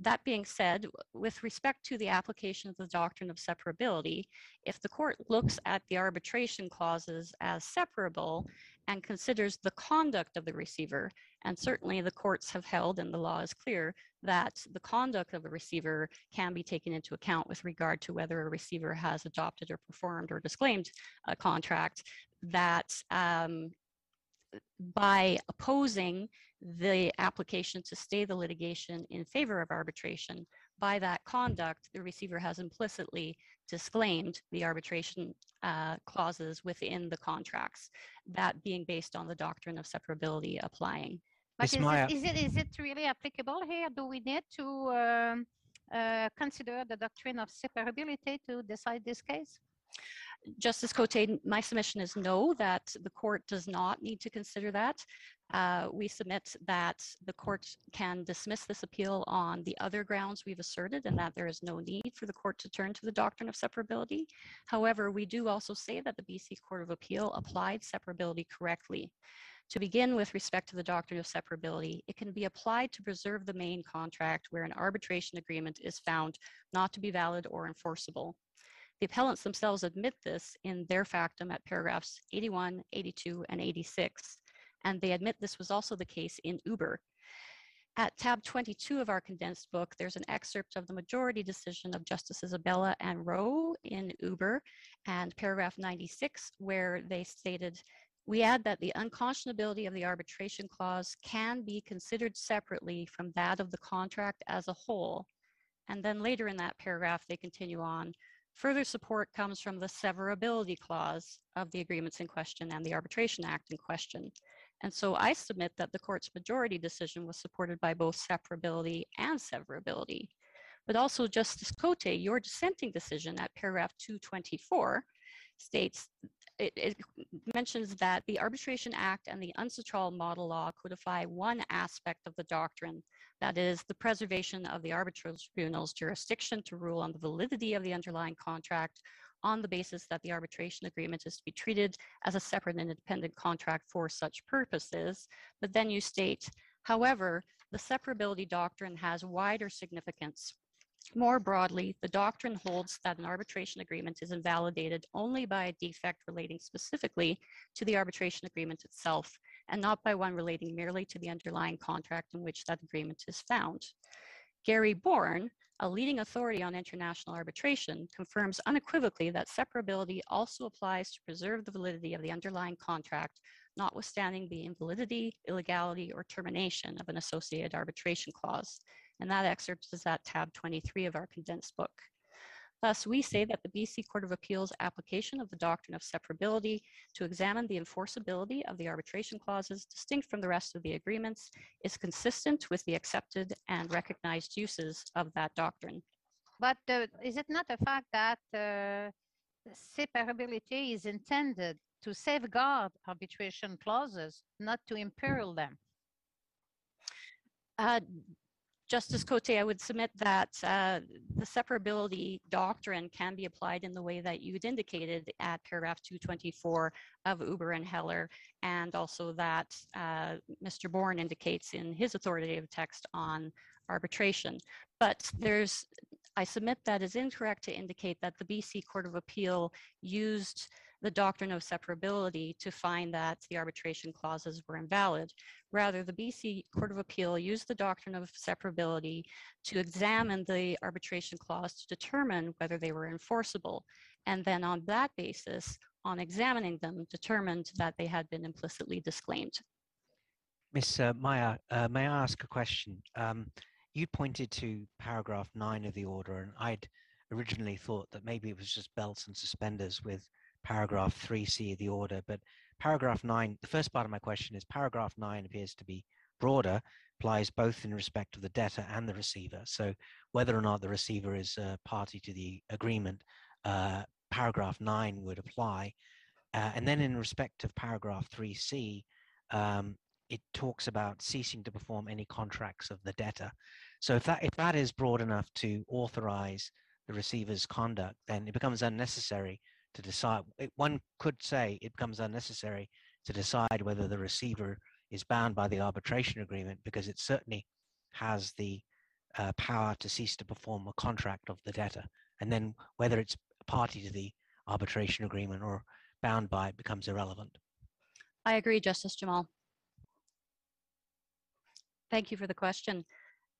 That being said, with respect to the application of the doctrine of separability, if the court looks at the arbitration clauses as separable and considers the conduct of the receiver, and certainly the courts have held, and the law is clear, that the conduct of a receiver can be taken into account with regard to whether a receiver has adopted or performed or disclaimed a contract, that um, by opposing the application to stay the litigation in favor of arbitration, by that conduct, the receiver has implicitly disclaimed the arbitration uh, clauses within the contracts, that being based on the doctrine of separability applying. But is it, is it is it really applicable here? Do we need to um, uh, consider the doctrine of separability to decide this case? Justice Cote, my submission is no, that the court does not need to consider that. Uh, we submit that the court can dismiss this appeal on the other grounds we've asserted and that there is no need for the court to turn to the doctrine of separability. However, we do also say that the BC Court of Appeal applied separability correctly. To begin with respect to the doctrine of separability, it can be applied to preserve the main contract where an arbitration agreement is found not to be valid or enforceable. The appellants themselves admit this in their factum at paragraphs 81, 82, and 86, and they admit this was also the case in Uber. At tab 22 of our condensed book, there's an excerpt of the majority decision of Justice Abella and Rowe in Uber, and paragraph 96, where they stated, we add that the unconscionability of the arbitration clause can be considered separately from that of the contract as a whole. And then later in that paragraph, they continue on, Further support comes from the severability clause of the agreements in question and the Arbitration Act in question. And so I submit that the court's majority decision was supported by both separability and severability. But also Justice Cote, your dissenting decision at paragraph 224 states, it, it mentions that the Arbitration Act and the UNCITRAL model law codify one aspect of the doctrine, that is the preservation of the arbitral tribunal's jurisdiction to rule on the validity of the underlying contract on the basis that the arbitration agreement is to be treated as a separate and independent contract for such purposes. But then you state, however, the separability doctrine has wider significance. More broadly, the doctrine holds that an arbitration agreement is invalidated only by a defect relating specifically to the arbitration agreement itself and not by one relating merely to the underlying contract in which that agreement is found. Gary Born, a leading authority on international arbitration, confirms unequivocally that separability also applies to preserve the validity of the underlying contract, notwithstanding the invalidity, illegality, or termination of an associated arbitration clause. And that excerpt is at tab 23 of our condensed book. Thus, we say that the BC Court of Appeals application of the doctrine of separability to examine the enforceability of the arbitration clauses distinct from the rest of the agreements is consistent with the accepted and recognized uses of that doctrine. But uh, is it not a fact that uh, separability is intended to safeguard arbitration clauses, not to imperil them? Uh, Justice Cote, I would submit that uh, the separability doctrine can be applied in the way that you'd indicated at paragraph 224 of Uber and Heller, and also that uh, Mr. Born indicates in his authoritative text on arbitration. But there's, I submit that is incorrect to indicate that the BC Court of Appeal used the doctrine of separability to find that the arbitration clauses were invalid. Rather, the BC Court of Appeal used the doctrine of separability to examine the arbitration clause to determine whether they were enforceable. And then on that basis, on examining them, determined that they had been implicitly disclaimed. Ms. Uh, Maya, uh, may I ask a question? Um, you pointed to paragraph nine of the order, and I'd originally thought that maybe it was just belts and suspenders with paragraph 3c of the order. But paragraph 9, the first part of my question is paragraph 9 appears to be broader, applies both in respect of the debtor and the receiver. So whether or not the receiver is a party to the agreement, uh, paragraph 9 would apply. Uh, and then in respect of paragraph 3c, um, it talks about ceasing to perform any contracts of the debtor. So if that if that is broad enough to authorize the receiver's conduct, then it becomes unnecessary to decide. One could say it becomes unnecessary to decide whether the receiver is bound by the arbitration agreement because it certainly has the uh, power to cease to perform a contract of the debtor. And then whether it's a party to the arbitration agreement or bound by it becomes irrelevant. I agree, Justice Jamal. Thank you for the question.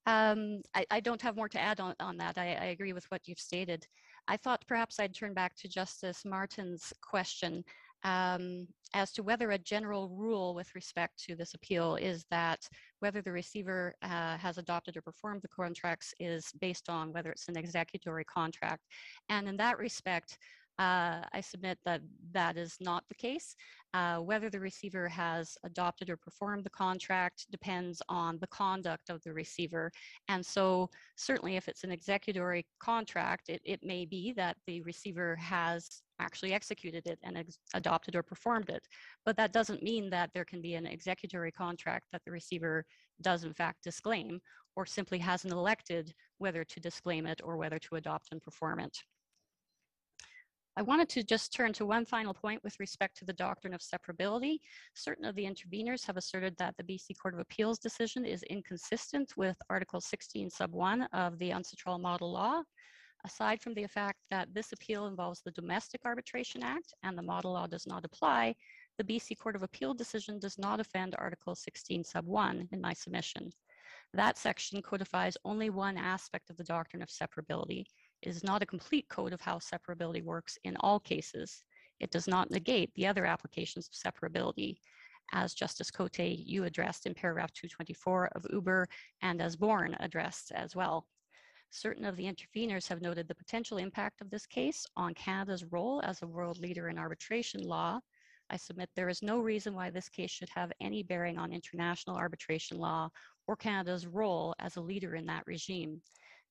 Um, I, I, don't have more to add on, on that. I, I, agree with what you've stated. I thought perhaps I'd turn back to Justice Martin's question um, as to whether a general rule with respect to this appeal is that whether the receiver uh, has adopted or performed the contracts is based on whether it's an executory contract. And in that respect, uh, I submit that that is not the case. Uh, whether the receiver has adopted or performed the contract depends on the conduct of the receiver. And so certainly if it's an executory contract, it, it may be that the receiver has actually executed it and adopted or performed it. But that doesn't mean that there can be an executory contract that the receiver does in fact disclaim or simply hasn't elected whether to disclaim it or whether to adopt and perform it. I wanted to just turn to one final point with respect to the doctrine of separability. Certain of the interveners have asserted that the BC Court of Appeals decision is inconsistent with Article 16 sub 1 of the UNCITRAL model law. Aside from the fact that this appeal involves the Domestic Arbitration Act and the model law does not apply, the BC Court of Appeal decision does not offend Article 16 sub 1 in my submission. That section codifies only one aspect of the doctrine of separability, is not a complete code of how separability works in all cases. It does not negate the other applications of separability, as Justice Cote you addressed in paragraph 224 of Uber and as Born addressed as well. Certain of the interveners have noted the potential impact of this case on Canada's role as a world leader in arbitration law. I submit there is no reason why this case should have any bearing on international arbitration law or Canada's role as a leader in that regime.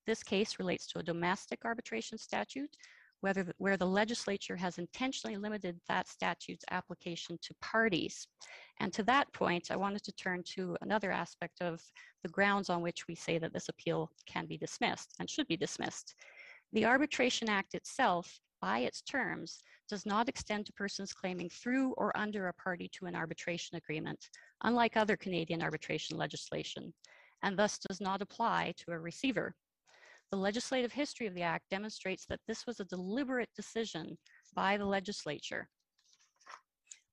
This case relates to a domestic arbitration statute, whether the, where the legislature has intentionally limited that statute's application to parties. And to that point, I wanted to turn to another aspect of the grounds on which we say that this appeal can be dismissed and should be dismissed. The Arbitration Act itself, by its terms, does not extend to persons claiming through or under a party to an arbitration agreement, unlike other Canadian arbitration legislation, and thus does not apply to a receiver the legislative history of the Act demonstrates that this was a deliberate decision by the legislature.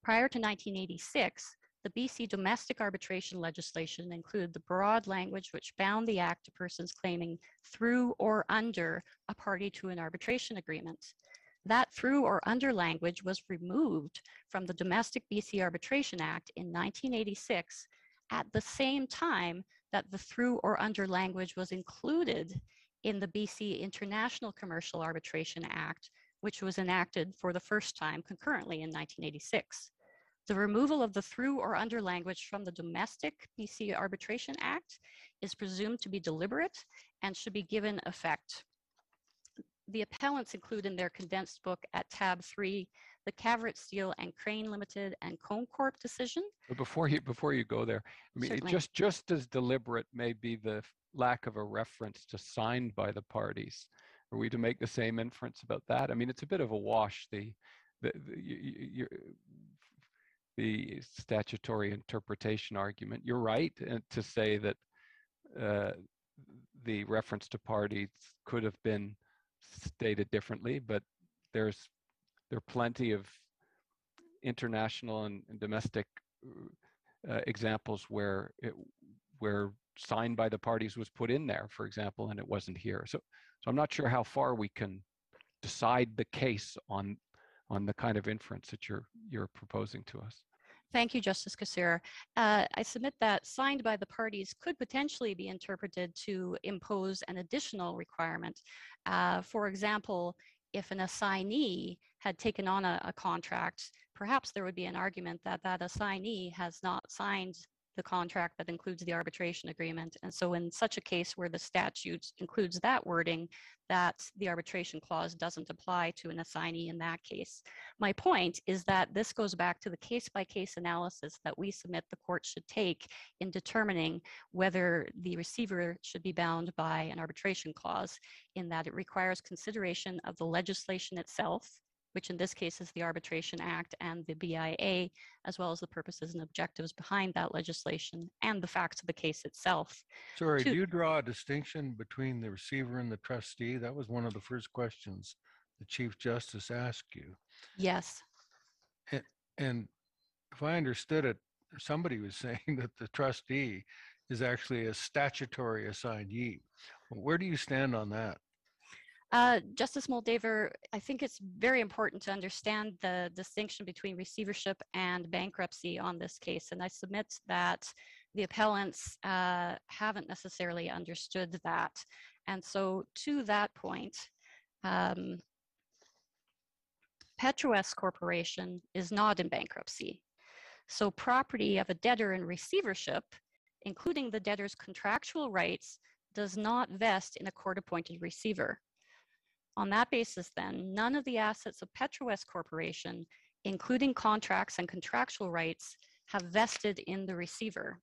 Prior to 1986, the BC domestic arbitration legislation included the broad language which bound the Act to persons claiming through or under a party to an arbitration agreement. That through or under language was removed from the Domestic BC Arbitration Act in 1986 at the same time that the through or under language was included in the BC International Commercial Arbitration Act, which was enacted for the first time concurrently in 1986. The removal of the through or under language from the domestic BC Arbitration Act is presumed to be deliberate and should be given effect. The appellants include in their condensed book at tab three, the Kaverit Steel and Crane Limited and Kone Corp decision. But before you before you go there, I mean, Certainly. just just as deliberate may be the lack of a reference to signed by the parties. Are we to make the same inference about that? I mean, it's a bit of a wash. The the the, you, you, the statutory interpretation argument. You're right uh, to say that uh, the reference to parties could have been stated differently, but there's there are plenty of international and, and domestic uh, examples where it where signed by the parties was put in there, for example, and it wasn't here. So so I'm not sure how far we can decide the case on on the kind of inference that you're you're proposing to us. Thank you, Justice Kasirer. Uh, I submit that signed by the parties could potentially be interpreted to impose an additional requirement. Uh, for example, if an assignee had taken on a, a contract, perhaps there would be an argument that that assignee has not signed the contract that includes the arbitration agreement. And so in such a case where the statute includes that wording, that the arbitration clause doesn't apply to an assignee in that case. My point is that this goes back to the case by case analysis that we submit the court should take in determining whether the receiver should be bound by an arbitration clause, in that it requires consideration of the legislation itself, which in this case is the Arbitration Act and the BIA, as well as the purposes and objectives behind that legislation and the facts of the case itself. Sorry, to- do you draw a distinction between the receiver and the trustee? That was one of the first questions the Chief Justice asked you. Yes. A- And if I understood it, somebody was [LAUGHS] saying that the trustee is actually a statutory assignee. Where do you stand on that? Uh, Justice Moldaver, I think it's very important to understand the distinction between receivership and bankruptcy on this case. And I submit that the appellants uh, haven't necessarily understood that. And so to that point, um, Petrowest Corporation is not in bankruptcy. So property of a debtor in receivership, including the debtor's contractual rights, does not vest in a court-appointed receiver. On that basis, then, none of the assets of Petrowest Corporation, including contracts and contractual rights, have vested in the receiver.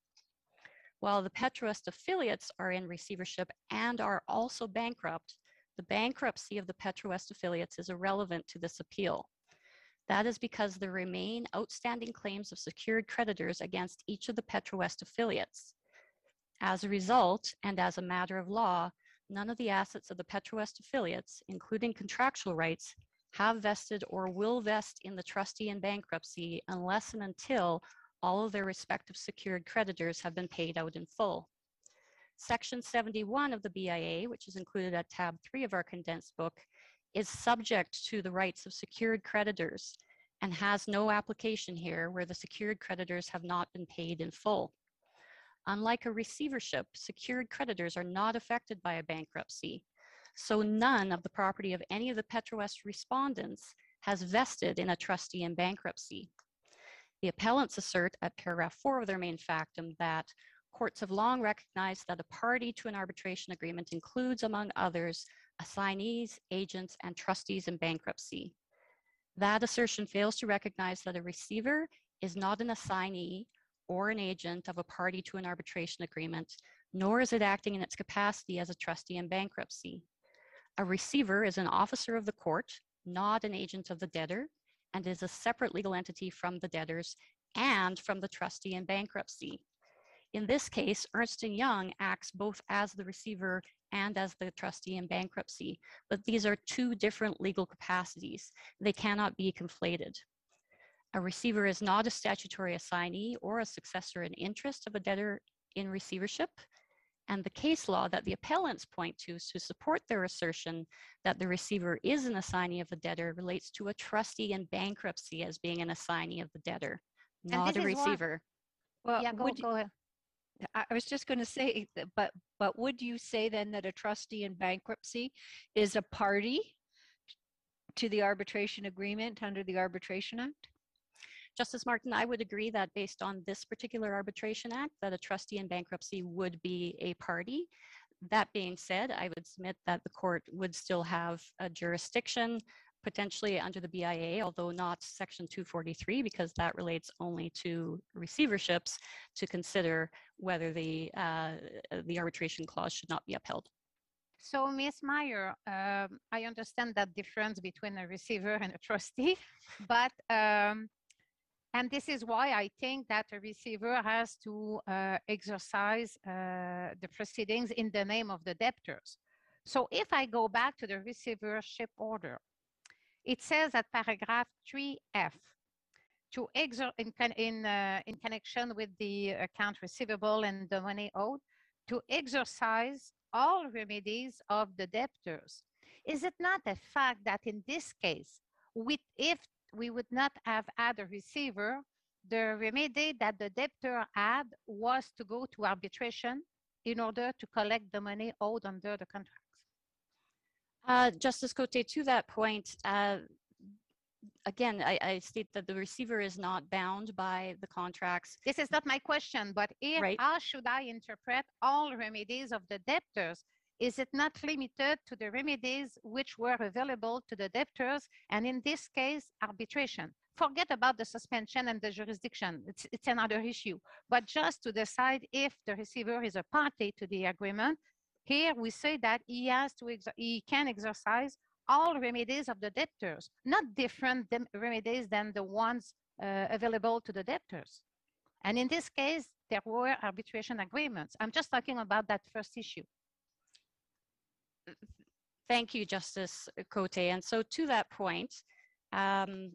While the Petrowest affiliates are in receivership and are also bankrupt, the bankruptcy of the Petrowest affiliates is irrelevant to this appeal. That is because there remain outstanding claims of secured creditors against each of the Petrowest affiliates. As a result, and as a matter of law, none of the assets of the Petrowest affiliates, including contractual rights, have vested or will vest in the trustee in bankruptcy unless and until all of their respective secured creditors have been paid out in full. Section 71 of the BIA, which is included at tab 3 of our condensed book, is subject to the rights of secured creditors and has no application here where the secured creditors have not been paid in full. Unlike a receivership, secured creditors are not affected by a bankruptcy. So none of the property of any of the Petrowest respondents has vested in a trustee in bankruptcy. The appellants assert at paragraph four of their main factum that courts have long recognized that a party to an arbitration agreement includes, among others, assignees, agents, and trustees in bankruptcy. That assertion fails to recognize that a receiver is not an assignee or an agent of a party to an arbitration agreement, nor is it acting in its capacity as a trustee in bankruptcy. A receiver is an officer of the court, not an agent of the debtor, and is a separate legal entity from the debtors and from the trustee in bankruptcy. In this case, Ernst & Young acts both as the receiver and as the trustee in bankruptcy, but these are two different legal capacities. They cannot be conflated. A receiver is not a statutory assignee or a successor in interest of a debtor in receivership. And the case law that the appellants point to to support their assertion that the receiver is an assignee of the debtor relates to a trustee in bankruptcy as being an assignee of the debtor, And not a receiver. Well, Yeah, go- you- go ahead. I was just going to say, that- but, but would you say then that a trustee in bankruptcy is a party to the arbitration agreement under the Arbitration Act? Justice Martin, I would agree that based on this particular arbitration act, that a trustee in bankruptcy would be a party. That being said, I would submit that the court would still have a jurisdiction potentially under the BIA, although not section 243, because that relates only to receiverships to consider whether the, uh, the arbitration clause should not be upheld. So, Ms. Meyer, um, I understand that difference between a receiver and a trustee, [LAUGHS] but um, and this is why I think that a receiver has to uh, exercise uh, the proceedings in the name of the debtors. So, if I go back to the receivership order, it says at paragraph 3F to exert in, in, uh, in connection with the account receivable and the money owed to exercise all remedies of the debtors. Is it not a fact that in this case, with, if we would not have had a receiver, the remedy that the debtor had was to go to arbitration in order to collect the money owed under the contracts? Uh, Justice Cote, to that point, uh, again, I, I state that the receiver is not bound by the contracts. This is not my question, but here, Right. how should I interpret all remedies of the debtors? Is it not limited to the remedies which were available to the debtors, and in this case, arbitration? Forget about the suspension and the jurisdiction. It's, it's another issue. But just to decide if the receiver is a party to the agreement, here we say that he has to, he can exercise all remedies of the debtors, not different remedies than the ones uh, available to the debtors. And in this case, there were arbitration agreements. I'm just talking about that first issue. Thank you, Justice Cote. And so to that point, um,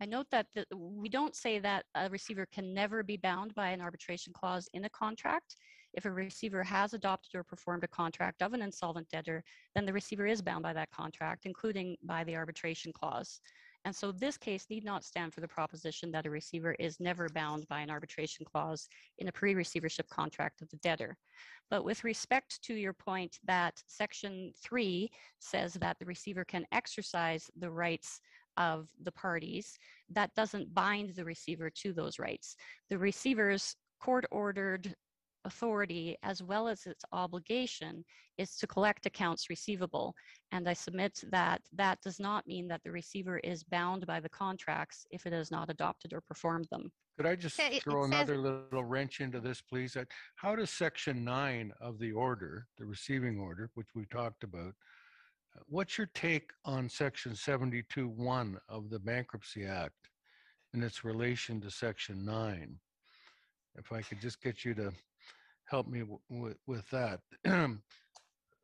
I note that the, we don't say that a receiver can never be bound by an arbitration clause in a contract. If a receiver has adopted or performed a contract of an insolvent debtor, then the receiver is bound by that contract, including by the arbitration clause. And so this case need not stand for the proposition that a receiver is never bound by an arbitration clause in a pre-receivership contract of the debtor. But with respect to your point that section three says that the receiver can exercise the rights of the parties, that doesn't bind the receiver to those rights. The receiver's court-ordered authority as well as its obligation is to collect accounts receivable. And I submit that that does not mean that the receiver is bound by the contracts if it has not adopted or performed them. Could I just Yeah, it- it throw says- another little wrench into this, please? Uh, How does section nine of the order, the receiving order, which we talked about, uh, what's your take on section seventy-two one of the Bankruptcy Act and its relation to section nine? If I could just get you to help me with, with that. [CLEARS THROAT]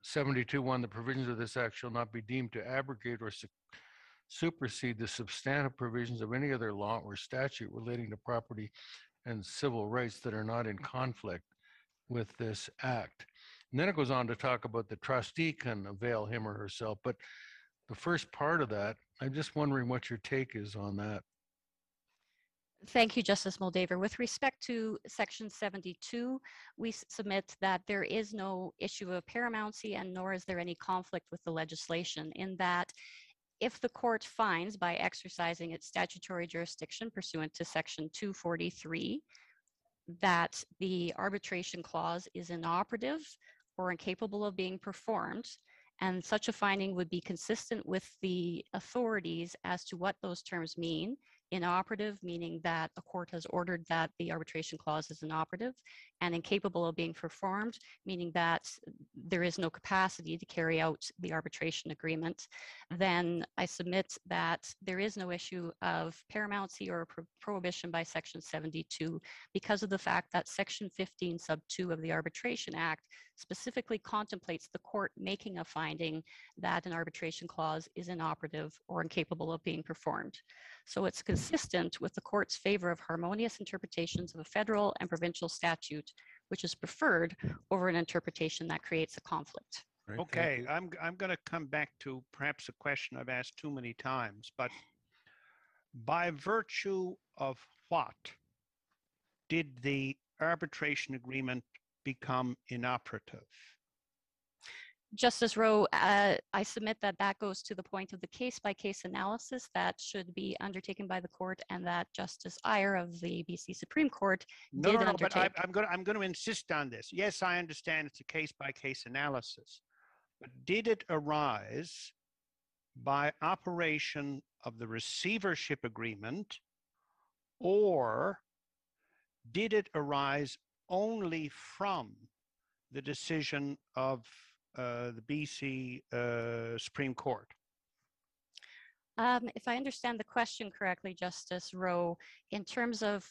Seventy-two one, the provisions of this act shall not be deemed to abrogate or su- supersede the substantive provisions of any other law or statute relating to property and civil rights that are not in conflict with this act. And then it goes on to talk about the trustee can avail him or herself, but the first part of that, I'm just wondering what your take is on that. Thank you, Justice Moldaver. With respect to Section 72, we submit that there is no issue of paramountcy and nor is there any conflict with the legislation in that if the court finds by exercising its statutory jurisdiction pursuant to Section 243 that the arbitration clause is inoperative or incapable of being performed, and such a finding would be consistent with the authorities as to what those terms mean. Inoperative, meaning that a court has ordered that the arbitration clause is inoperative, and incapable of being performed, meaning that there is no capacity to carry out the arbitration agreement, then I submit that there is no issue of paramountcy or pro- prohibition by Section 72 because of the fact that Section 15, Sub 2 of the Arbitration Act specifically contemplates the court making a finding that an arbitration clause is inoperative or incapable of being performed. So it's consistent with the court's favor of harmonious interpretations of a federal and provincial statute, which is preferred over an interpretation that creates a conflict. Okay, I'm, I'm going to come back to perhaps a question I've asked too many times, but by virtue of what did the arbitration agreement become inoperative? Justice Rowe, uh, I submit that that goes to the point of the case-by-case analysis that should be undertaken by the court and that Justice Iyer of the BC Supreme Court No, did no, no, but I, undertake. I'm going to, I'm going to insist on this. Yes, I understand it's a case by case analysis. But did it arise by operation of the receivership agreement or did it arise only from the decision of uh, the BC uh, Supreme Court? Um, if I understand the question correctly, Justice Rowe, in terms of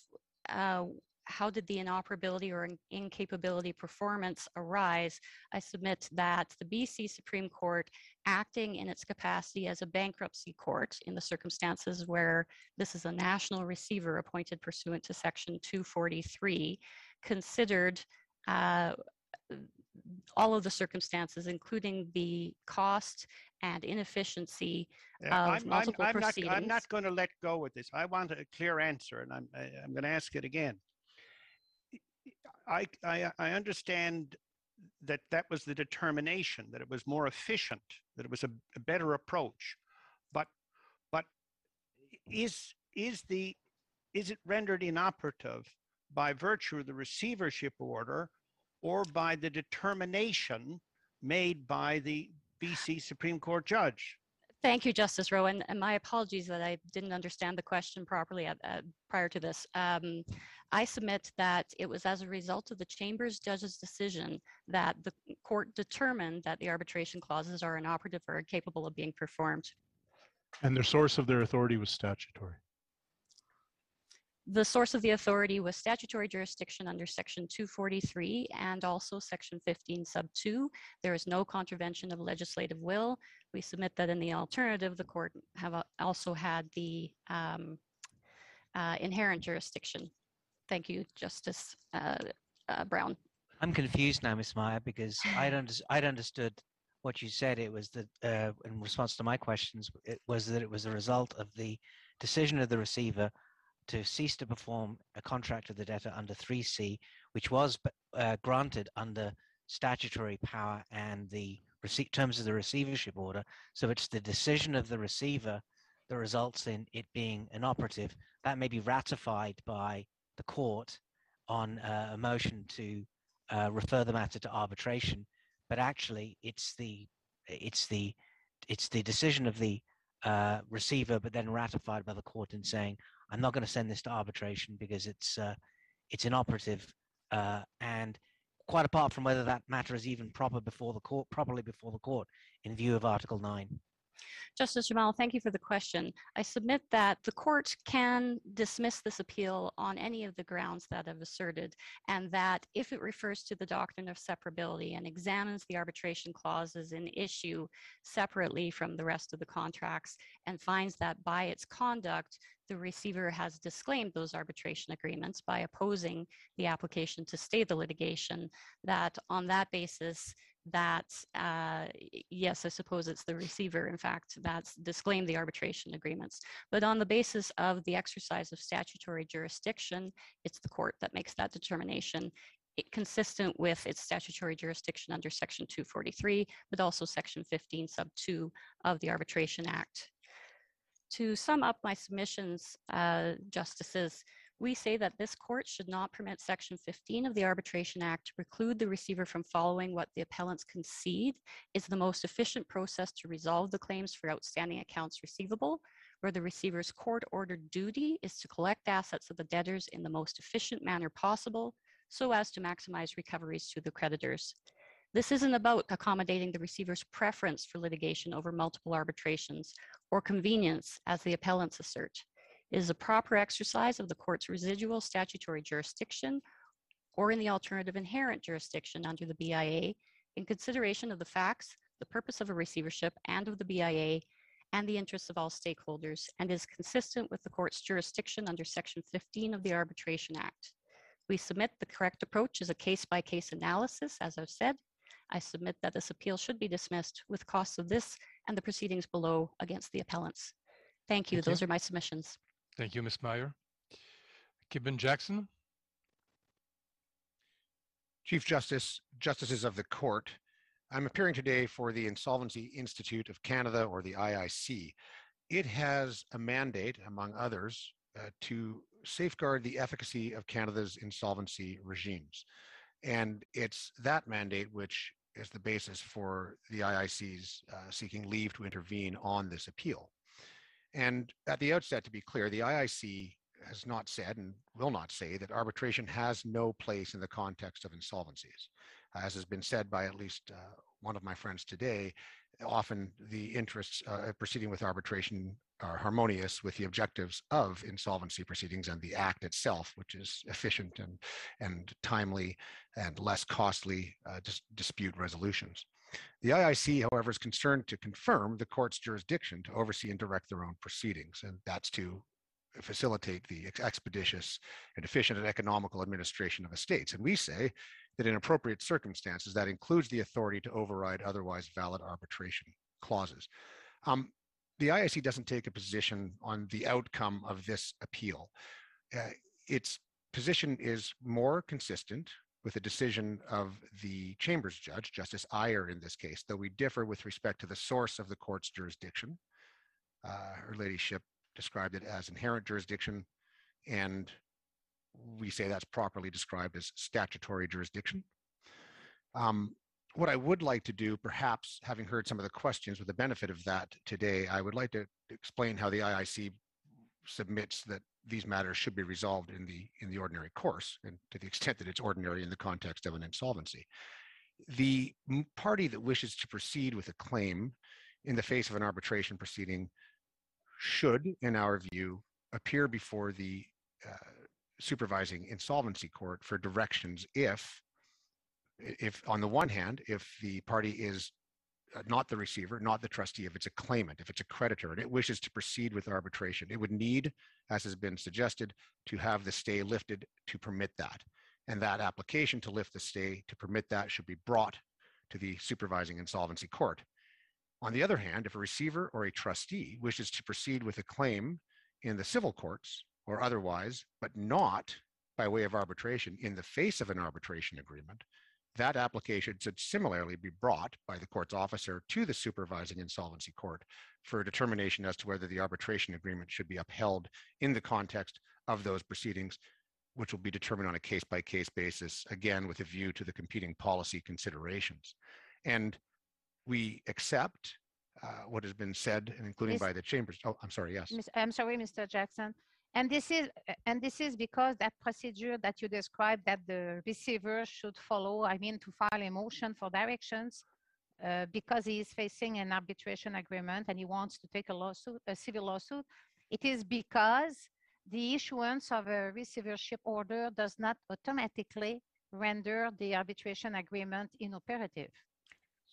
uh, how did the inoperability or in- incapability performance arise, I submit that the BC Supreme Court, acting in its capacity as a bankruptcy court in the circumstances where this is a national receiver appointed pursuant to Section 243, considered uh, all of the circumstances, including the cost and inefficiency Yeah, of I'm, I'm, multiple I'm not, proceedings. I'm not going to let go with this. I want a clear answer, and I'm, I'm going to ask it again. I, I, I understand that that was the determination, that it was more efficient, that it was a, a better approach. But, but is, is the, is it rendered inoperative by virtue of the receivership order or by the determination made by the BC Supreme Court judge? Thank you, Justice Rowe, and, and my apologies that I didn't understand the question properly at, uh, prior to this. Um, I submit that it was as a result of the Chamber's judge's decision that the court determined that the arbitration clauses are inoperative or incapable of being performed. And the source of their authority was statutory. The source of the authority was statutory jurisdiction under Section 243 and also Section 15 Sub 2. There is no contravention of legislative will. We submit that in the alternative, the court have uh, also had the um, uh, inherent jurisdiction. Thank you, Justice uh, uh, Brown. I'm confused now, Miss Meyer, because I'd, under, I'd understood what you said. It was that, uh, in response to my questions, it was that it was a result of the decision of the receiver to cease to perform a contract of the debtor under 3C, which was uh, granted under statutory power and the terms of the receivership order. So it's the decision of the receiver that results in it being inoperative. That may be ratified by the court on uh, a motion to uh, refer the matter to arbitration, but actually it's the it's the it's the decision of the uh, receiver, but then ratified by the court in saying, "I'm not going to send this to arbitration because it's uh, it's inoperative." Uh, and quite apart from whether that matter is even proper before the court, properly before the court, in view of Article Nine. Justice Jamal, thank you for the question. I submit that the court can dismiss this appeal on any of the grounds that I've asserted, and that if it refers to the doctrine of separability and examines the arbitration clauses in issue separately from the rest of the contracts and finds that by its conduct, the receiver has disclaimed those arbitration agreements by opposing the application to stay the litigation, that on that basis, that uh, yes, I suppose it's the receiver, in fact, that's disclaimed the arbitration agreements. But on the basis of the exercise of statutory jurisdiction, it's the court that makes that determination. Consistent with its statutory jurisdiction under Section 243, but also Section 15, Sub 2 of the Arbitration Act. To sum up my submissions, uh, justices, we say that this court should not permit Section 15 of the Arbitration Act to preclude the receiver from following what the appellants concede is the most efficient process to resolve the claims for outstanding accounts receivable, where the receiver's court-ordered duty is to collect assets of the debtors in the most efficient manner possible so as to maximize recoveries to the creditors. This isn't about accommodating the receiver's preference for litigation over multiple arbitrations or convenience, as the appellants assert. It is a proper exercise of the court's residual statutory jurisdiction or in the alternative inherent jurisdiction under the BIA in consideration of the facts, the purpose of a receivership and of the BIA and the interests of all stakeholders and is consistent with the court's jurisdiction under Section 15 of the Arbitration Act. We submit the correct approach is a case-by-case analysis, as I've said. I submit that this appeal should be dismissed with costs of this and the proceedings below against the appellants. Thank you. Thank you. Those are my submissions. Thank you, Ms. Meyer. Kibben Jackson. Chief Justice, Justices of the Court, I'm appearing today for the Insolvency Institute of Canada, or the IIC. It has a mandate, among others, uh, to safeguard the efficacy of Canada's insolvency regimes. And it's that mandate which is the basis for the IIC's uh, seeking leave to intervene on this appeal. And at the outset, to be clear, the IIC has not said and will not say that arbitration has no place in the context of insolvencies. As has been said by at least uh, one of my friends today, often the interests uh, of proceeding with arbitration are harmonious with the objectives of insolvency proceedings and the act itself, which is efficient and, and timely and less costly uh, dis dispute resolutions. The IIC, however, is concerned to confirm the court's jurisdiction to oversee and direct their own proceedings, and that's to facilitate the expeditious and efficient and economical administration of estates. And we say that in appropriate circumstances, that includes the authority to override otherwise valid arbitration clauses. Um, the IIC doesn't take a position on the outcome of this appeal. Uh, its position is more consistent with the decision of the Chambers judge, Justice Iyer in this case, though we differ with respect to the source of the court's jurisdiction. Uh, her ladyship described it as inherent jurisdiction, and we say that's properly described as statutory jurisdiction. Um, what I would like to do, perhaps having heard some of the questions with the benefit of that today, I would like to explain how the IIC submits that these matters should be resolved in the in the ordinary course and to the extent that it's ordinary in the context of an insolvency. The party that wishes to proceed with a claim in the face of an arbitration proceeding should, in our view, appear before the uh, supervising insolvency court for directions if, if on the one hand, if the party is Uh, not the receiver, not the trustee, if it's a claimant, if it's a creditor, and it wishes to proceed with arbitration, it would need, as has been suggested, to have the stay lifted to permit that. And that application to lift the stay to permit that should be brought to the supervising insolvency court. On the other hand, if a receiver or a trustee wishes to proceed with a claim in the civil courts or otherwise, but not by way of arbitration in the face of an arbitration agreement, that application should similarly be brought by the court's officer to the supervising insolvency court for a determination as to whether the arbitration agreement should be upheld in the context of those proceedings, which will be determined on a case by case basis, again, with a view to the competing policy considerations. And we accept uh, what has been said, and including Miss- by the chambers. Oh, I'm sorry. Yes. Miss- I'm sorry, Mr. Jackson. And this is and this is because that procedure that you described that the receiver should follow, I mean, to file a motion for directions uh, because he is facing an arbitration agreement and he wants to take a lawsuit, a civil lawsuit. It is because the issuance of a receivership order does not automatically render the arbitration agreement inoperative.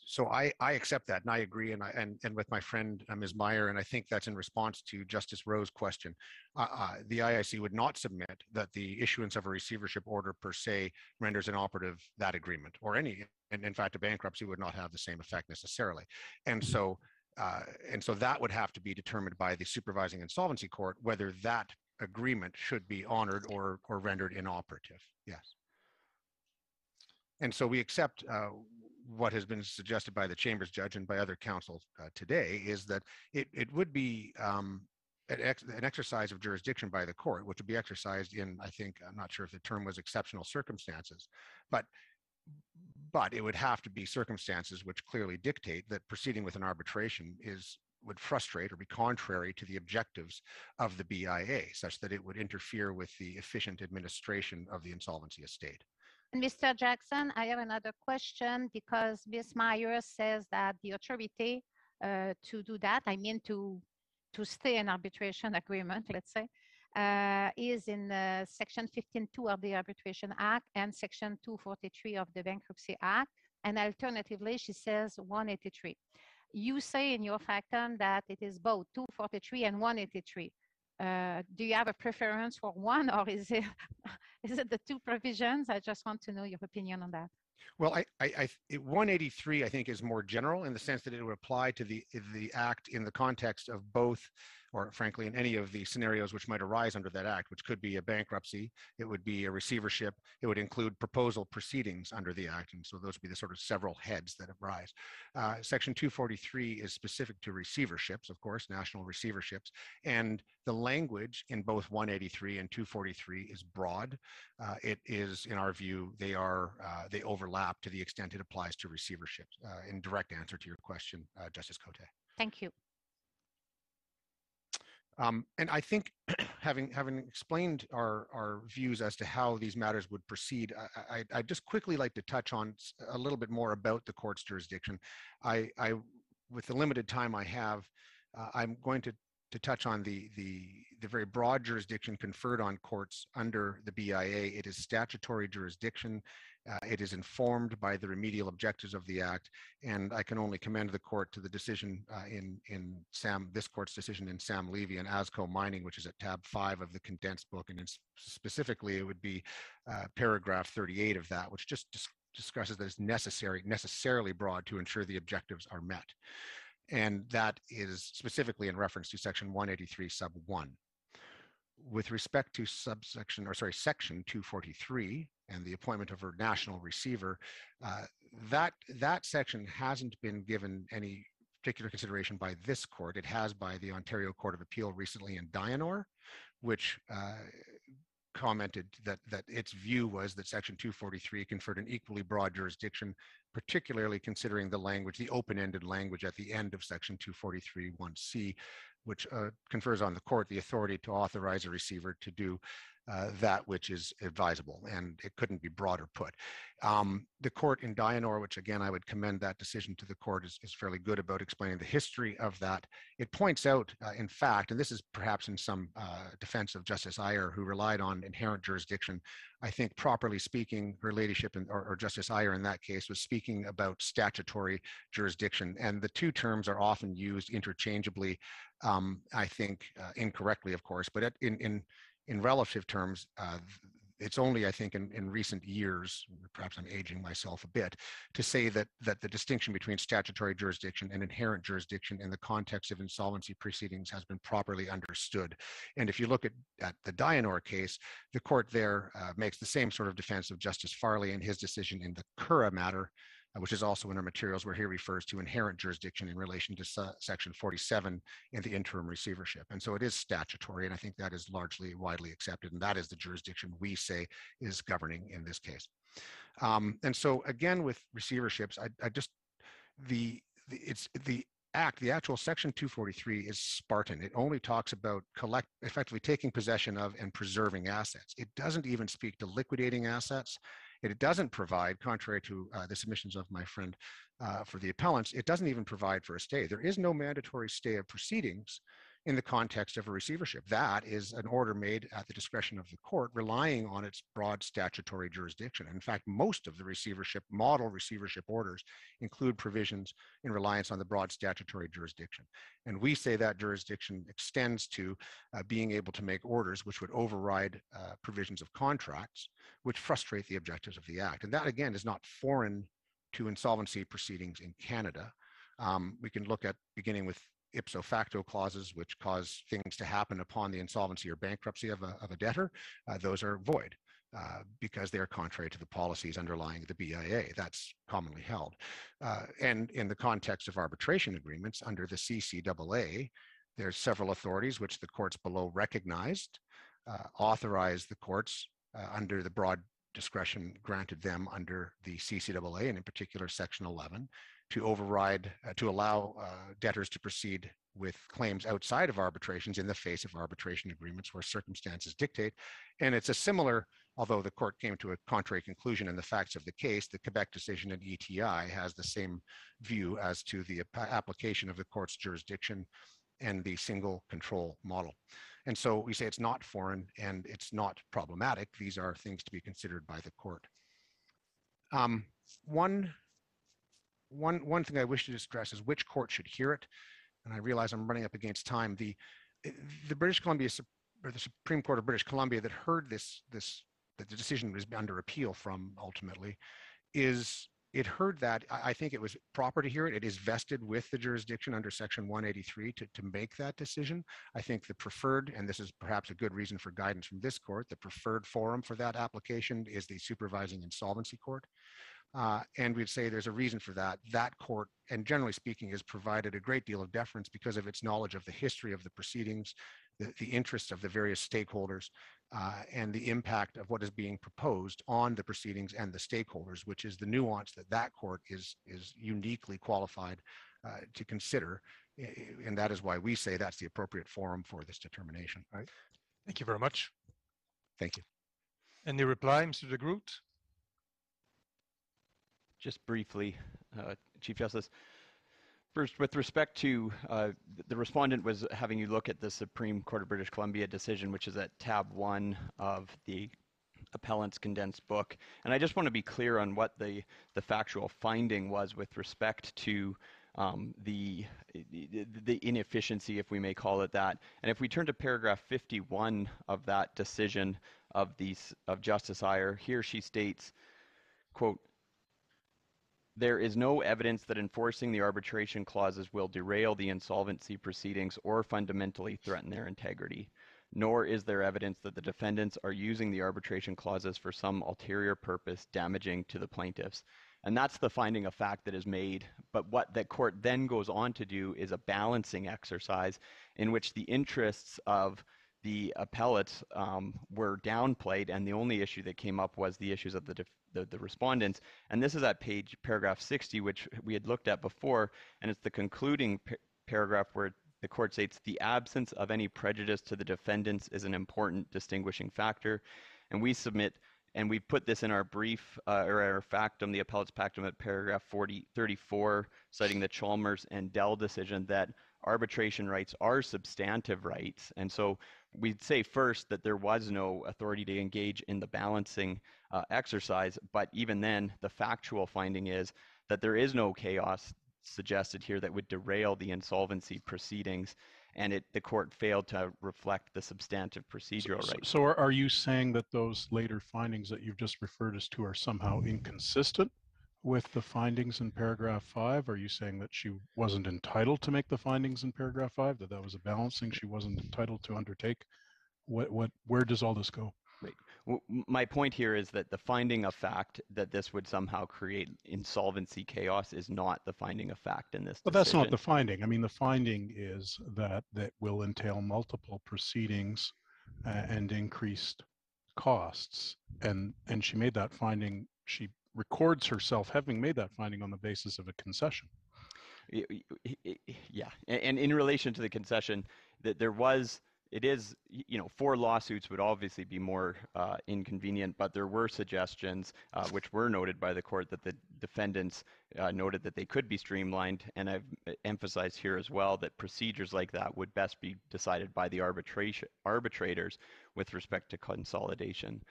So I, I accept that and I agree and I and, and with my friend uh, Ms. Meyer and I think that's in response to Justice Rowe's question. Uh, uh, the IIC would not submit that the issuance of a receivership order per se renders inoperative that agreement or any and in fact a bankruptcy would not have the same effect necessarily. And so uh, and so that would have to be determined by the supervising insolvency court whether that agreement should be honored or or rendered inoperative. Yes. And so we accept uh, what has been suggested by the Chambers judge and by other counsel uh, today is that it, it would be um, an, ex- an exercise of jurisdiction by the court, which would be exercised in, I think, I'm not sure if the term was exceptional circumstances, but but it would have to be circumstances which clearly dictate that proceeding with an arbitration is would frustrate or be contrary to the objectives of the BIA, such that it would interfere with the efficient administration of the insolvency estate. Mr. Jackson, I have another question because Ms. Meyer says that the authority uh, to do that, I mean to to stay an arbitration agreement, let's say, uh, is in uh, Section 15.2 of the Arbitration Act and Section 243 of the Bankruptcy Act. And alternatively, she says 183. You say in your factum that it is both 243 and 183. Uh, do you have a preference for one or is it [LAUGHS] is it the two provisions? I just want to know your opinion on that. Well, I, I, I, it- 183, I think, is more general in the sense that it would apply to the the act in the context of both or frankly, in any of the scenarios which might arise under that act, which could be a bankruptcy, it would be a receivership, it would include proposal proceedings under the act. And so those would be the sort of several heads that arise. Uh, Section 243 is specific to receiverships, of course, national receiverships. And the language in both 183 and 243 is broad. Uh, it is, in our view, they are, uh, they overlap to the extent it applies to receiverships. Uh, in direct answer to your question, uh, Justice Cote. Thank you. Um, and I think [CLEARS THROAT] having having explained our, our views as to how these matters would proceed, I, I, I'd just quickly like to touch on a little bit more about the court's jurisdiction. I, I with the limited time I have, uh, I'm going to to touch on the, the, the very broad jurisdiction conferred on courts under the BIA. It is statutory jurisdiction. Uh, it is informed by the remedial objectives of the act, and I can only commend the court to the decision uh, in in Sam this court's decision in Sam Levy and Azco Mining, which is at tab five of the condensed book, and specifically it would be uh, paragraph 38 of that, which just dis discusses that it's necessary necessarily broad to ensure the objectives are met and that is specifically in reference to section 183 sub 1 with respect to subsection or sorry section 243 and the appointment of a national receiver uh, that that section hasn't been given any particular consideration by this court. It has by the ontario court of appeal recently in Dianor which uh, commented that that its view was that section 243 conferred an equally broad jurisdiction particularly considering the language the open-ended language at the end of section 243 1c which uh, confers on the court the authority to authorize a receiver to do uh, that which is advisable, and it couldn't be broader put. Um, the court in Dianor, which again I would commend that decision to the court, is, is fairly good about explaining the history of that. It points out, uh, in fact, and this is perhaps in some uh, defense of Justice Iyer, who relied on inherent jurisdiction. I think, properly speaking, her ladyship in, or, or Justice Iyer in that case was speaking about statutory jurisdiction, and the two terms are often used interchangeably. Um, I think uh, incorrectly, of course, but in in in relative terms, uh, it's only, I think, in, in recent years, perhaps I'm aging myself a bit, to say that that the distinction between statutory jurisdiction and inherent jurisdiction in the context of insolvency proceedings has been properly understood. And if you look at, at the Dianor case, the court there uh, makes the same sort of defense of Justice Farley in his decision in the Curragh matter, which is also in our materials where he refers to inherent jurisdiction in relation to section 47 in the interim receivership. And so it is statutory, and I think that is largely widely accepted, and that is the jurisdiction we say is governing in this case. Um, and so again, with receiverships, I, I just, the, the, it's the act, the actual section 243 is Spartan. It only talks about collect, effectively taking possession of and preserving assets. It doesn't even speak to liquidating assets. It doesn't provide, contrary to uh, the submissions of my friend uh, for the appellants, it doesn't even provide for a stay. There is no mandatory stay of proceedings in the context of a receivership. That is an order made at the discretion of the court, relying on its broad statutory jurisdiction. In fact, most of the receivership, model receivership orders include provisions in reliance on the broad statutory jurisdiction. And we say that jurisdiction extends to uh, being able to make orders which would override uh, provisions of contracts, which frustrate the objectives of the Act. And that, again, is not foreign to insolvency proceedings in Canada. Um, we can look at beginning with ipso facto clauses which cause things to happen upon the insolvency or bankruptcy of a, of a debtor, uh, those are void. Uh, because they are contrary to the policies underlying the BIA. That's commonly held. Uh, and in the context of arbitration agreements under the CCAA, there's several authorities which the courts below recognized, uh, authorized the courts uh, under the broad discretion granted them under the CCAA, and in particular Section 11, to override, uh, to allow uh, debtors to proceed with claims outside of arbitrations in the face of arbitration agreements where circumstances dictate. And it's a similar, although the court came to a contrary conclusion in the facts of the case, the Quebec decision in ETI has the same view as to the application of the court's jurisdiction and the single control model. And so we say it's not foreign and it's not problematic. These are things to be considered by the court. Um, one one one thing I wish to stress is which court should hear it. And I realize I'm running up against time. The the British Columbia or the Supreme Court of British Columbia that heard this this that the decision was under appeal from ultimately is it heard that. I think it was proper to hear it. It is vested with the jurisdiction under section 183 to, to make that decision. I think the preferred, and this is perhaps a good reason for guidance from this court, the preferred forum for that application is the supervising insolvency court. Uh, and we'd say there's a reason for that. That court, and generally speaking, has provided a great deal of deference because of its knowledge of the history of the proceedings, the, the interests of the various stakeholders, uh, and the impact of what is being proposed on the proceedings and the stakeholders, which is the nuance that that court is, is uniquely qualified uh, to consider. And that is why we say that's the appropriate forum for this determination. Right. Thank you very much. Thank you. Any reply, Mr. de Groot? Just briefly, uh, Chief Justice. First, with respect to uh, the respondent was having you look at the Supreme Court of British Columbia decision, which is at tab one of the appellant's condensed book. And I just want to be clear on what the, the factual finding was with respect to um, the, the inefficiency, if we may call it that. And if we turn to paragraph 51 of that decision of these of Justice Iyer, here she states, quote, there is no evidence that enforcing the arbitration clauses will derail the insolvency proceedings or fundamentally threaten their integrity. Nor is there evidence that the defendants are using the arbitration clauses for some ulterior purpose damaging to the plaintiffs. And that's the finding of fact that is made. But what the court then goes on to do is a balancing exercise in which the interests of the appellates um, were downplayed, and the only issue that came up was the issues of the, def- the the respondents. And this is at page paragraph 60, which we had looked at before, and it's the concluding pa- paragraph where the court states the absence of any prejudice to the defendants is an important distinguishing factor, and we submit. And we put this in our brief uh, or our factum, the appellate's factum at paragraph 40, 34, citing the Chalmers and Dell decision that arbitration rights are substantive rights. And so we'd say first that there was no authority to engage in the balancing uh, exercise, but even then, the factual finding is that there is no chaos suggested here that would derail the insolvency proceedings, and it the court failed to reflect the substantive procedural So- rights. So are, are you saying that those later findings that you've just referred us to are somehow inconsistent with the findings in paragraph five? Are you saying that she wasn't entitled to make the findings in paragraph five, that that was a balancing she wasn't entitled to undertake? What, what, where does all this go? Right. W- m- My point here is that the finding of fact that this would somehow create insolvency chaos is not the finding of fact in this. But that's not the finding. I mean, the finding is that that will entail multiple proceedings uh, and increased costs. And and she made that finding. She records herself having made that finding on the basis of a concession. Yeah, and in relation to the concession, that there was, it is, you know, four lawsuits would obviously be more uh, inconvenient, but there were suggestions, uh, which were noted by the court, that the defendants uh, noted that they could be streamlined, and I've uh, emphasized here as well that procedures like that would best be decided by the arbitration arbitrators with respect to consolidation.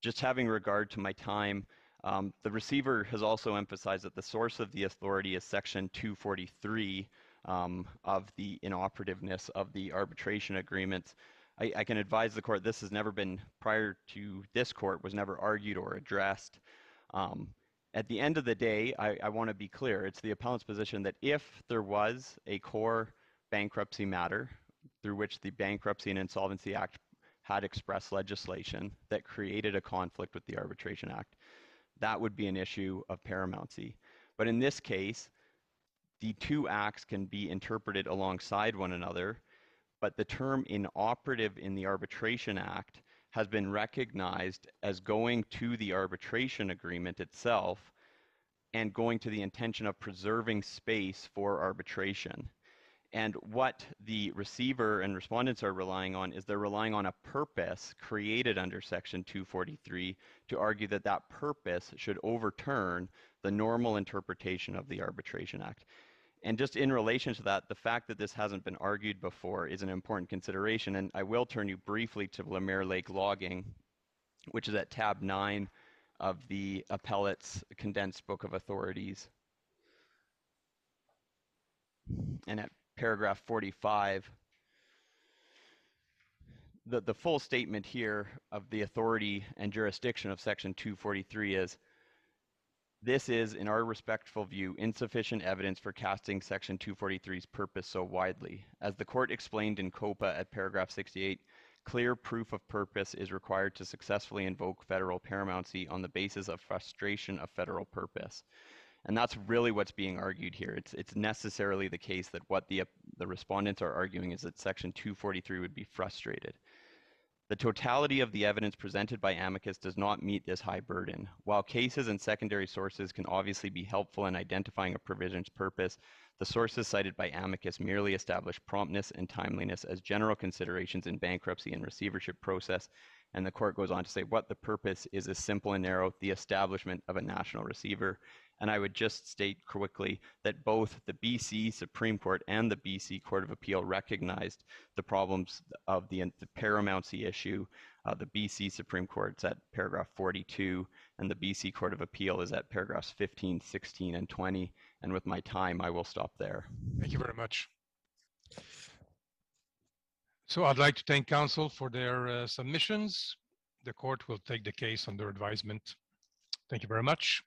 Just having regard to my time, um, the receiver has also emphasized that the source of the authority is section 243 um, of the inoperativeness of the arbitration agreements. I, I can advise the court this has never been, prior to this court, was never argued or addressed. Um, at the end of the day, I, I want to be clear. It's the appellant's position that if there was a core bankruptcy matter through which the Bankruptcy and Insolvency Act had expressed legislation that created a conflict with the Arbitration Act, that would be an issue of paramountcy. But in this case, the two acts can be interpreted alongside one another, but the term inoperative in the Arbitration Act has been recognized as going to the arbitration agreement itself and going to the intention of preserving space for arbitration. And what the receiver and respondents are relying on is they're relying on a purpose created under Section 243 to argue that that purpose should overturn the normal interpretation of the Arbitration Act. And just in relation to that, the fact that this hasn't been argued before is an important consideration. And I will turn you briefly to Lemare Lake logging, which is at tab nine of the appellate's condensed book of authorities. And at paragraph 45, the, the full statement here of the authority and jurisdiction of section 243 is This is, in our respectful view, insufficient evidence for casting Section 243's purpose so widely. As the court explained in COPA at paragraph 68, clear proof of purpose is required to successfully invoke federal paramountcy on the basis of frustration of federal purpose. And that's really what's being argued here. It's, it's necessarily the case that what the, the respondents are arguing is that Section 243 would be frustrated. The totality of the evidence presented by amicus does not meet this high burden. While cases and secondary sources can obviously be helpful in identifying a provision's purpose, the sources cited by amicus merely establish promptness and timeliness as general considerations in bankruptcy and receivership process. And the court goes on to say what the purpose is is simple and narrow, the establishment of a national receiver. And I would just state quickly that both the BC Supreme Court and the BC Court of Appeal recognized the problems of the, the paramountcy issue. Uh, the BC Supreme Court's at paragraph 42, and the BC Court of Appeal is at paragraphs 15, 16, and 20. And with my time, I will stop there. Thank you very much. So I'd like to thank counsel for their uh, submissions. The court will take the case under advisement. Thank you very much.